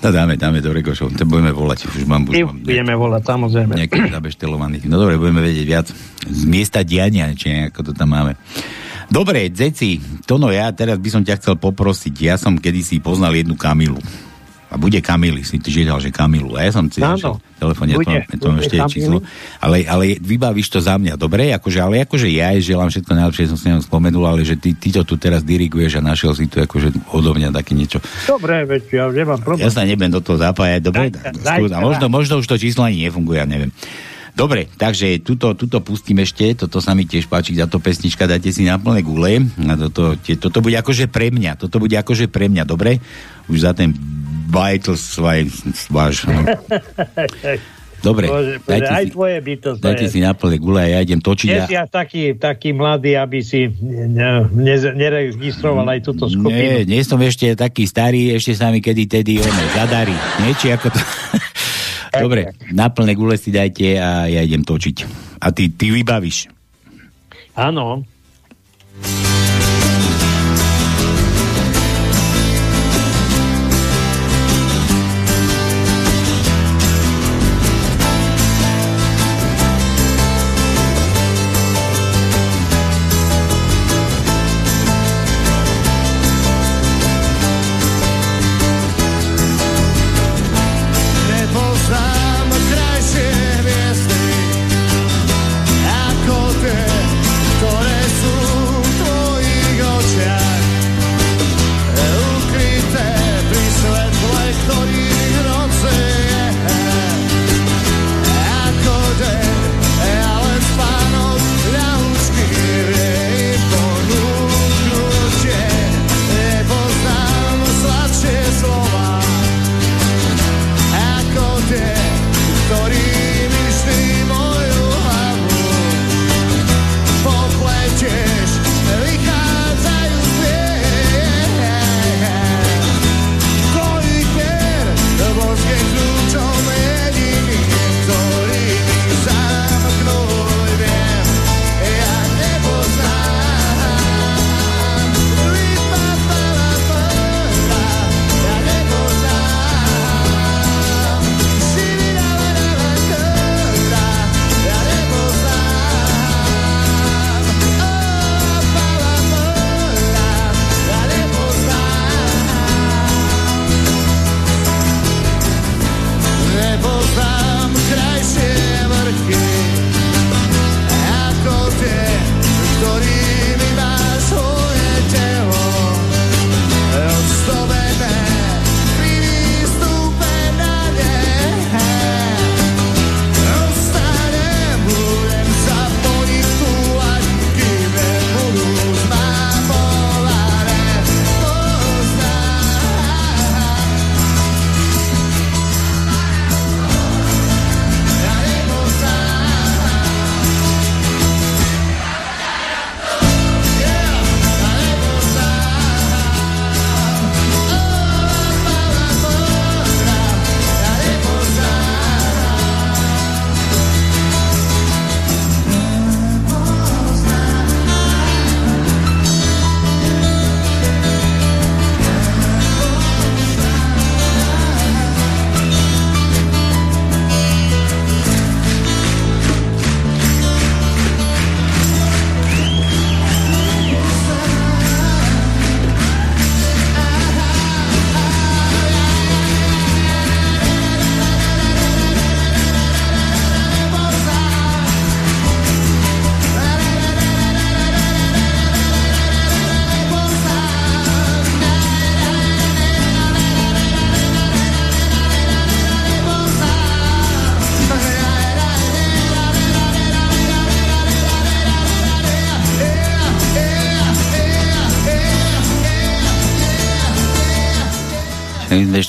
G: No dáme, dáme do Regošov, to budeme volať, už mám... Už
H: mám budeme volať, samozrejme.
G: Nejakých zabeštelovaných. No dobre, budeme vedieť viac z miesta diania, či ako to tam máme. Dobre, Zeci, to no ja teraz by som ťa chcel poprosiť. Ja som kedysi poznal jednu Kamilu a bude Kamily, si ty žiadal, že Kamilu. A ja som si našiel telefón, ja to, to mám ešte Kamily. číslo. Ale, ale vybavíš to za mňa, dobre? Akože, ale akože ja aj želám všetko najlepšie, som si ňom spomenul, ale že ty, ty to tu teraz diriguješ a našiel si tu akože odo mňa také niečo.
H: Dobre, veď ja nemám problém.
G: Ja sa nebudem do toho zapájať, dobre? Daj, možno, možno už to číslo ani nefunguje, ja neviem. Dobre, takže tuto, tuto pustím ešte, toto sa mi tiež páči, to pesnička dajte si na plné gule. A toto, tie, toto bude akože pre mňa, toto bude akože pre mňa, dobre? Už za ten váš. No. Dobre,
H: Bože, dajte, aj si, tvoje bytosť.
G: Dajte si na plné gule a ja idem točiť.
H: Si až taký, taký mladý, aby si ne, ne, neregistroval aj túto skupinu.
G: Nie, nie som ešte taký starý, ešte sa mi kedy tedy ono zadarí. Niečo ako to... Dobre, na plné gule si dajte a ja idem točiť. A ty, ty vybavíš.
H: Áno.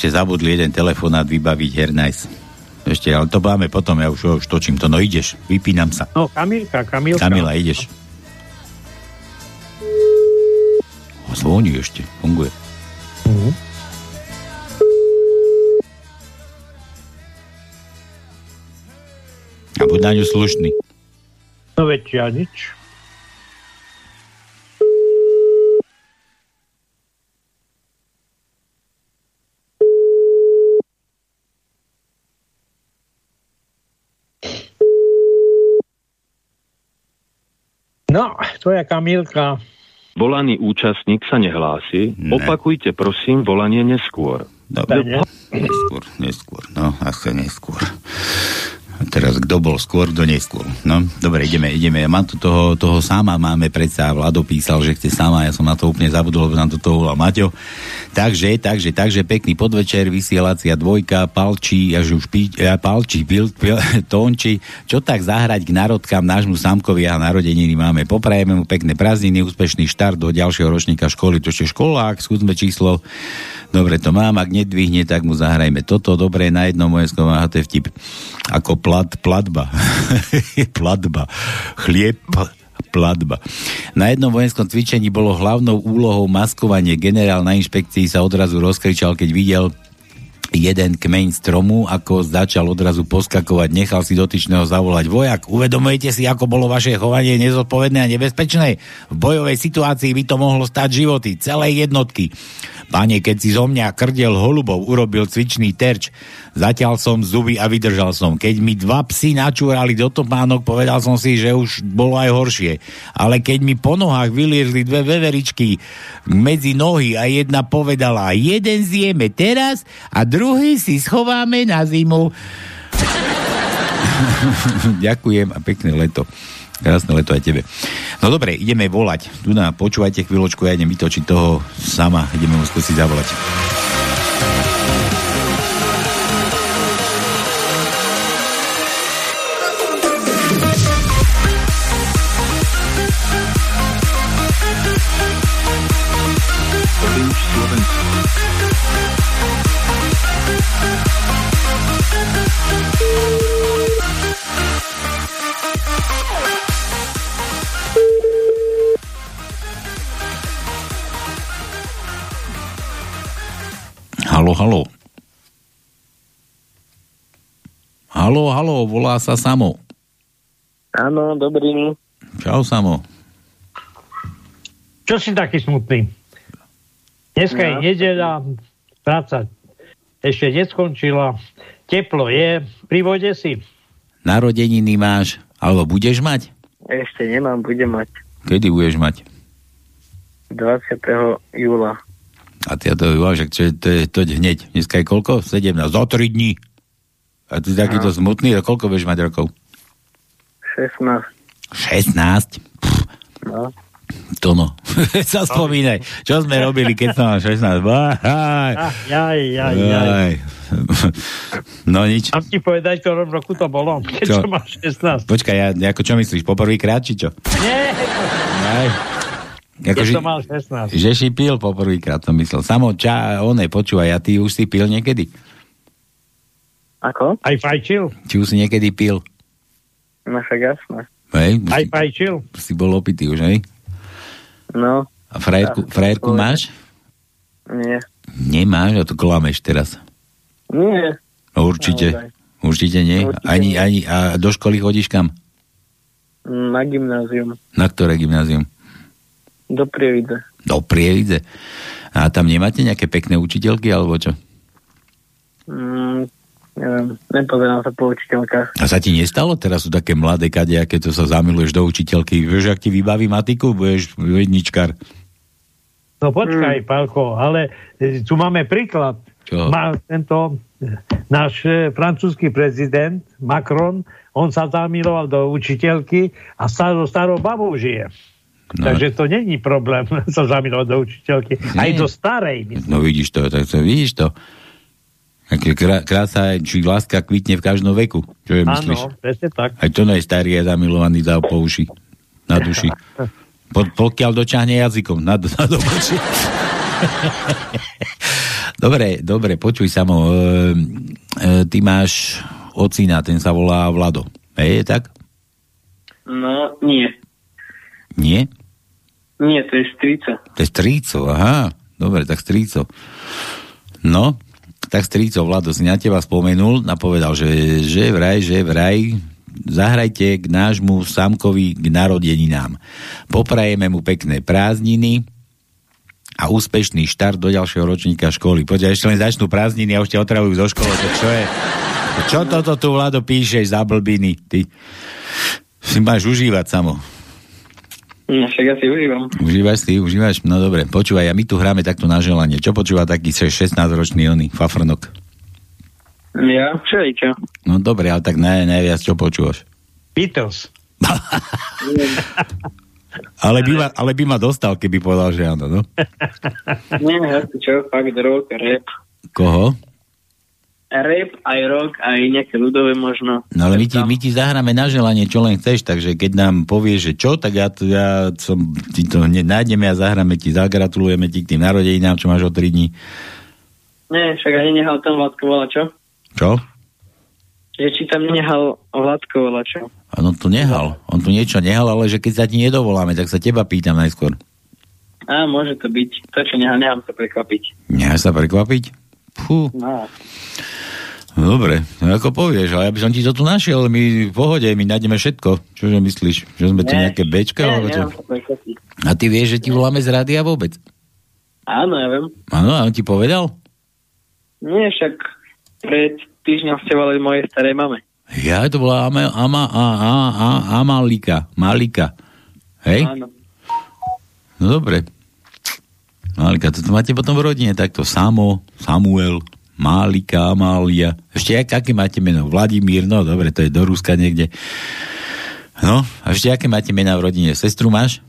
G: Ešte zabudli jeden telefonát vybaviť, Hernajs. Ešte, ale to máme potom, ja už, už točím to. No ideš, vypínam sa.
H: No, Kamilka, Kamilka.
G: Kamila, ideš. Zvoní ešte, funguje.
H: Uh-huh.
G: A buď na ňu slušný.
H: No veď ja nič. No, to je Kamilka.
S: Volaný účastník sa nehlási.
G: Ne.
S: Opakujte prosím volanie neskôr.
G: Dobre, neskôr, neskôr, no, asi neskôr. Teraz kto bol skôr, kto neskôr. No, dobre, ideme, ideme. Ja mám tu toho, toho sama, máme predsa, Vlado písal, že chce sama, ja som na to úplne zabudol, lebo nám to toho volal Maťo. Takže, takže, takže, pekný podvečer, vysielacia dvojka, palčí, až už pí, palčí, pil, pil, tónči, čo tak zahrať k národkám nášmu Samkovi a narodeniny máme. Poprajeme mu pekné prázdniny, úspešný štart do ďalšieho ročníka školy, to ešte školák, skúsme číslo Dobre, to mám, ak nedvihne, tak mu zahrajme toto. Dobre, na jednom vojenskom AHT vtip. Ako plat, platba. platba. Chlieb, platba. Na jednom vojenskom cvičení bolo hlavnou úlohou maskovanie. Generál na inšpekcii sa odrazu rozkričal, keď videl jeden kmeň stromu, ako začal odrazu poskakovať, nechal si dotyčného zavolať vojak. Uvedomujete si, ako bolo vaše chovanie nezodpovedné a nebezpečné? V bojovej situácii by to mohlo stať životy celej jednotky. Pane, keď si zo mňa krdiel holubov urobil cvičný terč, zatiaľ som zuby a vydržal som. Keď mi dva psy načúrali do topánok, povedal som si, že už bolo aj horšie. Ale keď mi po nohách vyliezli dve veveričky medzi nohy a jedna povedala, jeden zjeme teraz a druhý si schováme na zimu. Ďakujem a pekné leto. Krásne leto aj tebe. No dobre, ideme volať. Tu na, počúvajte chvíľočku, ja idem vytočiť toho sama. Ideme mu skúsiť zavolať. Halo, halo. Halo, halo, volá sa Samo.
T: Áno, dobrý.
G: Čau, Samo.
H: Čo si taký smutný? Dneska je
T: No.
H: nedeľa, práca ešte neskončila, teplo je, pri vode si.
G: Narodeniny máš, alebo budeš mať?
T: Ešte nemám, budem mať
G: Kedy budeš mať?
T: 20. júla.
G: A ty to že čo, to, je, to je hneď. Dneska je koľko? 17. Za 3 dní. A ty takýto smutný, a koľko budeš mať rokov?
T: 16.
G: 16?
T: No.
G: To no. sa spomínaj. Čo sme robili, keď som mal 16? Baj.
H: Ah, jaj, jaj, jaj.
G: Aj. No nič.
H: Mám ti povedať, ktorom roku to bolo, keď
G: Čo?
H: som mal 16.
G: Počkaj, ja, ako čo myslíš? Poprvýkrát, či čo?
H: Nie,
G: Aj.
H: Keď
G: Ako, že,
H: som mal 16.
G: že si pil poprvýkrát, som myslel. Samo ča, oné, počúvaj, a ty už si pil niekedy?
T: Ako?
H: Aj fajčil?
G: Či už si niekedy pil?
T: No však jasné.
G: Hej?
H: Aj fajčil?
G: Si bol opitý už, hej?
T: No,
G: A frajerku, frajerku máš?
T: nie.
G: Nemáš, a to klameš teraz.
T: Nie.
G: No, určite.
T: Naozaj.
G: Určite nie.
T: Určite
G: ani,
T: nie.
G: ani, a do školy chodíš kam?
T: Na gymnázium.
G: Na ktoré gymnázium?
T: Do Prievidze.
G: Do Prievidze. A tam nemáte nejaké pekné učiteľky, alebo čo?
T: Mm, neviem, nepozerám sa po učiteľkách.
G: A sa ti nestalo? Teraz sú také mladé kadejaké, to sa zamiluješ do učiteľky. Vieš, ak ti vybaví matiku, budeš jedničkar.
H: No počkaj, Pálko, ale e, tu máme príklad.
G: Čo?
H: Má tento e, náš e, francúzsky prezident Macron, on sa zamiloval do učiteľky a starou, starou babou žije.
G: No.
H: Takže to není problém sa zamilovať do učiteľky. Aj
G: Nie.
H: do starej. myslím.
G: No vidíš to, tak to vidíš to. Krása, či láska kvitne v každom veku. Čo je myslíš?
H: Áno, presne tak.
G: Aj to nie je zamilovaný dá po uši. Na duši. Po, pokiaľ dočahne jazykom. Na, na do oči. Dobre, dobre, počuj samo, e, e, ty máš ocina, ten sa volá Vlado. Hej, je tak?
T: No, nie.
G: Nie?
T: Nie, to je strica.
G: To je strico, aha. Dobre, tak strico. No, tak strico Vlado na teba spomenul a povedal, že, že vraj, že vraj, zahrajte k nášmu Samkovi k narodeninám. Poprajeme mu pekné prázdniny a úspešný štart do ďalšieho ročníka školy. Poďa, ešte len začnú prázdniny a už ťa otravujú zo školy. To čo je? Čo toto tu, Vlado, píšeš za blbiny? Ty si máš užívať samo.
T: No, však ja si užívam.
G: Užívaš si, užívaš? No dobre, počúvaj, a my tu hráme takto na želanie. Čo počúva taký 16-ročný oný, fafrnok?
T: Ja? Všeličo.
G: No dobre, ale tak naj, najviac čo počúvaš?
H: Beatles.
G: ale, by ma, ale by ma dostal, keby povedal, že áno, no?
T: Nie, čo, fakt rock, rap.
G: Koho?
T: Rap, aj rock, aj nejaké ľudové možno.
G: No ale my ti, my ti zahráme na želanie, čo len chceš, takže keď nám povieš, že čo, tak ja, ja som, ti to hneď nájdeme a zahráme ti, zagratulujeme ti k tým narodeninám, čo máš o 3 dní.
T: Nie, však ani nehal tam Vládko volá, čo?
G: Čo?
T: Že či tam nehal Vládko volá, čo?
G: On to nehal. On tu niečo nehal, ale že keď sa ti nedovoláme, tak sa teba pýtam najskôr.
T: Á, môže to byť. To, čo nehal, nechám sa prekvapiť.
G: Nechaj sa prekvapiť? Fú.
T: No.
G: No dobre, no ako povieš, ale ja by som ti to tu našiel, my v pohode, my nájdeme všetko. Čože myslíš? Že sme tu
T: Nie.
G: nejaké bečka?
T: Sa prekvapiť.
G: A ty vieš, že ti voláme z rádia vôbec?
T: Áno, ja viem.
G: Áno, a on ti povedal?
T: Nie, však pred týždňom ste volali mojej starej mame.
G: Ja, to bola Ama, Ama, a, a, a, Amalika. Malika. Hej?
T: Áno.
G: No dobre. Malika, toto máte potom v rodine takto. Samo, Samuel, Malika, Amália. Ešte jak, aké máte meno? Vladimír, no dobre, to je do Ruska niekde. No, a ešte aké máte mena v rodine? Sestru máš?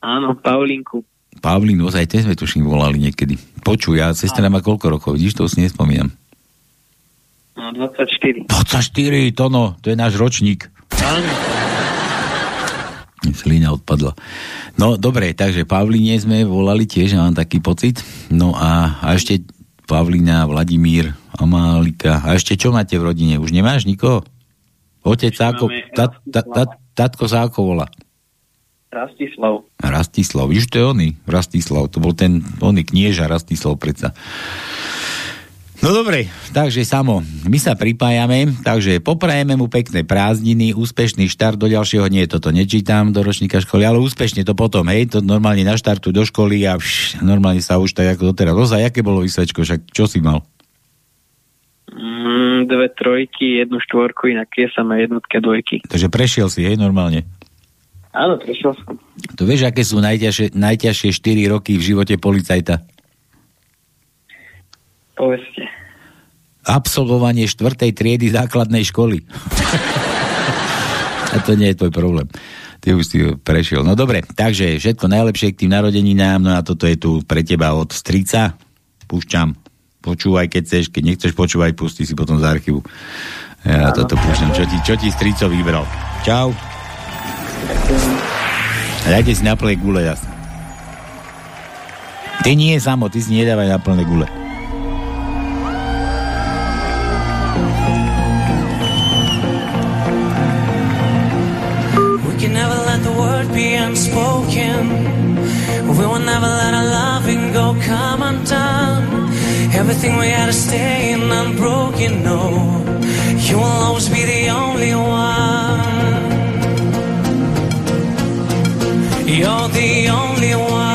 T: Áno, Paulinku.
G: Pavlín, ozaj, ten sme tuším volali niekedy. Počuj, a sestra má koľko rokov? Vidíš, to si nespomínam.
T: No, 24.
G: 24, to no, to je náš ročník.
T: Áno.
G: Slína odpadla. No dobre, takže Pavlíne sme volali tiež, mám taký pocit. No a, a ešte Pavlína, Vladimír, Amálika. A ešte čo máte v rodine? Už nemáš nikoho? Otec
T: máme
G: tat, tat, tat, tatko sa ako volá?
T: Rastislav.
G: Rastislav, víš, to je oný, Rastislav, to bol ten oný knieža Rastislav predsa. No dobre, takže samo, my sa pripájame, takže poprajeme mu pekné prázdniny, úspešný štart do ďalšieho, nie, toto nečítam do ročníka školy, ale úspešne to potom, hej, to normálne naštartuj do školy a vš, normálne sa už tak ako doteraz. Ozaj, aké bolo vysvečko, však čo si mal?
T: Mm, dve trojky, jednu štvorku, inak je samé jednotke, dvojky.
G: Takže prešiel si, hej, normálne.
T: Áno, prešiel som.
G: To vieš, aké sú najťažšie, najťažšie 4 roky v živote policajta?
T: Povedzte.
G: absolvovanie štvrtej triedy základnej školy. A to nie je tvoj problém. Ty už si prešiel. No dobre, takže všetko najlepšie k tým narodeninám, no a toto je tu pre teba od strica. Púšťam. Počúvaj, keď chceš, keď nechceš počúvať, pusti si potom z archívu. Ja ano. toto púšťam. Čo ti, čo ti strico vybral? Čau. Dajte si na plné gule, jasne. Ty nie samo, ty si nedávaj na plné gule.
D: Unspoken. We will never let our loving go come undone. Everything we had to stay in unbroken. No, you will always be the only one. You're the only one.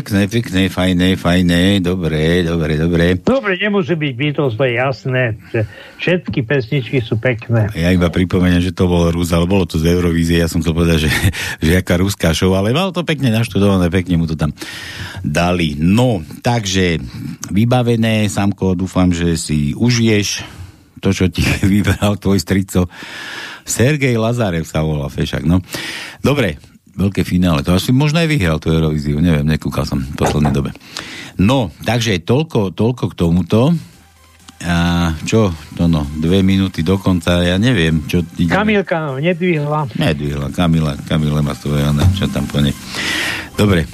G: Pekné, pekné, fajné, fajné, dobré, dobré, dobré.
H: Dobre, nemusí byť Beatles, to je jasné, že všetky pesničky sú pekné.
G: Ja iba pripomeniem, že to bol Rus, ale bolo to z Eurovízie, ja som chcel povedať, že, že aká ruská show, ale mal to pekne naštudované, pekne mu to tam dali. No, takže vybavené, Samko, dúfam, že si užiješ to, čo ti vybral tvoj strico. Sergej Lazarev sa volá Fešak, no. Dobre, veľké finále. To asi možno aj vyhral tú Eurovíziu, neviem, nekúkal som v poslednej dobe. No, takže toľko, toľko k tomuto. A čo, to no, dve minúty do konca, ja neviem, čo... Ideme.
H: Kamilka nedvihla.
G: Nedvihla, Kamila, Kamila svoje, čo tam po nej. Dobre,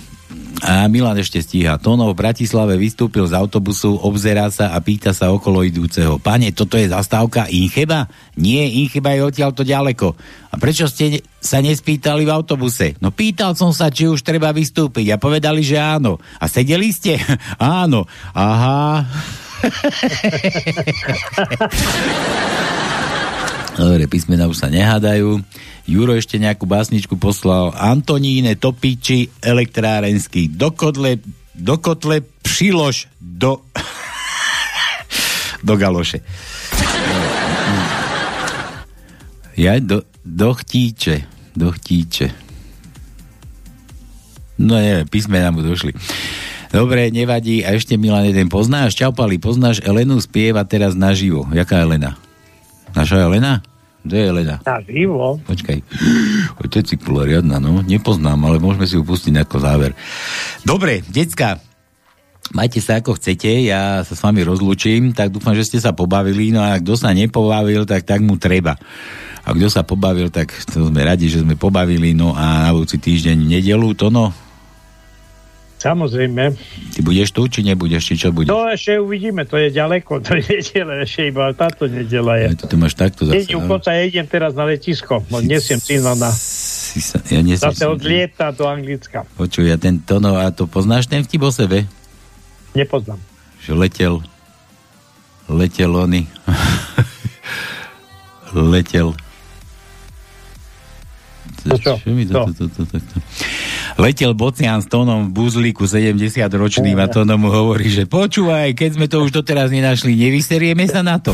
G: a Milan ešte stíha. Tono v Bratislave vystúpil z autobusu, obzerá sa a pýta sa okolo idúceho. Pane, toto je zastávka Incheba? Nie, Incheba je odtiaľ to ďaleko. A prečo ste sa nespýtali v autobuse? No pýtal som sa, či už treba vystúpiť a povedali, že áno. A sedeli ste? áno. Aha. Dobre, písmena už sa nehádajú. Juro ešte nejakú básničku poslal. Antoníne Topiči, elektrárenský. Do kotle, do kotle přilož do... do galoše. Ja, do, do chtíče. Do chtíče. No neviem, písmena mu došli. Dobre, nevadí. A ešte Milan jeden poznáš? Čau Pali, poznáš Elenu spieva teraz naživo. Jaká Elena? Naša Elena? Kde je Leda?
H: Na živo.
G: Počkaj. To je cikula riadna, no. Nepoznám, ale môžeme si ju pustiť ako záver. Dobre, decka, majte sa ako chcete, ja sa s vami rozlúčim, tak dúfam, že ste sa pobavili, no a kto sa nepobavil, tak tak mu treba. A kto sa pobavil, tak to sme radi, že sme pobavili, no a na budúci týždeň nedelu, to no,
H: Samozrejme.
G: Ty budeš tu, či nebudeš, či čo budeš?
H: To ešte uvidíme, to je ďaleko, to je nedele, ešte iba táto nedela je.
G: Ja, to ty máš takto
H: zase. Keď ukonca ja idem teraz na letisko, no nesiem syna na...
G: Si sa, ja nesiem
H: zase odlieta do Anglicka.
G: Počuj, ja ten tono, a to poznáš ten vtip o sebe?
H: Nepoznám.
G: Že letel, letel ony, letel.
H: To čo?
G: čo mi to, to, to, to, to. Letel Bocian s tónom v buzlíku 70 ročným a tónom mu hovorí, že počúvaj, keď sme to už doteraz nenašli, nevyserieme sa na to.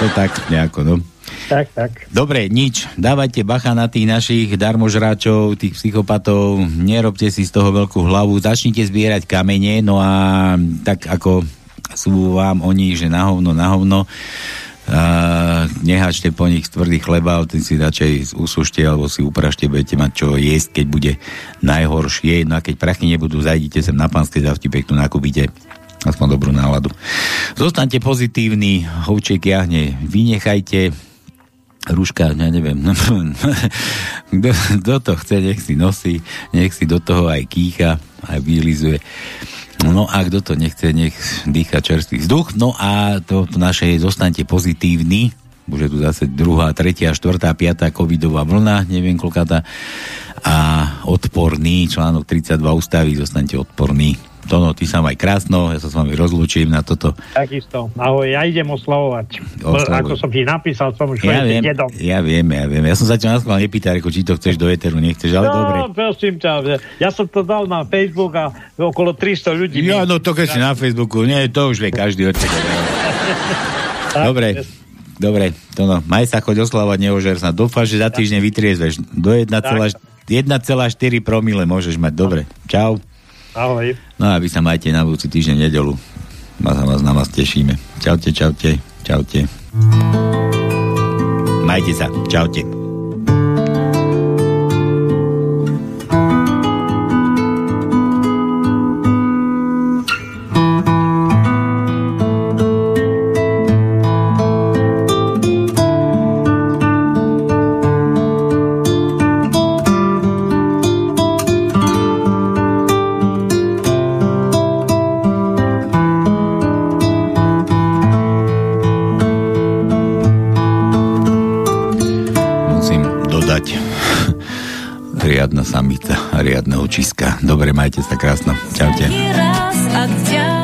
G: To tak nejako, no.
H: Tak, tak.
G: Dobre, nič. Dávajte bacha na tých našich darmožráčov, tých psychopatov, nerobte si z toho veľkú hlavu, začnite zbierať kamene, no a tak ako sú vám oni, že na hovno, na hovno, Nehačte po nich tvrdý chleba, ten si radšej usušte alebo si uprašte, budete mať čo jesť, keď bude najhoršie. No a keď prachy nebudú, zajdite sem na pánske zavti peknú nakúpite aspoň dobrú náladu. Zostaňte pozitívni, hovček jahne, vynechajte rúška, ja neviem, kto, kto to chce, nech si nosí, nech si do toho aj kýcha, aj vylizuje. No a kto to nechce, nech dýcha čerstvý vzduch. No a to, naše je, zostaňte pozitívni, bude tu zase druhá, tretia, štvrtá, piatá covidová vlna, neviem koľká tá, a odporný, článok 32 ústavy, zostaňte odporní. Tono, ty sa aj krásno, ja sa s vami rozlúčim na toto.
H: Takisto. Ahoj, ja idem oslavovať. Oslavuj. Ako som ti napísal, som už
G: ja viem, dedom. Ja viem, ja viem. Ja som sa ťa naskval nepýtal, či to chceš do Eteru, nechceš, ale
H: no,
G: dobre.
H: prosím ťa, ja som to dal na Facebook a okolo 300 ľudí.
G: Ja, no to keď si na Facebooku, nie, to už vie každý od teba. dobre. Dobre, to no, maj sa choď oslavať, neožer sa. Dúfam, že za týždeň vytriezveš. Do 1,4 promile môžeš mať. Dobre, čau.
H: Ahoj.
G: No a vy sa majte na budúci týždeň nedelu. Ma sa vás na vás tešíme. Čaute, čaute, čaute. Majte sa, čaute. Majte sa krásno. Čaute. Raz, ak ťa